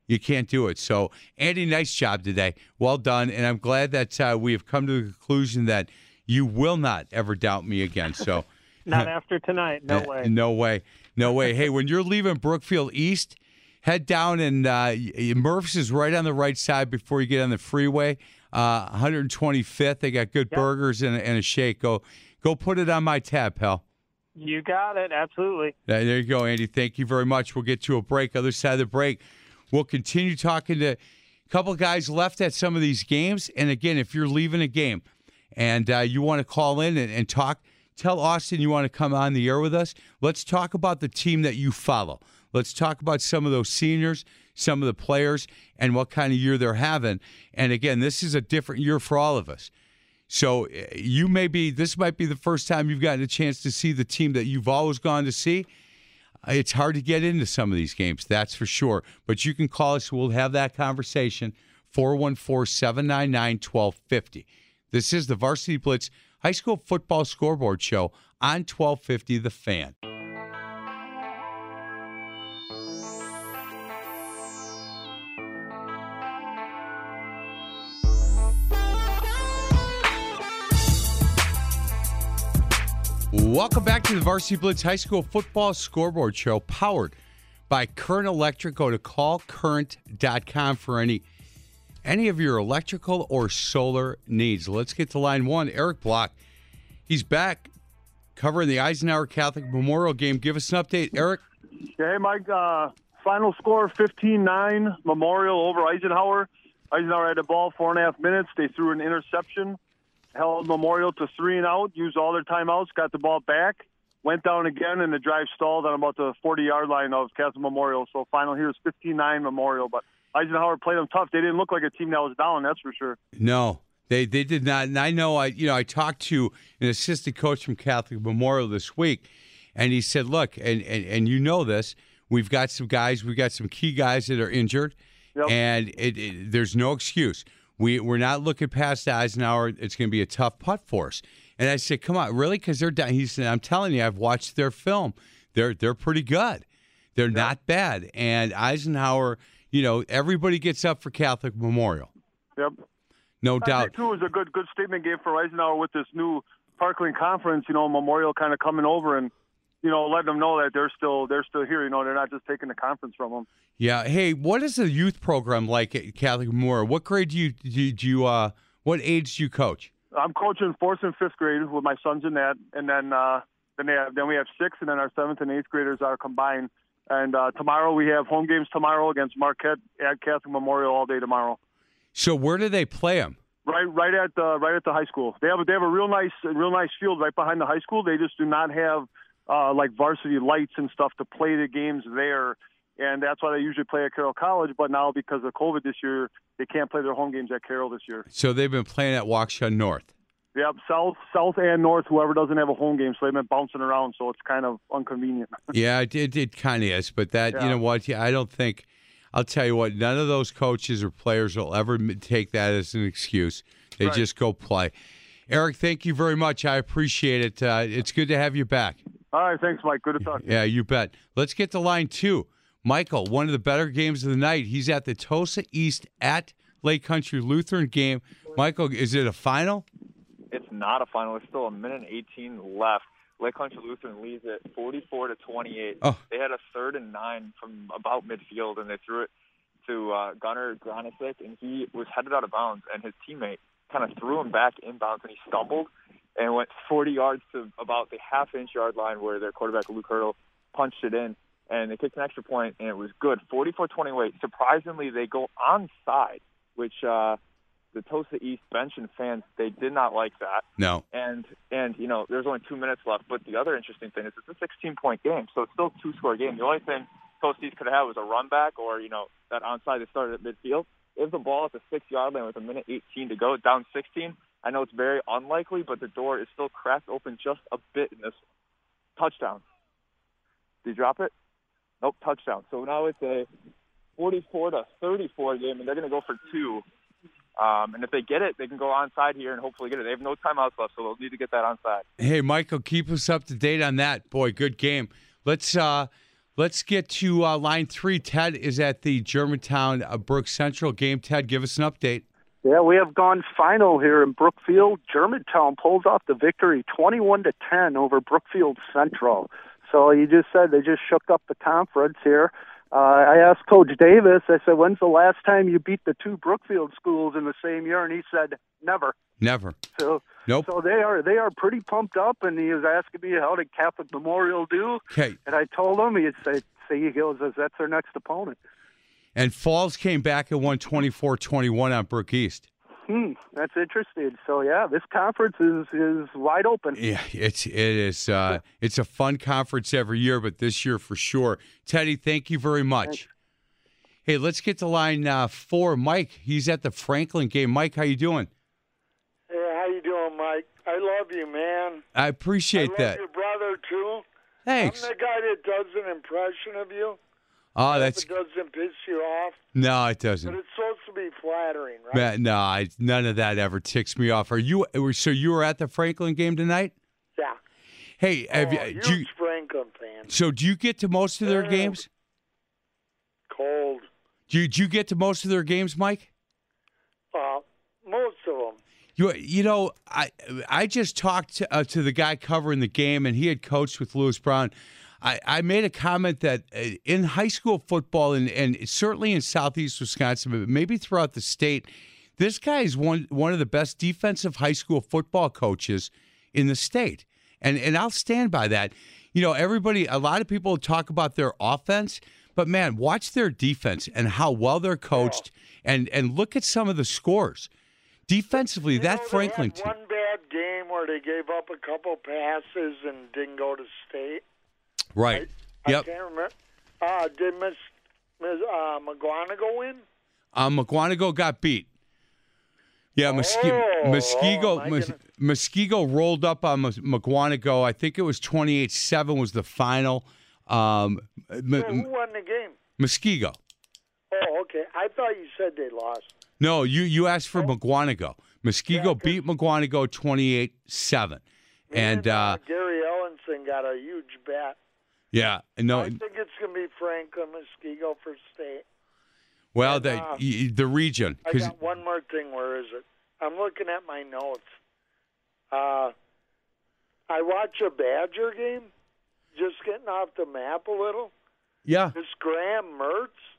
You can't do it. So, Andy, nice job today. Well done. And I'm glad that uh, we have come to the conclusion that you will not ever doubt me again. So, Not after tonight, no uh, way. No way. No way. hey, when you're leaving Brookfield East, head down and uh, Murph's is right on the right side before you get on the freeway. Uh, 125th. They got good burgers and a, and a shake. Go, go put it on my tab, pal. You got it, absolutely. There you go, Andy. Thank you very much. We'll get to a break. Other side of the break, we'll continue talking to a couple guys left at some of these games. And again, if you're leaving a game and uh, you want to call in and, and talk, tell Austin you want to come on the air with us. Let's talk about the team that you follow. Let's talk about some of those seniors, some of the players, and what kind of year they're having. And again, this is a different year for all of us. So uh, you may be, this might be the first time you've gotten a chance to see the team that you've always gone to see. It's hard to get into some of these games, that's for sure. But you can call us. We'll have that conversation. 414 799 1250. This is the Varsity Blitz High School Football Scoreboard Show on 1250 The Fan. Welcome back to the Varsity Blitz High School Football Scoreboard Show, powered by Current Electric. Go to callcurrent.com for any any of your electrical or solar needs. Let's get to line one. Eric Block, he's back covering the Eisenhower Catholic Memorial Game. Give us an update, Eric. Hey, Mike. Uh, final score 15 9, Memorial over Eisenhower. Eisenhower had the ball four and a half minutes. They threw an interception, held Memorial to three and out, used all their timeouts, got the ball back. went down again, and the drive stalled on about the 40 yard line of Catholic Memorial. So final here is 15 9 Memorial. But Eisenhower played them tough. They didn't look like a team that was down, that's for sure. No, they they did not. And I know I you know I talked to an assistant coach from Catholic Memorial this week, and he said, "Look, and and, and you know this, we've got some guys, we've got some key guys that are injured, Yep. and it, it, there's no excuse. We we're not looking past Eisenhower. It's going to be a tough putt for us." And I said, "Come on, really? Because they're down." He said, "I'm telling you, I've watched their film. They're they're pretty good. They're not bad." And Eisenhower, you know, everybody gets up for Catholic Memorial, Yep. no I doubt. too was a good good statement game for Eisenhower with this new Parkland conference. You know, Memorial kind of coming over and you know letting them know that they're still they're still here. You know, they're not just taking the conference from them. Yeah. Hey, what is the youth program like at Catholic Memorial? What grade do you do, do you uh what age do you coach? I'm coaching fourth and fifth grade with my sons in that, and then uh, then they have, then we have six, and then our seventh and eighth graders are combined. And uh, tomorrow we have home games tomorrow against Marquette at Catholic Memorial all day tomorrow. So where do they play them? Right, right at the right at the high school. They have a, they have a real nice real nice field right behind the high school. They just do not have uh, like varsity lights and stuff to play the games there, and that's why they usually play at Carroll College. But now because of COVID this year, they can't play their home games at Carroll this year. So they've been playing at Waukesha North. Yep, south, south, and north. Whoever doesn't have a home game, so they've been bouncing around. So it's kind of inconvenient. Yeah, it, it, it kind of is, but that you know what? Yeah, I don't think. I'll tell you what. None of those coaches or players will ever take that as an excuse. They Right. just go play. Eric, thank you very much. I appreciate it. Uh, it's good to have you back. All right, thanks, Mike. Good to talk. to you. Yeah, you bet. Let's get to line two. Michael, one of the better games of the night. He's at the Tosa East at Lake Country Lutheran game. Michael, is it a final? It's not a final. There's still a minute and 18 left. Lake Country Lutheran leads it 44 to 28. Oh. They had a third and nine from about midfield, and they threw it to uh, Gunnar Granisic, and he was headed out of bounds, and his teammate kind of threw him back inbounds, and he stumbled and went 40 yards to about the half-inch yard line where their quarterback Luke Hurdle punched it in, and they kicked an extra point, and it was good, 44-28. Surprisingly, they go onside, which uh, the Tosa East bench and fans they did not like that. No. And and you know, there's only two minutes left. But the other interesting thing is it's a 16 point game, so it's still a two score game. The only thing Tosa East could have was a run back or you know that onside that started at midfield. If the ball at the six yard line with a minute 18 to go, down 16, I know it's very unlikely, but the door is still cracked open just a bit in this touchdown. Did you drop it? Nope, touchdown. So now it's a 44 to 34 game, and they're going to go for two. Um, and if they get it, they can go onside here and hopefully get it. They have no timeouts left, so they'll need to get that onside. Hey, Michael, keep us up to date on that. Boy, good game. Let's uh let's get to uh, line three. Ted is at the Germantown uh, Brook Central game. Ted, give us an update. Yeah, we have gone final here in Brookfield. Germantown pulls off the victory 21 to 10 over Brookfield Central. So you just said they just shook up the conference here. Uh, I asked Coach Davis, I said, when's the last time you beat the two Brookfield schools in the same year? And he said, never. Never. So, Nope. so they are they are pretty pumped up. And he was asking me, how did Catholic Memorial do? Okay. And I told him, he said, see, he goes, that's their next opponent. And Falls came back and won 24-21 on Brook East. Hmm, that's interesting. So yeah, this conference is is wide open. Yeah, it's it is uh, it's a fun conference every year, but this year for sure. Teddy, thank you very much. Hey, let's get to line uh, four. Mike, he's at the Franklin game. Mike, how you doing? Hey, how you doing, Mike? I love you, man. I appreciate I love that. your brother too. Thanks. I'm the guy that does an impression of you. Oh, that's it doesn't piss you off, no, it doesn't. But it's supposed to be flattering, right? No, I, none of that ever ticks me off. Are you? So you were at the Franklin game tonight? Yeah. Hey, have oh, you, huge you? Franklin fan. So do you get to most of their games? Cold. Do you, do you get to most of their games, Mike? Uh, most of them. You, you know, I I just talked to, uh, to the guy covering the game, and he had coached with Lewis Brown. I, I made a comment that uh, in high school football, and, and certainly in southeast Wisconsin, but maybe throughout the state, this guy is one one of the best defensive high school football coaches in the state, and and I'll stand by that. You know, everybody, a lot of people talk about their offense, but man, watch their defense and how well they're coached, and and look at some of the scores. Defensively, that Franklin team. One bad game where they gave up a couple passes and didn't go to state? Right. I yep. can't remember. Uh, did Miss Miss uh, Mukwonago win? Um, Mukwonago got beat. Yeah, Muskego, Oh, Muskego, oh, Mus- Muskego rolled up on Mukwonago. I think it was 28-7 was the final. Um, who won the game? Muskego. Oh, okay. I thought you said they lost. No, you you asked for Mukwonago. Muskego beat Mukwonago 28-7. And uh, Gary Ellenson got a huge bat. yeah, no, I think it's going to be Franklin Muskego for state. well, and, the uh, the region I got one more thing. Where is it? I'm looking at my notes. Uh, I watch a Badger game, just getting off the map a little. yeah. This Graham Mertz.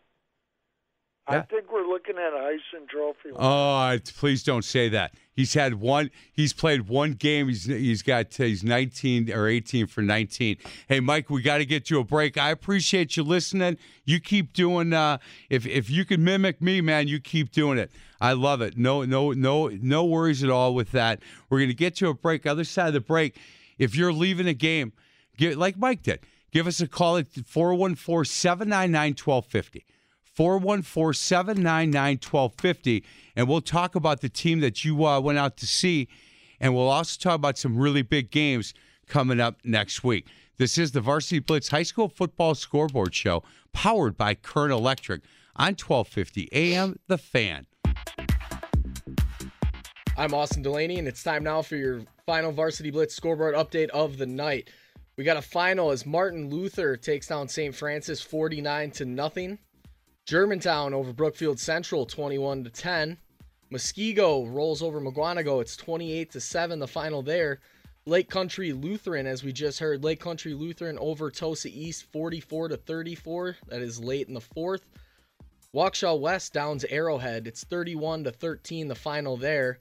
I Yeah. think we're looking at a Heisman Trophy. Oh, please don't say that. He's had one. He's played one game. He's he's got he's 19 or 18 for 19. Hey, Mike, we got to get you a break. I appreciate you listening. You keep doing. Uh, if if you can mimic me, man, you keep doing it. I love it. No no no no worries at all with that. We're gonna get you a break. Other side of the break, if you're leaving a game, get like Mike did. Give us a call at 414 799 1250. 414 799 1250. And we'll talk about the team that you uh, went out to see. And we'll also talk about some really big games coming up next week. This is the Varsity Blitz High School Football Scoreboard Show, powered by Current Electric on 1250 AM The Fan. I'm Austin Delaney, and it's time now for your final Varsity Blitz scoreboard update of the night. We got a final as Martin Luther takes down St. Francis 49 to nothing. Germantown over Brookfield Central 21 to 10. Muskego rolls over Mukwonago. It's 28 to 7 the final there. Lake Country Lutheran as we just heard Lake Country Lutheran over Tosa East 44 to 34. That is late in the 4th. Waukesha West downs Arrowhead. It's 31 to 13 the final there.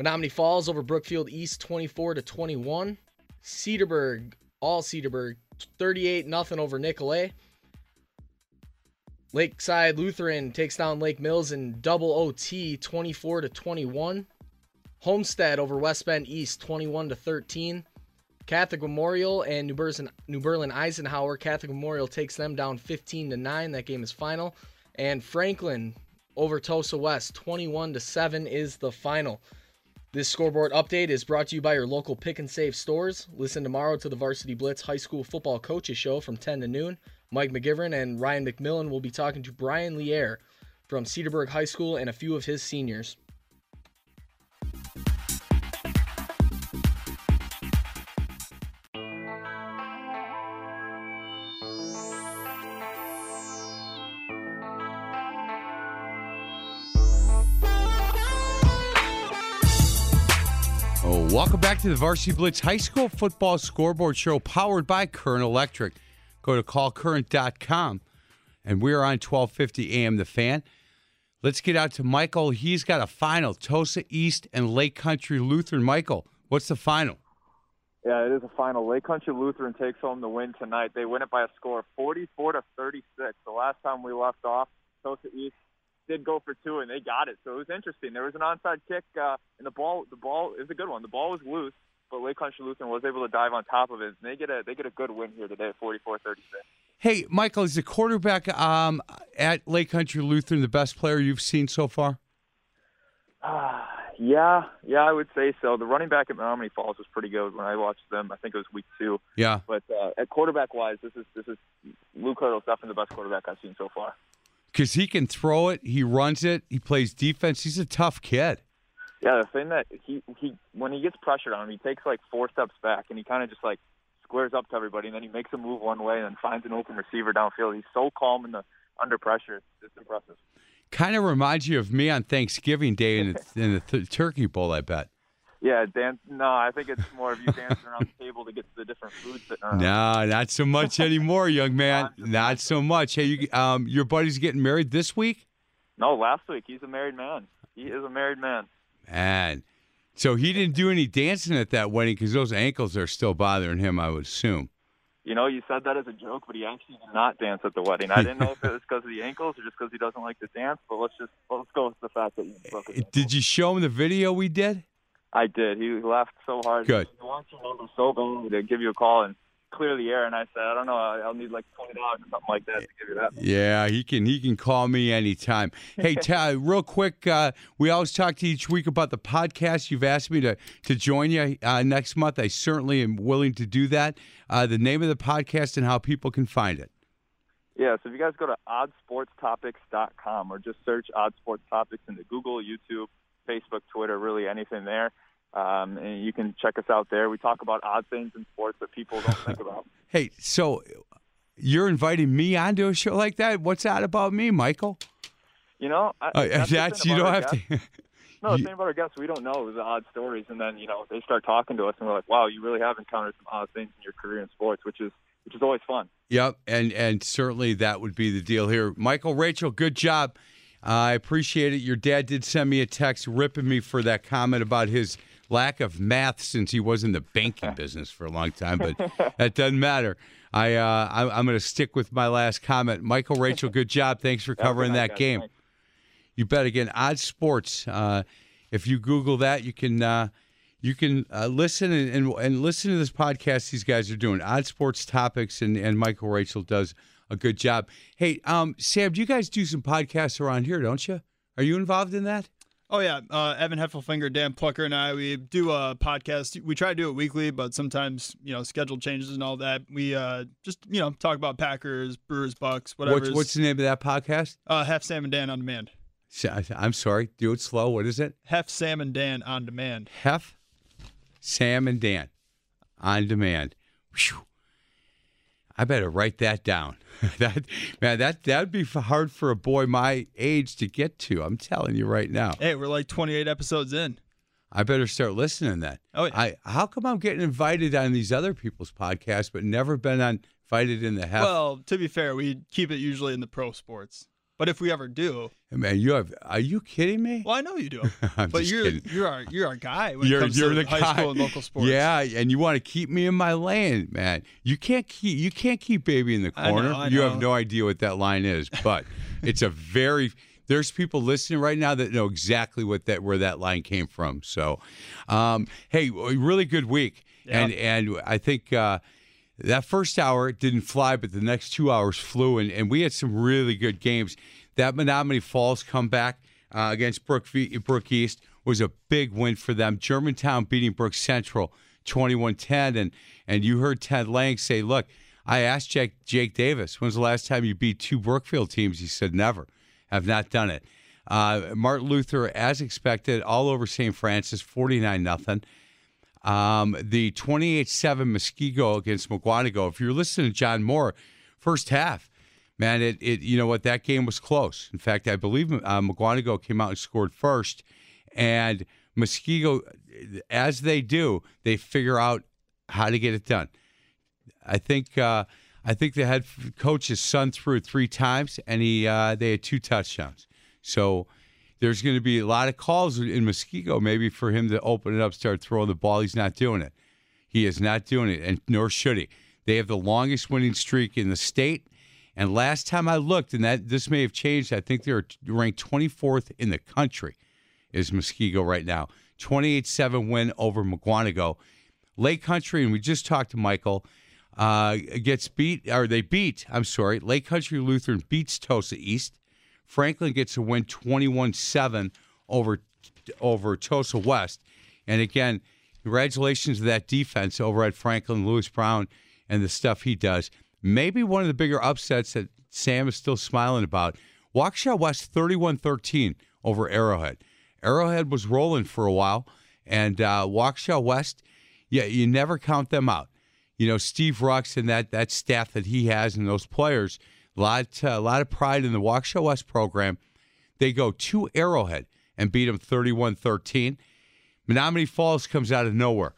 Menomonee Falls over Brookfield East 24 to 21. Cedarburg, all Cedarburg 38 nothing over Nicolet. Lakeside Lutheran takes down Lake Mills in double OT 24 to 21. Homestead over West Bend East 21 to 13. Catholic Memorial and New Berlin, New Berlin Eisenhower. Catholic Memorial takes them down 15 to 9. That game is final. And Franklin over Tosa West 21 to 7 is the final. This scoreboard update is brought to you by your local pick and save stores. Listen tomorrow to the Varsity Blitz High School Football Coaches Show from 10 to noon. Mike McGivern and Ryan McMillan will be talking to Brian Lier from Cedarburg High School and a few of his seniors. Oh, welcome back to the Varsity Blitz High School Football Scoreboard Show powered by Current Electric. Go to callcurrent.com and we're on 1250 AM The Fan. Let's get out to Michael. He's got a final Tosa East and Lake Country Lutheran. Michael, what's the final? Yeah, it is a final. Lake Country Lutheran takes home the win tonight. They win it by a score of 44 to 36. The last time we left off, Tosa East did go for two, and they got it. So it was interesting. There was an onside kick, uh, and the ball, the ball is a good one. The ball was loose, but Lake Country Lutheran was able to dive on top of it. And they get a they get a good win here today, 44-36. Hey, Michael, is the quarterback um, at Lake Country Lutheran the best player you've seen so far? Ah, yeah, yeah, I would say so. The running back at Menomonee Falls was pretty good when I watched them. I think it was week two. Yeah. But uh, at quarterback wise, this is this is Luke Hurdle's definitely the best quarterback I've seen so far. Because he can throw it, he runs it, he plays defense. He's a tough kid. Yeah, the thing that he he when he gets pressured on him, he takes like four steps back and he kind of just like squares up to everybody, and then he makes a move one way and then finds an open receiver downfield. He's so calm in the under pressure. It's, it's impressive. Kind of reminds you of me on Thanksgiving Day in the, in the th- Turkey Bowl, I bet. Yeah, dance. No, I think it's more of you dancing around the table to get to the different foods sitting around. No, not so much anymore, young man. Not so much. Hey, you, um, your buddy's getting married this week, No, last week he's a married man. He is a married man. And so he didn't do any dancing at that wedding because those ankles are still bothering him. I would assume. You know, you said that as a joke, but he actually did not dance at the wedding. I didn't know if it was because of the ankles or just because he doesn't like to dance. But let's just let's go with the fact that he broke his Did you show him the video we did? I did. He laughed so hard. Good. He wants your number so bad to give you a call and clear the air. And I said, I don't know, I'll need like twenty dollars or something like that to give you that. Yeah, he can he can call me anytime. Hey, Ta real quick, uh, we always talk to each week about the podcast. You've asked me to to join you uh, next month. I certainly am willing to do that. Uh, the name of the podcast and how people can find it. Yeah, so if you guys go to oddsportstopics.com or just search Odd Sports Topics into Google, YouTube, Facebook, Twitter, really anything there. Um, and you can check us out there. We talk about odd things in sports that people don't think about. Hey, so you're inviting me onto a show like that? What's that about me, Michael? You know, I, Uh, that's that's you don't have guests. to. No, the You- thing about our guests, we don't know the odd stories, and then you know they start talking to us, and we're like, "Wow, you really have encountered some odd things in your career in sports," which is which is always fun. Yep, and and certainly that would be the deal here. Michael, Rachel, good job. Uh, I appreciate it. Your dad did send me a text ripping me for that comment about his lack of math since he was in the banking business for a long time, but that doesn't matter. I, uh, I I'm going to stick with my last comment. Michael, Rachel, good job. Thanks for Have a good covering that game. Thanks. You bet again. Odd Sports. Uh, if you Google that, you can uh, you can uh, listen and, and and listen to this podcast. These guys are doing Odd Sports topics, and and Michael Rachel does a good job. Hey, um, Sam, do you guys do some podcasts around here? Don't you? Are you involved in that? Oh yeah, uh, Evan Heffelfinger, Dan Plucker, and I we do a podcast. We try to do it weekly, but sometimes you know schedule changes and all that. We uh, just you know talk about Packers, Brewers, Bucks, whatever. What's, what's the name of that podcast? uh, Hef Sam and Dan on demand? I'm sorry. Do it slow. What is it? Hef Sam and Dan on demand. Hef, Sam, and Dan on demand. Whew. I better write that down. that man, that that'd be hard for a boy my age to get to. I'm telling you right now. Hey, we're like 28 episodes in. I better start listening then. Oh, yeah. I how come I'm getting invited on these other people's podcasts, but never been on invited in the Hef? Well, to be fair, we keep it usually in the pro sports. But if we ever do, man, you have. Are you kidding me? well, I know you do. I'm but just you're kidding. you're our you're our guy when you're it comes you're to the high guy. school and local sports. Yeah, and you want to keep me in my lane, man. You can't keep you can't keep baby in the I know, corner. I You have no idea what that line is, but it's a very there's people listening right now that know exactly what that where that line came from. So, um, hey, really good week, and and I think. Uh, that first hour didn't fly, but the next two hours flew, and, and we had some really good games. That Menomonee Falls comeback uh, against Brook, Brook East was a big win for them. Germantown beating Brook Central 21-10, and and you heard Ted Lang say, "Look, I asked Jake Jake Davis, when's the last time you beat two Brookfield teams?" He said, "Never, have not done it." Uh, Martin Luther, as expected, all over St. Francis, 49 nothing. Um, the 28 7 Muskego against Mukwonago. If you're listening to John Moore, first half, man, it, it you know what, that game was close. In fact, I believe uh, Mukwonago came out and scored first. And Muskego, as they do, they figure out how to get it done. I think uh, I think the head coach's son threw three times, and he uh, they had two touchdowns. So there's going to be a lot of calls in Muskego, maybe for him to open it up, start throwing the ball. He's not doing it. He is not doing it, and nor should he. They have the longest winning streak in the state. And last time I looked, and that this may have changed, I think they're ranked 24th in the country. Is Muskego right now 28-7 win over Mukwonago. Lake Country, and we just talked to Michael, uh, gets beat, or they beat, I'm sorry, Lake Country Lutheran beats Tosa East. Franklin gets a win 21 7 over, over Tosa West. And again, congratulations to that defense over at Franklin, Lewis Brown, and the stuff he does. Maybe one of the bigger upsets that Sam is still smiling about. Waukesha West 31 13 over Arrowhead. Arrowhead was rolling for a while, and uh, Waukesha West, yeah, you never count them out. You know, Steve Rux and that that staff that he has and those players, lot, uh, a lot of pride in the Waukesha West program. They go to Arrowhead and beat them 31 13. Menomonee Falls comes out of nowhere.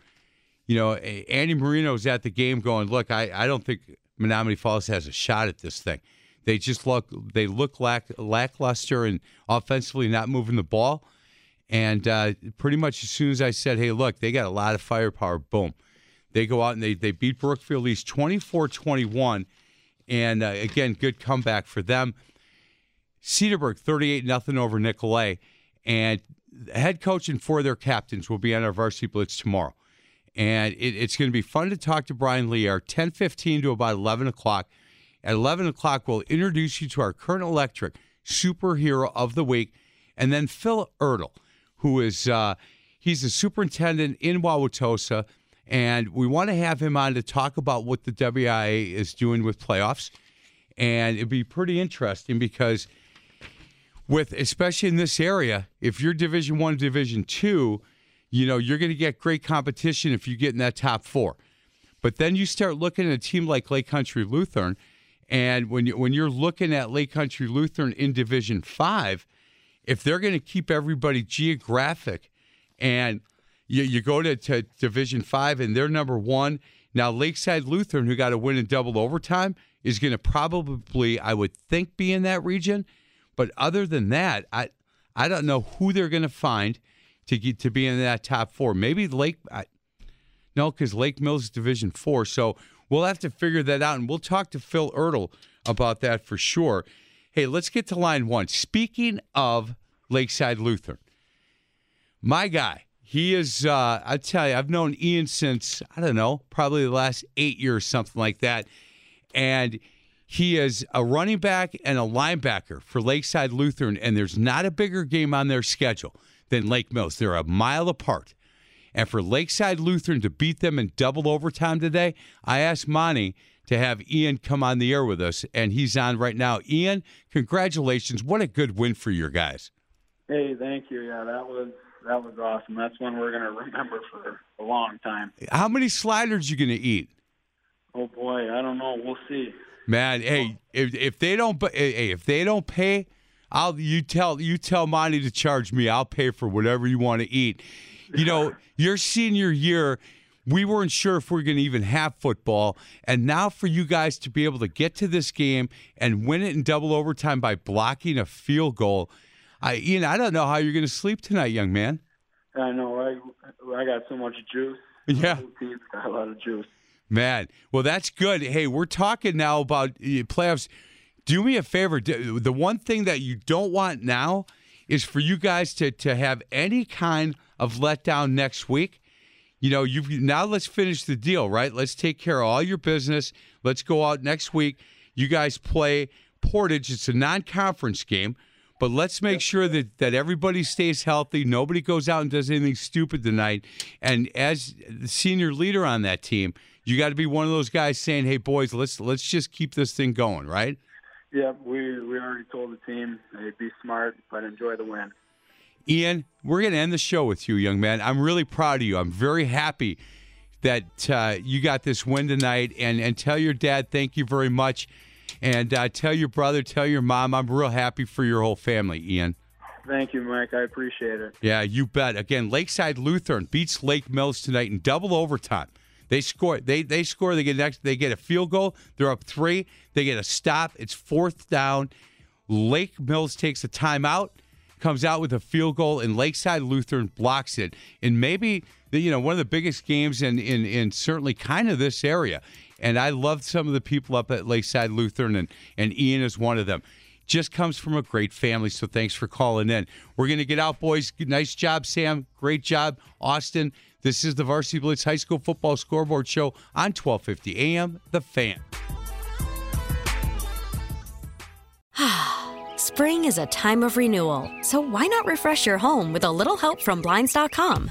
You know, Andy Marino's at the game going, look, I, I don't think Menomonee Falls has a shot at this thing. They just look they look lack, lackluster and offensively not moving the ball. And uh, pretty much as soon as I said, hey, look, they got a lot of firepower, boom. They go out and they, they beat Brookfield East 24 21. And uh, again, good comeback for them. Cedarburg 38 nothing over Nicolet. And head coach and four of their captains will be on our varsity blitz tomorrow. And it, it's going to be fun to talk to Brian Lear, 10:15 to about 11 o'clock. At 11 o'clock, we'll introduce you to our current electric superhero of the week, and then Phil Ertl, who is uh, he's the superintendent in Wauwatosa, and we want to have him on to talk about what the WIAA is doing with playoffs, and it'd be pretty interesting because with especially in this area, if you're Division One, Division Two, you know you're going to get great competition if you get in that top four. But then you start looking at a team like Lake Country Lutheran, and when you, when you're looking at Lake Country Lutheran in Division Five, if they're going to keep everybody geographic, and you, you go to, to Division Five and they're number one. Now Lakeside Lutheran, who got a win in double overtime, is going to probably, I would think, be in that region. But other than that, I I don't know who they're going to find to get to be in that top four. Maybe Lake. I, no, because Lake Mills is Division Four, so we'll have to figure that out, and we'll talk to Phil Ertl about that for sure. Hey, let's get to line one. Speaking of Lakeside Lutheran, my guy, he is. Uh, I tell you, I've known Ian since I don't know, probably the last eight years, something like that, and he is a running back and a linebacker for Lakeside Lutheran, and there's not a bigger game on their schedule than Lake Mills. They're a mile apart. And for Lakeside Lutheran to beat them in double overtime today, I asked Monty to have Ian come on the air with us, and he's on right now. Ian, congratulations. What a good win for your guys. Hey, thank you. Yeah, that was that was awesome. That's one we're going to remember for a long time. How many sliders you going to eat? Oh boy, I don't know. We'll see. Man, hey, if, if they don't, hey, if they don't pay, I'll you tell you tell Monty to charge me. I'll pay for whatever you want to eat. You know, your senior year, we weren't sure if we are going to even have football, and now for you guys to be able to get to this game and win it in double overtime by blocking a field goal, I Ian, I don't know how you're going to sleep tonight, young man. I know. I I got so much juice. Yeah, got a lot of juice. Man, well, that's good. Hey, we're talking now about uh, playoffs. Do me a favor. The one thing that you don't want now is for you guys to to have any kind of letdown next week. You know, you've now let's finish the deal, right? Let's take care of all your business. Let's go out next week. You guys play Portage. It's a non-conference game, but let's make sure that that everybody stays healthy. Nobody goes out and does anything stupid tonight. And as the senior leader on that team, you got to be one of those guys saying, "Hey, boys, let's let's just keep this thing going," right? Yeah, we we already told the team, "Hey, be smart, but enjoy the win." Ian, we're going to end the show with you, young man. I'm really proud of you. I'm very happy that uh, you got this win tonight, and and tell your dad thank you very much, and uh, tell your brother, tell your mom, I'm real happy for your whole family, Ian. Thank you, Mike. I appreciate it. Yeah, you bet. Again, Lakeside Lutheran beats Lake Mills tonight in double overtime. They score. They they score. They get next. They get a field goal. They're up three. They get a stop. It's fourth down. Lake Mills takes a timeout, comes out with a field goal, and Lakeside Lutheran blocks it. And maybe you know one of the biggest games in in in certainly kind of this area. And I love some of the people up at Lakeside Lutheran, and and Ian is one of them just comes from a great family. So thanks for calling in. We're going to get out, boys. Nice job, Sam. Great job, Austin. This is the Varsity Blitz High School Football Scoreboard Show on 1250 AM, The Fan. Spring is a time of renewal, so why not refresh your home with a little help from Blinds.com?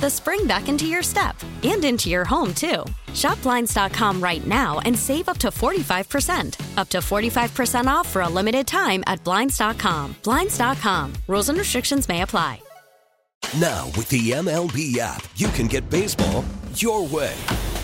the spring back into your step and into your home, too. Shop Blinds.com right now and save up to 45%. Up to 45% off for a limited time at Blinds.com. Blinds.com. Rules and restrictions may apply. Now, with the MLB app, you can get baseball your way.